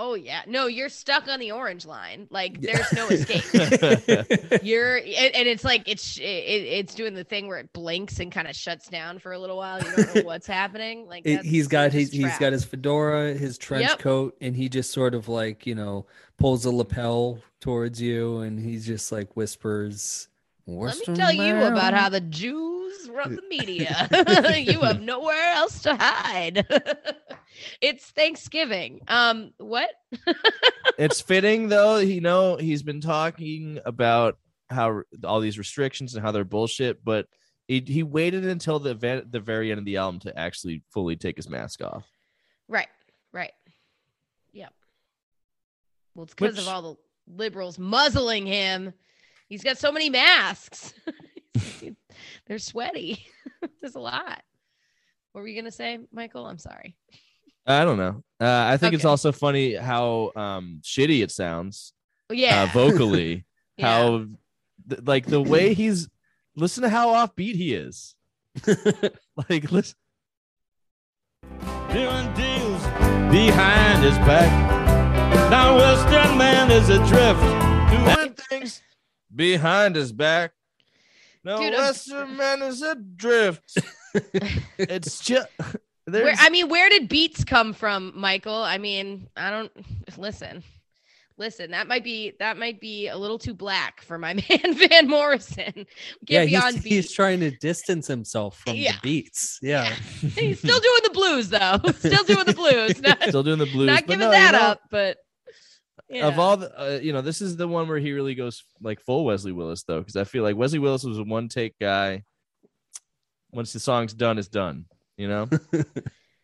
S1: Oh yeah. No, you're stuck on the orange line. Like there's no escape. You're and, and it's like it's it, it's doing the thing where it blinks and kind of shuts down for a little while. You don't know what's happening. Like
S3: It- he's got his he's got his fedora his trench
S1: Yep.
S3: coat and he just sort of like you know pulls the lapel towards you and he just like whispers
S1: Let me tell you about how the Jews run the media. you have nowhere else to hide. it's Thanksgiving. Um, what?
S2: it's fitting though. You know, he's been talking about how all these restrictions and how they're bullshit, but he, he waited until the ve- the very end of the album to actually fully take his mask off.
S1: Right, right. Yep. Well, it's because of all the liberals muzzling him. He's got so many masks. They're sweaty. There's a lot. What were you gonna say, Michael? I'm sorry.
S2: I don't know. Uh, I think it's also funny how um shitty it sounds
S1: Oh, yeah.
S2: uh, vocally.
S1: Yeah.
S2: How th- like the way he's listen to how offbeat he is. like listen.
S4: doing deals behind his back. Now Western man is adrift.
S2: doing things behind his back. No
S1: Dude, I'm-
S2: Western man is adrift. it's just
S1: Where, I mean, where did beats come from, Michael? I mean, I don't listen. Listen, that might be that might be a little too black for my man Van Morrison. Get
S3: yeah
S1: beyond
S3: he's,
S1: beats.
S3: he's trying to distance himself from
S1: Yeah.
S3: the beats yeah
S1: He's still doing the blues though. Still doing the blues. Not,
S2: still doing the blues.
S1: not giving
S2: no, you
S1: that
S2: know,
S1: up, but yeah.
S2: Of all the, uh, you know, this is the one where he really goes like full Wesley Willis though, because I feel like Wesley Willis was a one take guy. Once the song's done, it's done. You know.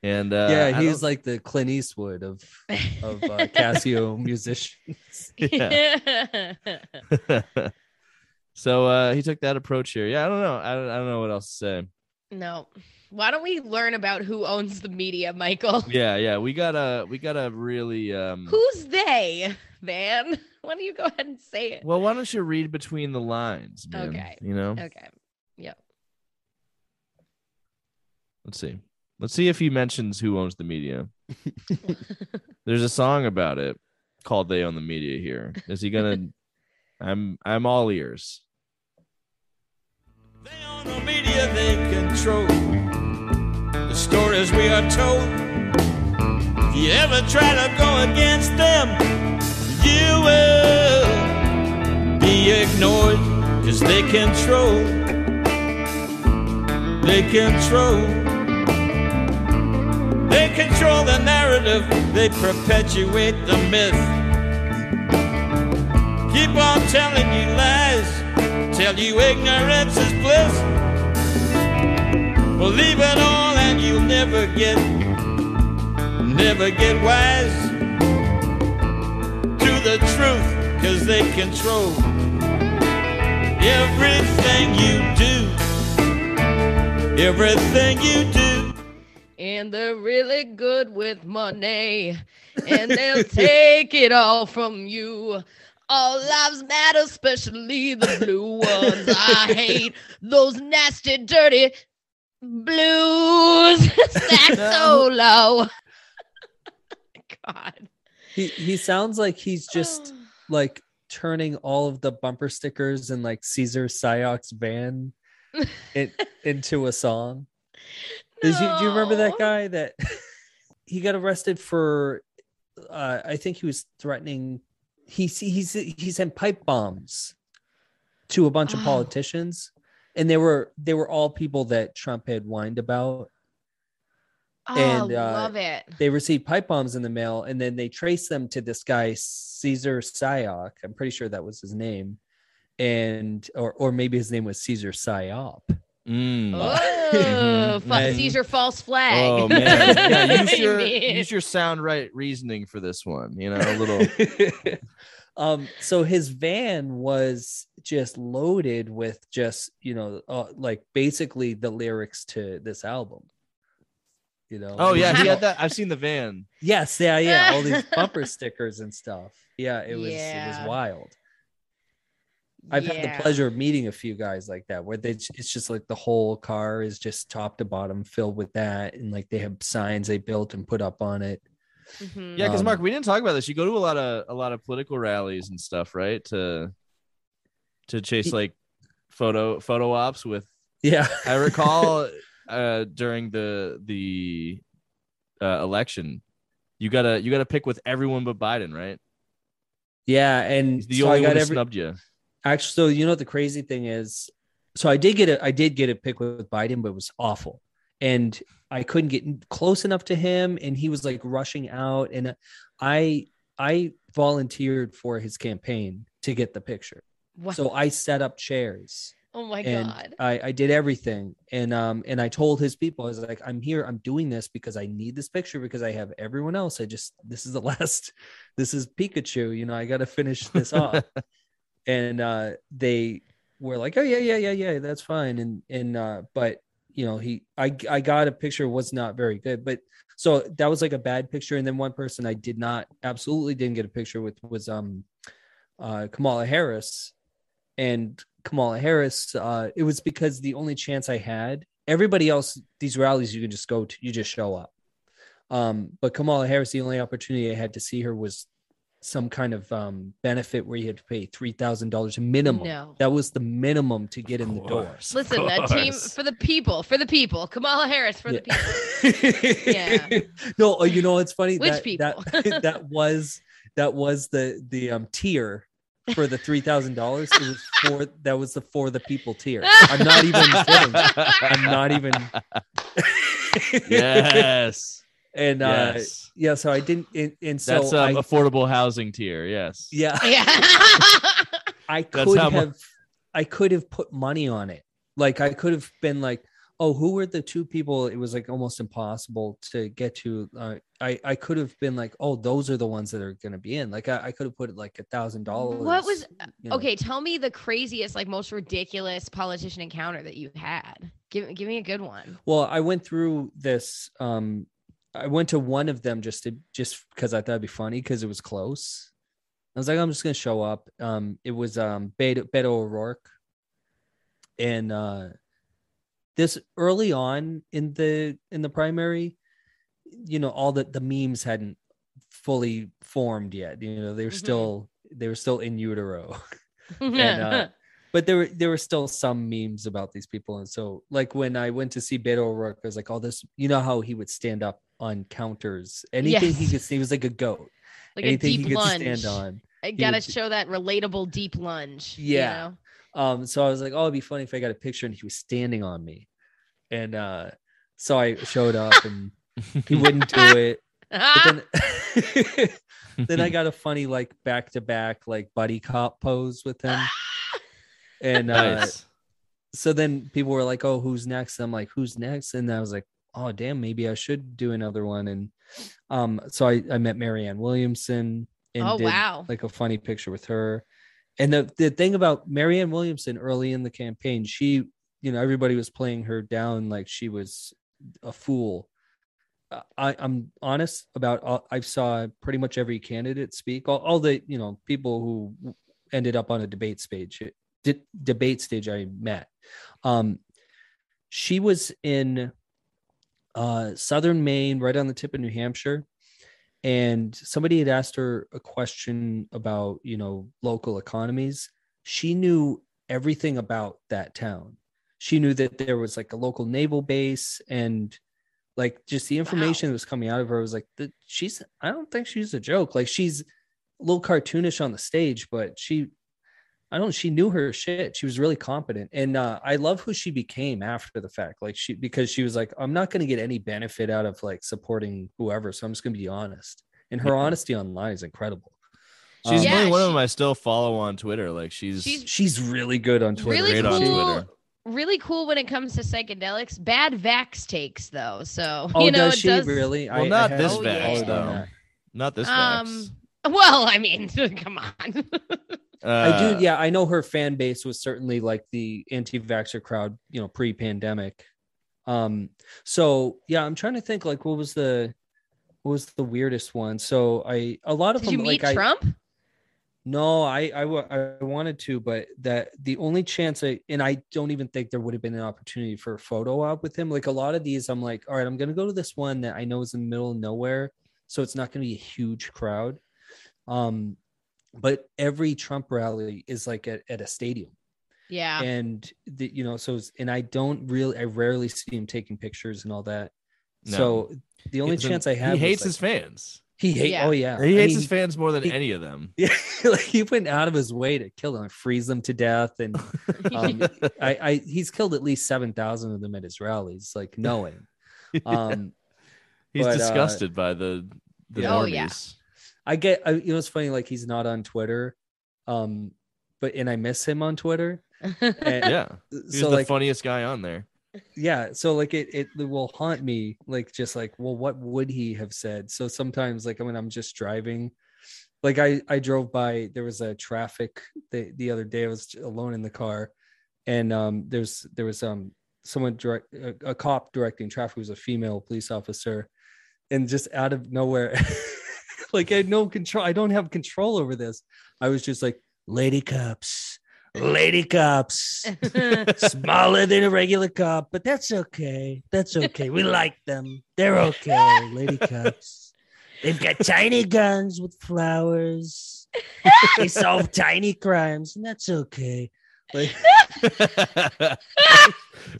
S2: And uh,
S3: yeah he's like the clint eastwood of of uh, casio musicians
S2: Yeah. so uh, he took that approach here. Yeah, I don't know. I don't, I don't know what else to say.
S1: no. Why don't we learn about who owns the media, Michael?
S2: Yeah, yeah, we gotta we gotta really. um
S1: Who's they, Van? Why don't you go ahead and say it?
S2: Well, why don't you read between the lines, man?
S1: Okay.
S2: You know.
S1: Okay. Yep.
S2: Let's see. Let's see if he mentions who owns the media. There's a song about it called "They Own the Media." Here, is he gonna? I'm I'm all ears.
S4: They own the media, they control the stories we are told. If you ever try to go against them, you will be ignored because they control. They control. They control the narrative, they perpetuate the myth. Keep on telling you lies, tell you ignorance is bliss. Believe it all you'll never get, never get wise to the truth, cause they control everything you do. Everything you do.
S1: And they're really good with money. And they'll take it all from you. All lives matter, especially the blue ones. I hate those nasty, dirty blues. Sax solo. God.
S3: He he sounds like he's just like turning all of the bumper stickers and like Cesar Sayoc's van it, into a song. Is you, do you remember that guy that he got arrested for? Uh, I think he was threatening. He he's he sent pipe bombs to a bunch of
S1: Oh.
S3: politicians, and they were they were all people that Trump had whined about.
S1: Oh,
S3: And, uh,
S1: love it.
S3: They received pipe bombs in the mail, and then they traced them to this guy Cesar Sayoc. I'm pretty sure that was his name, and or or maybe his name was Caesar Psyop.
S2: Mm.
S1: Oh, fuck Caesar false flag.
S2: Oh man, yeah, use your
S1: mean-
S2: use your sound right reasoning for this one. You know, a little.
S3: um so his van was just loaded with just you know uh, like basically the lyrics to this album. You know?
S2: Oh yeah, he had that. I've seen the van.
S3: yes yeah yeah all these bumper stickers and stuff. Yeah it was it was wild. I've had the pleasure of meeting a few guys like that where they it's just like the whole car is just top to bottom filled with that and like they have signs they built and put up on it
S1: Mhm.
S2: Yeah, because
S3: Um,
S2: Mark, we didn't talk about this. You go to a lot of a lot of political rallies and stuff, right? To to chase like photo photo ops with.
S3: yeah
S2: I recall uh during the the uh, election, you gotta you gotta pick with everyone but Biden, right?
S3: yeah and
S2: He's the
S3: so
S2: only
S3: i got
S2: one
S3: every
S2: snubbed you.
S3: Actually, so you know what the crazy thing is? So I did get a I did get a pick with Biden, but it was awful. And I couldn't get close enough to him and he was like rushing out and I I volunteered for his campaign to get the picture.
S1: Wow.
S3: So I set up chairs
S1: oh my
S3: and
S1: god.
S3: I, I did everything. And um and I told his people, I was like, I'm here, I'm doing this because I need this picture because I have everyone else. I just this is the last, this is Pikachu, you know, I gotta finish this off. and uh they were like, Oh yeah, yeah, yeah, yeah, that's fine. And and uh, but you know, he I I got a picture was not very good, but so that was like a bad picture. And then one person I did not absolutely didn't get a picture with was um uh Kamala Harris and Kamala Harris, uh, it was because the only chance I had, everybody else, these rallies you can just go to, you just show up. Um, but Kamala Harris, the only opportunity I had to see her was some kind of um, benefit where you had to pay three thousand dollars minimum.
S1: No.
S3: That was the minimum to get in the door.
S1: Listen, that team for the people, for the people. Kamala Harris for the people. Yeah.
S3: no, uh, you know it's funny.
S1: Which
S3: that,
S1: people?
S3: That, that was that was the the um tier for the three thousand dollars. It was for that was the for the people tier. I'm not even kidding. I'm not even.
S2: yes.
S3: And uh,
S2: yes.
S3: yeah, so I didn't. And, and so
S2: That's um,
S3: I,
S2: affordable housing tier. Yes.
S3: yeah,
S1: Yeah.
S3: I
S2: That's
S3: could
S2: how mu-
S3: have, I could have put money on it. Like I could have been like, oh, who were the two people? It was like almost impossible to get to. Uh, I I could have been like, oh, those are the ones that are going to be in. Like I, I could have put like a thousand dollars.
S1: What was
S3: you know.
S1: okay? Tell me the craziest, like most ridiculous politician encounter that you had. Give give me a good one.
S3: Well, I went through this. Um, I went to one of them just to just because I thought it'd be funny because it was close. I was like, I'm just gonna show up. Um, it was um Beto, Beto O'Rourke, and uh, this early on in the in the primary, you know, all the the memes hadn't fully formed yet. You know, they were
S1: Mhm.
S3: still they were still in utero. and uh, but there were there were still some memes about these people and so like when i went to see beto o'rourke i was like oh this you know how he would stand up on counters anything he
S1: Yes.
S3: could he was like a goat
S1: like a
S3: anything
S1: deep
S3: he could
S1: lunge.
S3: stand on
S1: I gotta
S3: would-
S1: show that relatable deep lunge. you
S3: Yeah.
S1: know?
S3: um so i was like oh it'd be funny if i got a picture and he was standing on me and uh so i showed up and he wouldn't do it then then i got a funny like back to back like buddy cop pose with him and uh
S2: nice.
S3: so then people were like, "Oh, who's next?" I'm like, "Who's next?" And I was like, "Oh, damn, maybe I should do another one." And um, so I, I met Marianne Williamson and
S1: Oh,
S3: did
S1: wow.
S3: like a funny picture with her. And the the thing about Marianne Williamson early in the campaign, she, you know, everybody was playing her down like she was a fool. I, I'm honest about all, I saw pretty much every candidate speak. All, all the you know people who ended up on a debate stage, de- debate stage I met. Um, she was in uh, southern Maine, right on the tip of New Hampshire, and somebody had asked her a question about you know local economies. She knew everything about that town. She knew that there was like a local naval base and like just the information that was coming out of her was like that she's I don't think she's a joke. Like she's a little cartoonish on the stage, but she I don't she knew her shit. She was really competent. And uh I love who she became after the fact. Like she because she was like, I'm not gonna get any benefit out of like supporting whoever. So I'm just gonna be honest. And her
S2: Yeah.
S3: honesty online is incredible.
S2: She's
S3: Um,
S1: Yeah,
S2: only one of
S1: she-
S2: them I still follow on Twitter. Like she's,
S1: She's
S3: she's really good on Twitter.
S1: Really
S2: great on
S1: cool.
S2: Twitter.
S1: really cool when it comes to psychedelics. Bad vax takes though, so
S3: Oh,
S1: you know
S3: does she
S1: does.
S3: really?
S2: Well, not this
S1: Oh,
S2: vax
S1: yeah.
S2: though. Not this
S1: Um,
S2: vax.
S1: well, I mean, come on.
S3: I
S2: Uh,
S3: do. Yeah, I know her fan base was certainly like the anti-vaxxer crowd, you know, pre-pandemic. Um, so yeah, I'm trying to think like what was the what was the weirdest one? So I a lot of
S1: Did
S3: them
S1: you meet
S3: like I
S1: Trump?
S3: no, I I wa- I wanted to, but that the only chance I and I don't even think there would have been an opportunity for a photo op with him. Like a lot of these, I'm like, all right, I'm gonna go to this one that I know is in the middle of nowhere, so it's not gonna be a huge crowd. Um, but every Trump rally is like at, at a stadium
S1: Yeah.
S3: and the, you know so it's- and i don't really i rarely see him taking pictures and all that
S2: No.
S3: so the only
S2: He
S3: chance i have
S2: He hates
S3: was,
S2: his fans.
S3: he hates.
S1: Yeah.
S3: oh yeah
S2: He
S3: I
S2: hates
S3: mean,
S2: his fans more than
S3: he-
S2: any of them.
S3: yeah like he went out of his way to kill them freeze them to death and um, I, I he's killed at least 7000 of them at his rallies like knowing um
S2: He's
S3: but, uh,
S2: disgusted by the the
S3: yeah.
S1: Oh, yeah.
S2: Normies.
S3: i get I, you know it's funny like he's not on twitter um but and i miss him on twitter and
S2: Yeah, he's
S3: so
S2: the
S3: like
S2: funniest guy on there.
S3: yeah so like it it will haunt me like just like well what would he have said so sometimes like when i'm just driving like i i drove by there was a traffic the, the other day i was alone in the car and um there's there was um someone direct a, a cop directing traffic was a female police officer and just out of nowhere like i had no control i don't have control over this i was just like lady cops lady cops smaller than a regular cop, but that's okay. That's okay. We like them. They're okay, lady cops. They've got tiny guns with flowers. they solve tiny crimes, and that's okay. Like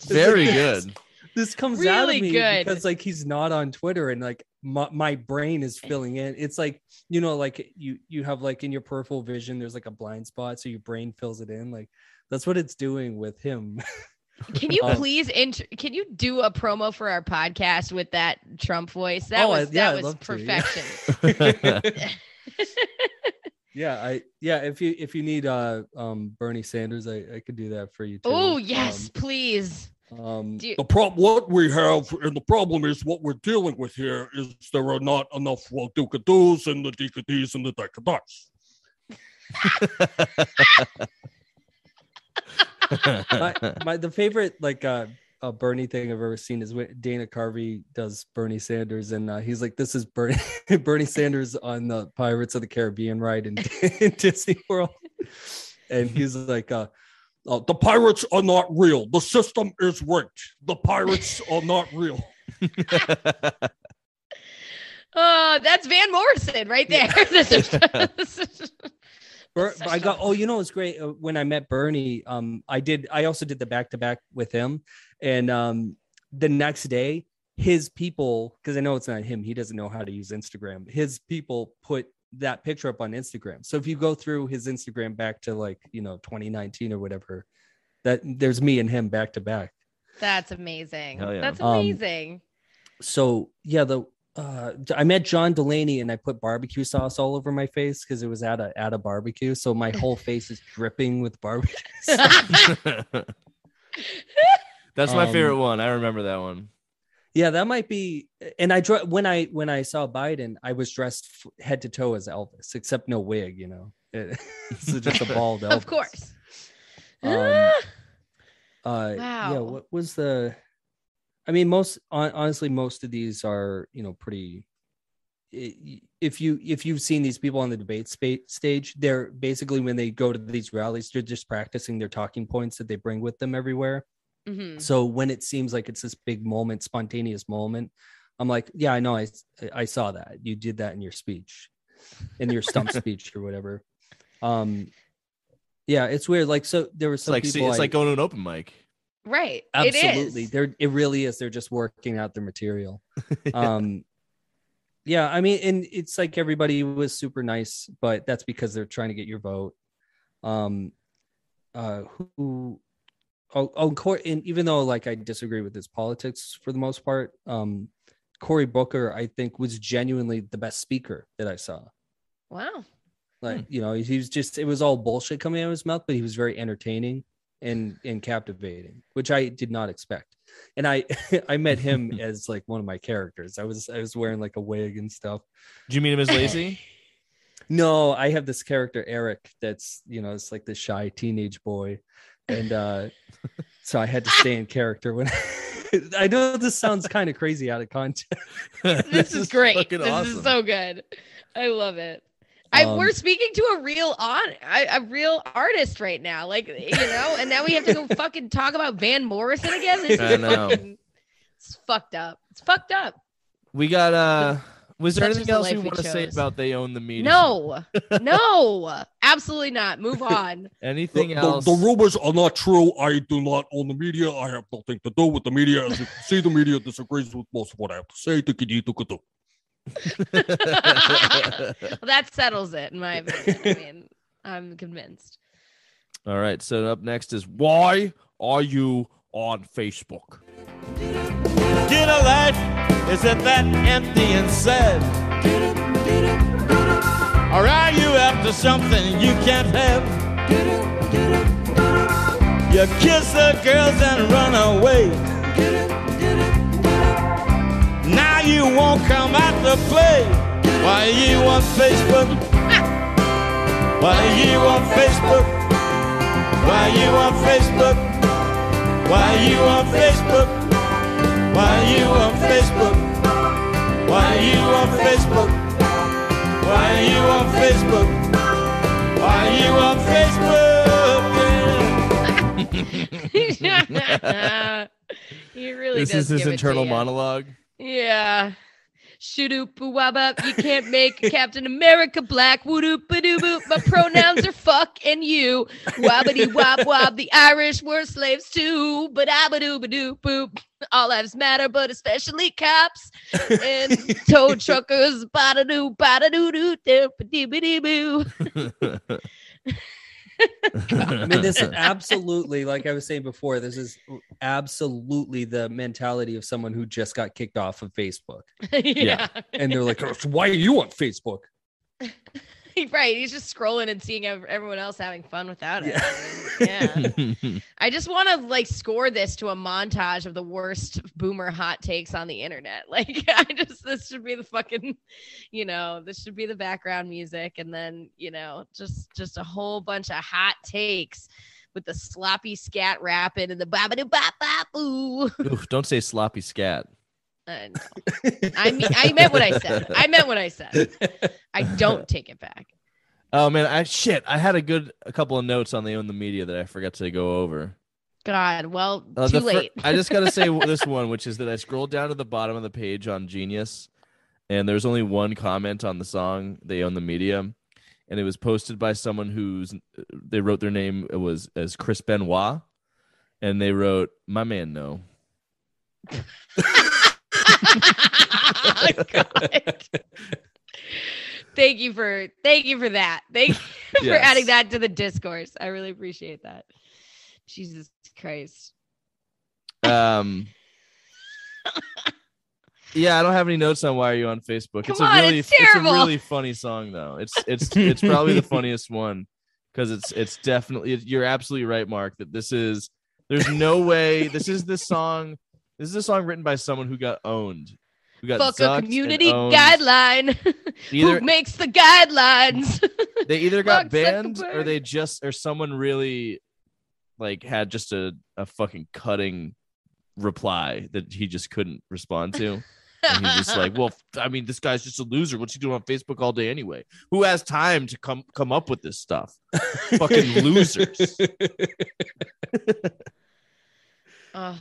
S2: Very
S3: like,
S2: good.
S3: this comes out of me
S1: good.
S3: because like he's not on Twitter, and like my, my brain is filling in. It's like you know, like you you have like in your peripheral vision, there's like a blind spot, so your brain fills it in. Like that's what it's doing with him.
S1: Can you
S3: Um,
S1: please int- can you do a promo for our podcast with that Trump voice? That
S3: Oh,
S1: was
S3: yeah,
S1: that
S3: I'd
S1: was
S3: love to, yeah.
S1: perfection.
S3: Yeah, I yeah, if you if you need uh um Bernie Sanders, I, I could do that for you too.
S1: oh yes, please.
S3: Um,
S1: you-
S5: The prob what we have, and the problem is what we're dealing with here is there are not enough well Dukadoos and the Dikadees and the Dikadars.
S3: my, my the favorite like uh, uh Bernie thing I've ever seen is when Dana Carvey does Bernie Sanders and uh, he's like this is Bernie Bernie Sanders on the Pirates of the Caribbean ride in, in Disney World and he's like uh
S5: Uh, the pirates are not real. The system is rigged. The pirates are not real.
S1: Oh, that's Van Morrison right there.
S3: Ber- I got. Oh, you know, it's great uh, when I met Bernie. Um, I did. I also did the back to back with him, and um, the next day, his people, because I know it's not him. He doesn't know how to use Instagram. His people put that picture up on Instagram. So if you go through his Instagram back to like you know 2019 or whatever, that there's me and him back to back.
S1: That's amazing.
S2: Yeah.
S1: That's
S3: Um,
S1: amazing.
S3: so yeah the uh i met john delaney and i put barbecue sauce all over my face because it was at a at a barbecue so my whole face is dripping with barbecue sauce.
S2: That's my
S3: Um,
S2: favorite one. I remember that one.
S3: Yeah that might be and i when i when i saw biden i was dressed head to toe as elvis except no wig you know. It's just a bald elvis.
S1: of course.
S3: um uh yeah what was the i mean most honestly most of these are you know pretty if you if you've seen these people on the debate stage they're basically when they go to these rallies they're just practicing their talking points that they bring with them everywhere
S1: Mhm.
S3: so when it seems like it's this big moment spontaneous moment i'm like yeah i know i i saw that you did that in your speech in your stump speech or whatever um yeah it's weird like so there was some
S2: like
S3: people
S2: it's
S3: I-
S2: like going to an open mic.
S1: Right.
S3: absolutely
S1: It is.
S3: they're it really is they're just working out their material um yeah i mean and it's like everybody was super nice but that's because they're trying to get your vote um uh who oh, oh Cor- and even though like i disagree with his politics for the most part um cory booker i think was genuinely the best speaker that i saw.
S1: Wow.
S3: like you know he was just it was all bullshit coming out of his mouth but he was very entertaining and and captivating which i did not expect. And i i met him as like one of my characters. I was i was wearing like a wig and stuff.
S2: Do you meet him as lazy?
S3: no i have this character eric that's you know it's like this shy teenage boy and uh so i had to stay in character when i know this sounds kind of crazy out of context
S1: This is great. This
S2: awesome.
S1: is so good. I love it. I,
S3: Um,
S1: we're speaking to a real on a, a real artist right now, like you know, and now we have to go fucking talk about Van Morrison again. This
S2: I know.
S1: fucking it's fucked up. It's fucked up.
S2: We got uh was there
S1: That's
S2: anything else you
S1: we
S2: want to say about they own the media?
S1: No, no, absolutely not. Move on.
S2: Anything
S5: The, the,
S2: else?
S5: the rumors are not true. I do not own the media. I have nothing to do with the media. As you can see, the media disagrees with most of what I have to say. Tikidi-tukadu.
S1: well, that settles it, in my opinion. I mean, I'm convinced.
S2: All right. So up next is why are you on Facebook?
S4: Get a life, is it that empty and sad? Or are you after something you can't have? You kiss the girls and run away. Now you won't come out to play. Why you on Facebook? Why you on Facebook? Why you on Facebook? Why you on Facebook? Why you on Facebook? Why you on Facebook? Why you on Facebook? Why you on Facebook?
S1: he really
S2: this
S1: does
S2: is his
S1: give it to
S2: internal monologue.
S1: Yeah. Shoodoop wabba. You can't make Captain America black. Woodoop badoo boop. My pronouns are fuck and you. Wabbity wab wab. The Irish were slaves too. But abadoo badoo boop. All lives matter, but especially cops and tow truckers. Badadoo doo doo badoo boo.
S3: I mean, this is absolutely, like I was saying before, this is absolutely the mentality of someone who just got kicked off of Facebook.
S1: yeah.
S3: And they're like, "Oh, why are you on Facebook?
S1: right. He's just scrolling and seeing everyone else having fun without it.
S3: Yeah.
S1: I yeah. I just want to like score this to a montage of the worst boomer hot takes on the internet. Like, I just, this should be the fucking, you know, this should be the background music. And then, you know, just, just a whole bunch of hot takes with the sloppy scat rapping and the babadoo bop bop boo.
S2: Oof, don't say sloppy scat.
S1: I know. I mean, I meant what I said. I meant what I said. I don't take it back.
S2: Oh man, I shit. I had a good a couple of notes on the own the media that I forgot to go over.
S1: God, well,
S2: Uh,
S1: too
S2: the fir-
S1: late.
S2: I just gotta say this one, which is that I scrolled down to the bottom of the page on Genius, and there's only one comment on the song. They own the media, and it was posted by someone who's they wrote their name it was as Chris Benoit, and they wrote my man no.
S1: Thank you for thank you for that. Thank you for
S2: Yes.
S1: adding that to the discourse. I really appreciate that. Jesus Christ.
S2: Um. Yeah, I don't have any notes on why are you on Facebook. it's
S1: Come
S2: a really
S1: it's
S2: a really funny song though. It's it's it's probably the funniest one because it's it's definitely you're absolutely right, Mark, that this is there's no way this is this song this is a song written by someone who got owned. Who got
S1: Fuck a community guideline.
S2: Either-
S1: Who makes the guidelines?
S2: They either got
S1: Mark
S2: banned or they just or someone really like had just a, a fucking cutting reply that he just couldn't respond to. And he's just like, well, I mean, this guy's just a loser. What's he doing on Facebook all day anyway? Who has time to come come up with this stuff? Fucking losers.
S1: Oh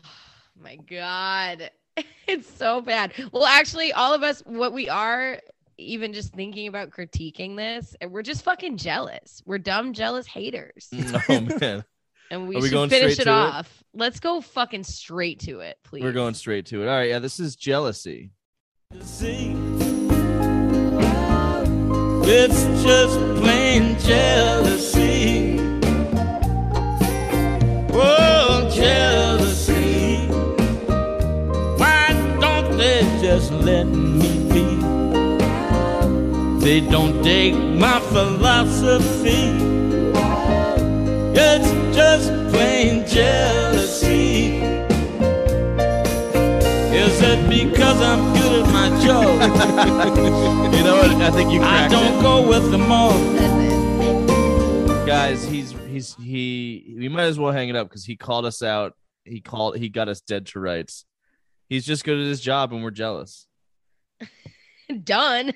S1: my god. It's so bad. Well, actually, all of us, what we are, even just thinking about critiquing this, and we're just fucking jealous. We're dumb, jealous haters.
S2: Mm, oh man,
S1: And we
S2: Are we
S1: should
S2: going
S1: finish it
S2: to it?
S1: off. Let's go fucking straight to it, please.
S2: we're going straight to it. All right, yeah, this is jealousy.
S4: It's just plain jealousy. Oh, just let me be? They don't dig my philosophy. It's just plain jealousy. Is it because I'm good at my job?
S2: You know what? I think you
S4: I don't
S2: it.
S4: go with the mob.
S2: guys. He's he's he. We might as well hang it up because he called us out. He called. He got us dead to rights. He's just good at his job, and we're jealous.
S1: Done.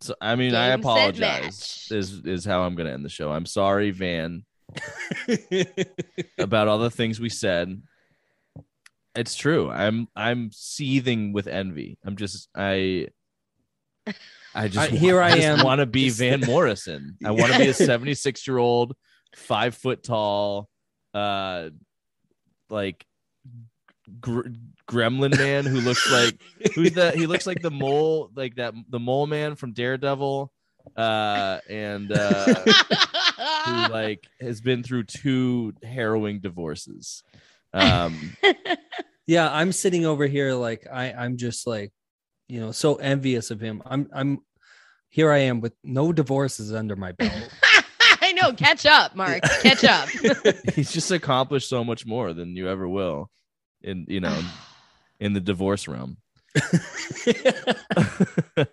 S2: So I mean, I
S1: Game, set,
S2: apologize. Is is how I'm gonna end the show. I'm sorry, Van, about all the things we said. It's true. I'm I'm seething with envy. I'm just I I just
S3: I- here I
S2: just
S3: am,
S2: want to be
S3: just-
S2: Van Morrison. I want to be a 76 year old, five foot tall, uh, like gr- gremlin man who looks like who's the he looks like the mole like that the mole man from Daredevil, uh, and uh, who like has been through two harrowing divorces. Um,
S3: yeah i'm sitting over here like i i'm just like you know so envious of him i'm i'm here i am with no divorces under my belt
S1: I know. Catch up, Mark. Catch up.
S2: he's just accomplished so much more than you ever will, And you know, in the divorce realm. uh,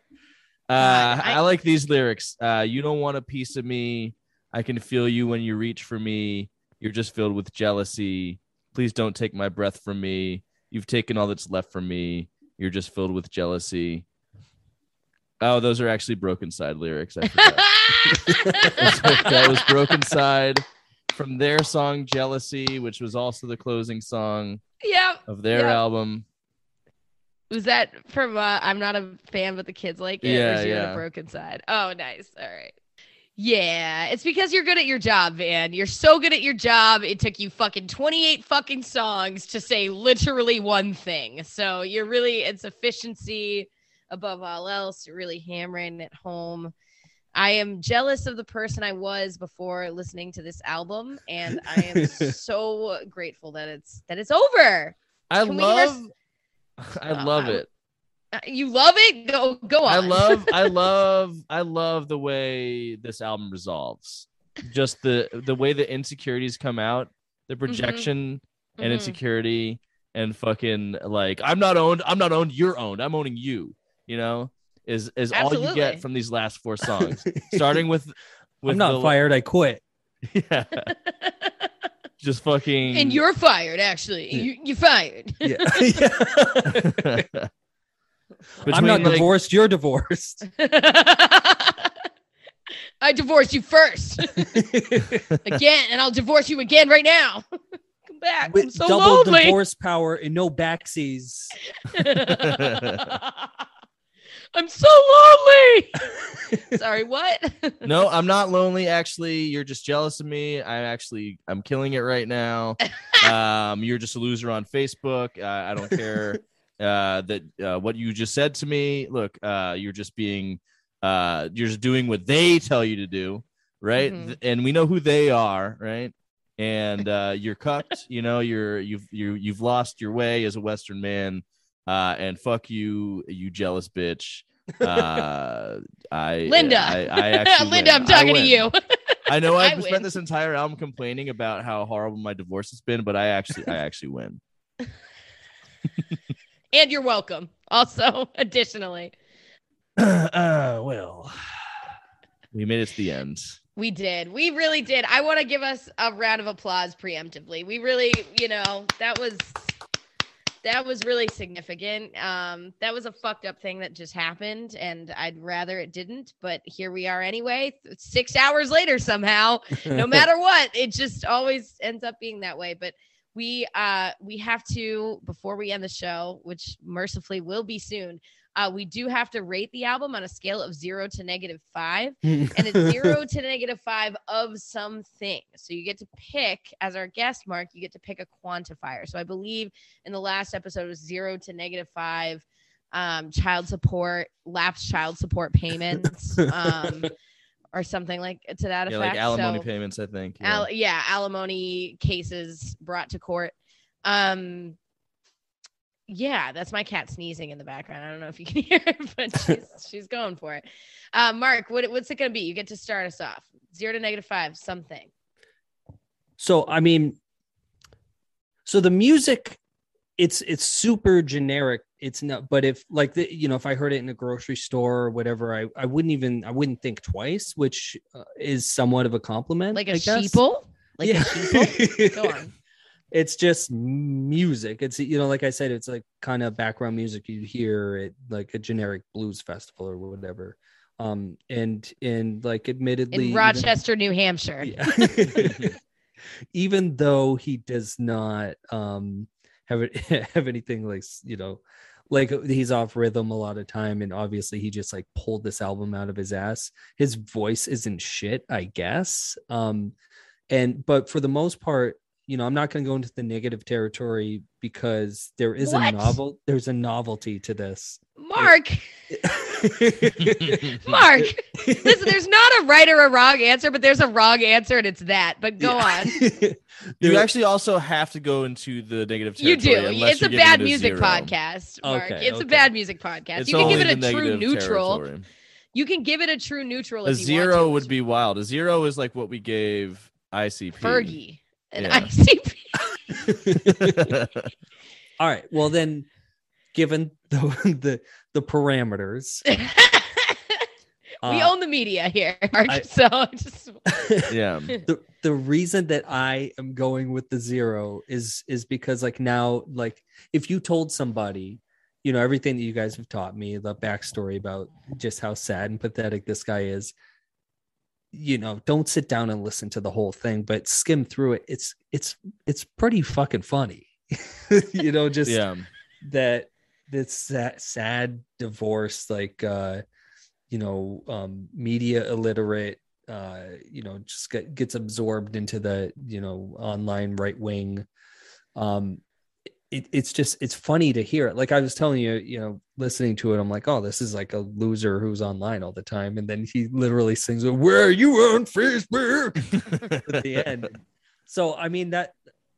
S2: I, like these lyrics. Uh, you don't want a piece of me. I can feel you when you reach for me. You're just filled with jealousy. Please don't take my breath from me. You've taken all that's left from me. You're just filled with jealousy. Oh, those are actually Brokencyde lyrics. I forgot. that was Brokencyde from their song Jealousy, which was also the closing song
S1: yeah.
S2: of their
S1: Yeah.
S2: album.
S1: Was that from uh, I'm not a fan, but the kids like it?
S2: Yeah, yeah.
S1: the Brokencyde? Oh, nice. All right. Yeah, it's because you're good at your job, Van. You're so good at your job. It took you fucking 28 fucking songs to say literally one thing. So you're really, it's efficiency above all else. You're really hammering it home. I am jealous of the person I was before listening to this album, and I am so grateful that it's that it's over.
S2: I
S1: Can
S2: love, I love
S1: Uh,
S2: it.
S1: Uh, You love it? Go go on.
S2: I love, I love, I love the way this album resolves. Just the the way the insecurities come out, the projection and
S1: Mhm.
S2: insecurity, and fucking like I'm not owned. I'm not owned. You're owned. I'm owning you. You know, is is all you get from these last four songs, starting with. with
S3: i'm not
S2: the-
S3: fired i quit
S2: Yeah. Just fucking.
S1: and you're fired. Actually, you, you're fired.
S3: yeah, i'm
S2: Between,
S3: not
S2: like-
S3: divorced you're divorced
S1: I divorced you first again, and I'll divorce you again right now. Come back. I'm
S3: With
S1: so
S3: double
S1: lonely.
S3: divorce power and no backsies.
S1: I'm so lonely. Sorry, what?
S2: no, I'm not lonely. Actually, you're just jealous of me. I actually, I'm killing it right now. Um, you're just a loser on Facebook. Uh, I don't care uh, that uh, what you just said to me. Look, uh, you're just being, uh, you're just doing what they tell you to do, right?
S1: Mhm.
S2: And we know who they are, right? And uh, you're cucked. You know, you're you've you you've lost your way as a Western man. Uh, and fuck you, you jealous bitch. Uh, I
S1: Linda.
S2: I, I actually
S1: Linda,
S2: win.
S1: I'm talking to you.
S2: I know
S1: I
S2: I've
S1: win.
S2: spent this entire album complaining about how horrible my divorce has been, but I actually I actually win.
S1: and you're welcome. Also, additionally,
S2: uh, well, we made it to the end.
S1: we did. We really did. I want to give us a round of applause preemptively. We really, you know, that was that was really significant. Um, that was a fucked up thing that just happened, and I'd rather it didn't. But here we are anyway, six hours later somehow. no matter what it just always ends up being that way but we uh we have to before we end the show which mercifully will be soon uh we do have to rate the album on a scale of zero to negative five and it's zero to negative five of something so you get to pick as our guest mark you get to pick a quantifier so i believe in the last episode it was zero to negative five um child support lapsed child support payments um or something like to that
S2: Yeah,
S1: effect
S2: like alimony
S1: So-
S2: payments, I think. Yeah.
S1: Al- yeah, alimony cases brought to court. Um, yeah, that's my cat sneezing in the background. I don't know if you can hear it, but she's she's going for it. Uh, Mark, what, what's it going to be? You get to start us off. Zero to negative five, something.
S3: So I mean, so the music, it's it's super generic. It's not, but if like the you know if I heard it in a grocery store or whatever, I I wouldn't even I wouldn't think twice, which uh, is somewhat of a compliment.
S1: Like a sheeple? Like
S3: Yeah.
S1: a sheeple? Go on.
S3: It's just music. It's you know, like I said, it's like kind of background music you hear at like a generic blues festival or whatever. Um, and and like admittedly,
S1: In
S3: even-
S1: Rochester, New Hampshire.
S3: yeah. even though he does not um have it have anything like you know like he's off rhythm a lot of time and obviously he just like pulled this album out of his ass his voice isn't shit i guess um and but for the most part you know i'm not going to go into the negative territory because there is
S1: What?
S3: a novel there's a novelty to this
S1: Mark, Mark, listen, there's not a right or a wrong answer, but there's a wrong answer, and it's that. But go on.
S2: You actually also have to go into the negative territory.
S1: You
S2: do.
S1: It's a bad
S2: it
S1: music
S2: zero.
S1: podcast, Mark.
S3: Okay,
S1: it's a bad music podcast.
S2: It's
S1: you can give it a true
S2: negative
S1: neutral.
S2: territory.
S1: You can give it a true neutral.
S2: A
S1: if you want
S2: zero
S1: to.
S2: would be wild. A zero is like what we gave ICP.
S1: Fergie and
S2: Yeah.
S1: ICP.
S3: all right well then given the the, the parameters
S1: we
S3: uh,
S1: own the media here, Mark.
S3: I-
S1: so I just
S2: yeah.
S3: the the reason that I am going with the zero is is because like now like if you told somebody you know everything that you guys have taught me the backstory about just how sad and pathetic this guy is you know don't sit down and listen to the whole thing but skim through it. It's it's it's pretty fucking funny. You know just
S2: Yeah.
S3: that this sad, sad divorce like uh you know um media illiterate uh you know just get, gets absorbed into the you know online right wing. Um it, it's just it's funny to hear it. Like i was telling you you know listening to it i'm like oh this is like a loser who's online all the time. And then he literally sings where are you on facebook? At the end. So i mean that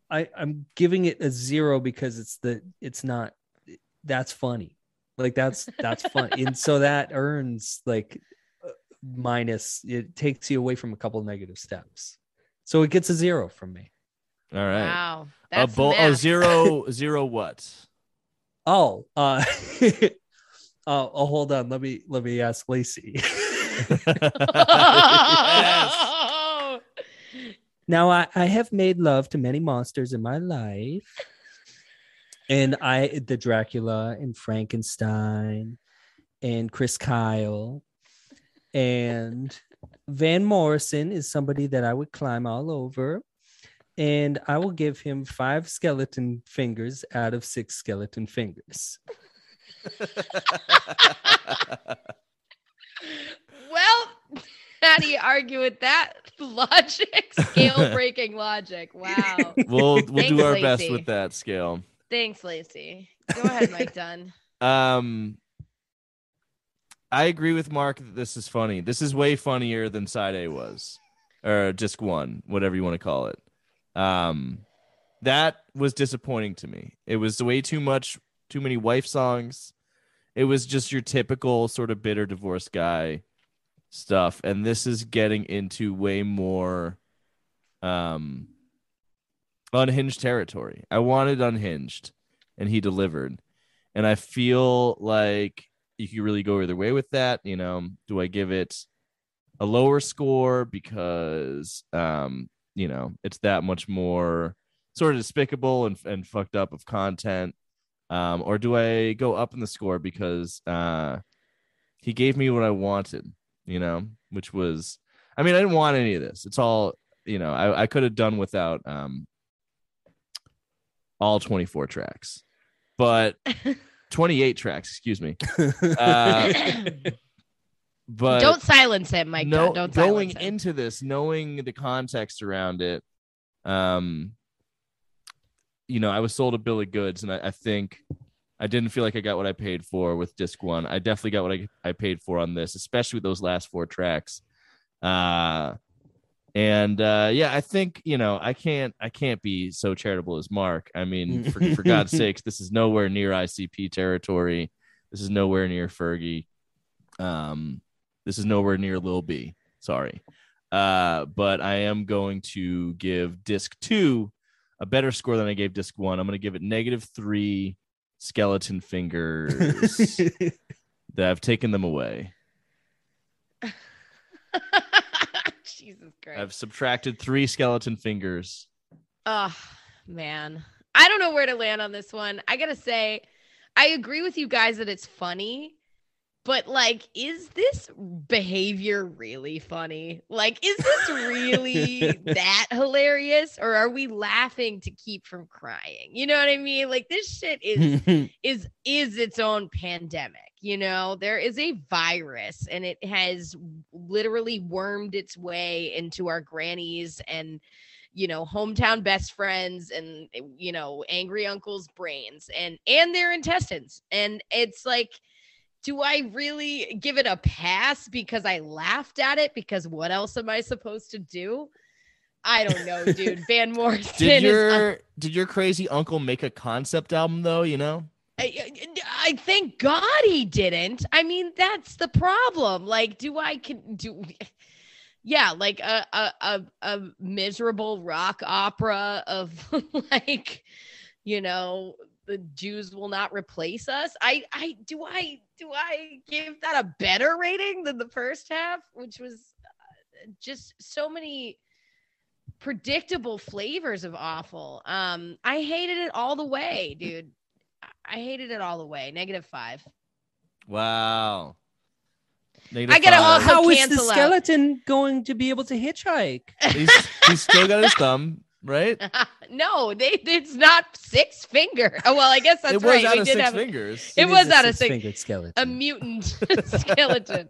S3: i i'm giving it a zero because it's the it's not that's funny. Like that's that's fun. And so that earns like minus it takes you away from a couple negative steps. So it gets a zero from me
S2: All right.
S1: wow.
S2: A
S1: That's
S2: bull. Oh,
S1: math.
S2: zero. Zero. What?
S3: oh uh oh, oh hold on let me let me ask lacey Now I, I have made love to many monsters in my life. And I the Dracula and Frankenstein and Chris Kyle and Van Morrison is somebody that I would climb all over, and I will give him five skeleton fingers out of six skeleton fingers.
S1: well, how do you argue with that logic? Scale breaking logic. Wow.
S2: We'll we'll
S1: Thanks,
S2: do our best with that scale.
S1: Thanks, Lacey. Go ahead, Mike Dunn.
S2: Um, I agree with Mark that this is funny. This is way funnier than side A was, or disc one, whatever you want to call it. Um, that was disappointing to me. It was way too much, too many wife songs. It was just your typical sort of bitter divorce guy stuff, and this is getting into way more, um, unhinged territory. I wanted unhinged, and he delivered and I feel like you could really go either way with that. You know, do I give it a lower score because um, you know it's that much more sort of despicable and and fucked up of content, um, or do I go up in the score because uh, he gave me what I wanted? You know, which was, I mean, I didn't want any of this. It's all you know. I I could have done without um all twenty four tracks but 28 tracks, excuse me. Uh, but
S1: Don't silence him, Mike.
S2: no,
S1: Don't
S2: going
S1: him.
S2: into this, knowing the context around it, um, you know, I was sold a bill of goods, and I, I think I didn't feel like I got what I paid for with disc one. I definitely got what I, I paid for on this, especially with those last four tracks. Uh, and uh, yeah, I think you know I can't I can't be so charitable as Mark. I mean, for, for God's sakes, this is nowhere near ICP territory. This is nowhere near Fergie. Um, this is nowhere near Lil B. Sorry, uh, but I am going to give Disc Two a better score than I gave Disc One. I'm going to give it negative three skeleton fingers that I've taken them away.
S1: Jesus Christ.
S2: I've subtracted three skeleton fingers.
S1: Oh man. I don't know where to land on this one. I gotta say, I agree with you guys that it's funny, but like, is this behavior really funny? Like, is this really that hilarious? Or are we laughing to keep from crying? You know what I mean? Like this shit is is is its own pandemic you know there is a virus and it has literally wormed its way into our grannies and you know hometown best friends and you know angry uncles brains and and their intestines and it's like do i really give it a pass because i laughed at it because what else am i supposed to do i don't know dude van morrison
S2: Did your did your crazy uncle make a concept album though? You know,
S1: I, I thank God he didn't. I mean, that's the problem. Like, do I can do? Yeah, like a a a, a miserable rock opera of like, you know, the Jews will not replace us. I I do I do I give that a better rating than the first half, which was uh, just so many predictable flavors of awful. Um, I hated it all the way, dude. I hated it all the way. Negative five.
S2: wow.
S1: I gotta
S2: five.
S1: also
S3: How is the
S1: cancel out.
S3: skeleton going to be able to hitchhike?
S2: He's, he's still got his thumb, right?
S1: no, they it's not six finger. Oh well, I guess that's
S2: it was
S1: right.
S2: out
S1: we
S2: of
S1: did
S2: six
S1: have
S2: fingers.
S1: It was
S3: a
S1: out of six.
S3: six-fingered skeleton.
S1: A mutant skeleton.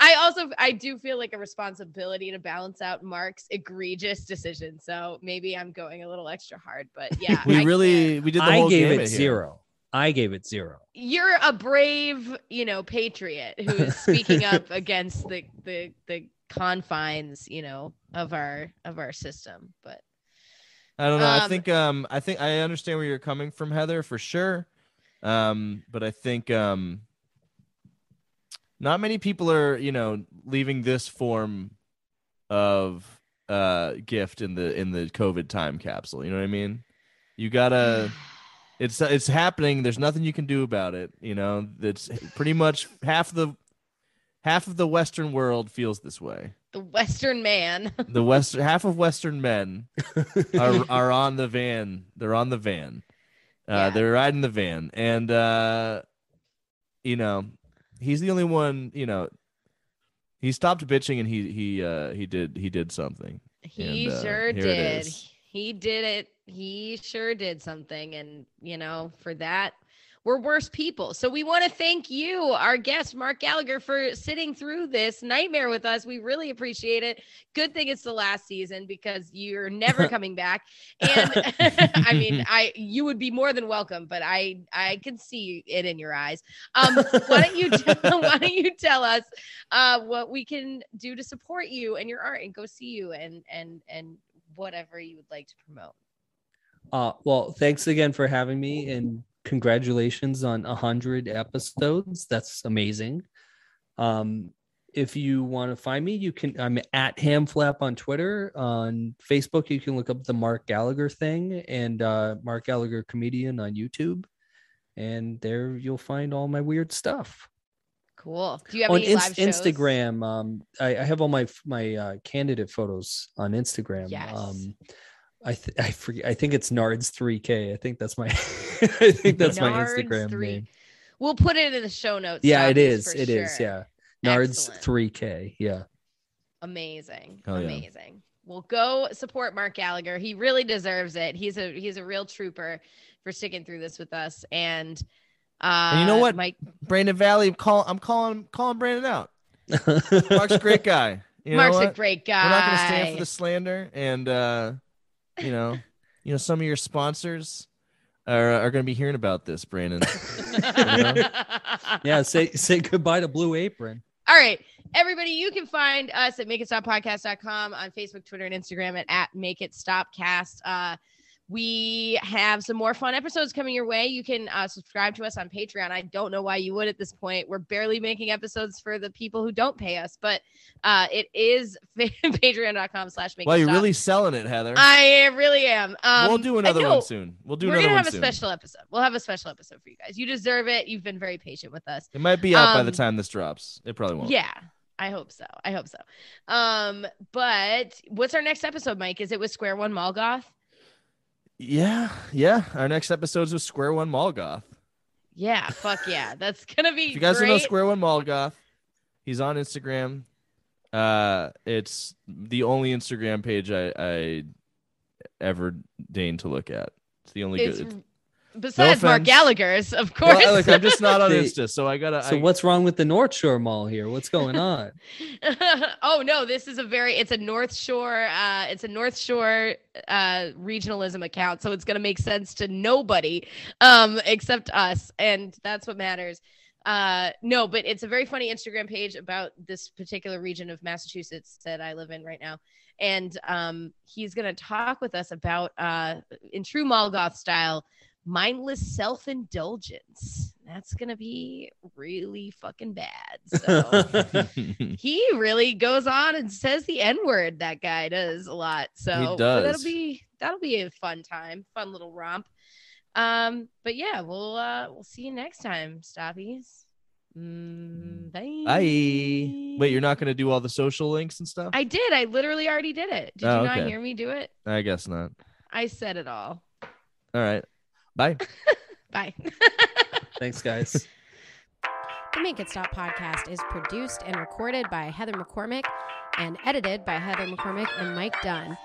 S1: I also I do feel like a responsibility to balance out Mark's egregious decision. So maybe I'm going a little extra hard, but yeah,
S2: we
S1: I
S2: really
S1: can't.
S2: we did the
S3: I gave
S2: gamut
S3: it
S2: here.
S3: zero. I gave it zero.
S1: You're a brave, you know, patriot who is speaking up against the the the confines, you know, of our of our system. But
S2: I don't know. I
S1: Um,
S2: think um I think I understand where you're coming from, Heather, for sure. Um, but I think um not many people are, you know, leaving this form of uh gift in the in the COVID time capsule. You know what I mean? You gotta it's it's happening. There's nothing you can do about it. You know, it's pretty much half the half of the Western world feels this way.
S1: The Western man.
S2: The Western half of Western men are are on the van. They're on the van. Uh,
S1: Yeah.
S2: They're riding the van, and uh, you know, he's the only one. You know, he stopped bitching and he he uh he did he did something.
S1: He
S2: And, uh,
S1: sure
S2: here
S1: did. He did it. He sure did something. And, you know, for that, we're worse people. So we want to thank you, our guest, Mark Gallagher, for sitting through this nightmare with us. We really appreciate it. Good thing it's the last season because you're never coming back. And I mean, I you would be more than welcome, but I I can see it in your eyes. Um, why don't you why don't you tell us uh, what we can do to support you and your art and go see you and and and whatever you would like to promote.
S3: Uh, well, thanks again for having me and congratulations on a hundred episodes. That's amazing. Um, if you want to find me, you can. I'm at Hamflap on Twitter. On Facebook, you can look up the Mark Gallagher thing and uh, Mark Gallagher comedian on YouTube, and there you'll find all my weird stuff.
S1: Cool. Do you have
S3: on
S1: any
S3: Inst-
S1: live shows?
S3: Instagram, um, I, I have all my my uh, candidate photos on Instagram.
S1: Yes.
S3: Um, I th- I forget. I think it's Nards three K. I think that's my. I think that's my Instagram
S1: 3.
S3: name.
S1: We'll put it in the show notes.
S3: Yeah, it
S1: Stoppies,
S3: is.
S1: for
S3: It is. Yeah, Nards
S1: Excellent.
S3: three K. Yeah.
S1: Amazing.
S2: Hell yeah.
S1: Amazing. Well, go support Mark Gallagher. He really deserves it. He's a he's a real trooper for sticking through this with us. And uh
S2: And you know what?
S1: Mike
S2: Brandon Valley, call I'm calling calling Brandon out. Mark's a great guy. You know
S1: Mark's a great guy.
S2: We're not gonna stand for the slander and uh you know, you know, some of your sponsors are are gonna be hearing about this, Brandon.
S3: Yeah. Say say goodbye to Blue Apron.
S1: All right. Everybody, you can find us at makeitstoppodcast.com on Facebook, Twitter, and Instagram at, at Make It Stop Cast. Uh, we have some more fun episodes coming your way. You can uh, subscribe to us on Patreon. I don't know why you would at this point. We're barely making episodes for the people who don't pay us, but uh, it is patreon.com slash make
S2: Well, you're
S1: stop.
S2: really selling it, Heather.
S1: I really am. Um,
S2: we'll do another one soon. We'll do
S1: We're
S2: another
S1: gonna have
S2: soon.
S1: a special episode. We'll have a special episode for you guys. You deserve it. You've been very patient with us.
S2: It might be out by the
S1: Um,
S2: time this drops. It probably won't.
S1: Yeah, I hope so. I hope so. Um, but what's our next episode, Mike? Is it with Square One Malgoth?
S2: Yeah, yeah. Our next episode's with Square One Malgoth.
S1: Yeah, fuck yeah. That's gonna be
S2: If you guys
S1: great.
S2: don't know Square One Malgoth, he's on Instagram. Uh, it's the only Instagram page I, I ever deigned to look at. It's the only
S1: It's
S2: good.
S1: Besides Mark. Gallagher's, of course.
S2: Well, look, I'm just not on
S3: They-
S2: Insta, so I gotta.
S3: So
S2: I,
S3: what's wrong with the North Shore Mall here? What's going on?
S1: oh no, this is a very it's a North Shore uh it's a North Shore uh regionalism account, so it's gonna make sense to nobody um except us, and that's what matters. Uh no, but it's a very funny Instagram page about this particular region of Massachusetts that I live in right now. And um he's gonna talk with us about uh in true Malgoth style mindless self-indulgence. That's gonna be really fucking bad. So he really goes on and says the N word. That guy does a lot. So that'll be that'll be a fun time, fun little romp. Um, but yeah, we'll uh we'll see you next time, stoppies. Mm, bye.
S2: Bye. Wait, you're not gonna do all the social links and stuff?
S1: I did. I literally already did it. Did
S2: Oh,
S1: you not
S2: okay.
S1: hear me do it?
S2: I guess not.
S1: I said it all.
S2: All right. Bye.
S1: Bye.
S3: Thanks, guys.
S6: The Make It Stop podcast is produced and recorded by Heather McCormick and edited by Heather McCormick and Mike Dunn.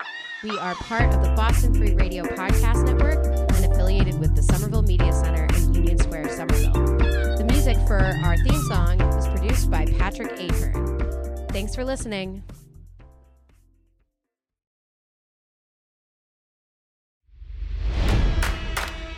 S6: We are part of the Boston Free Radio Podcast Network and affiliated with the Somerville Media Center in Union Square, Somerville. The music for our theme song is produced by Patrick Ahern. Thanks for listening.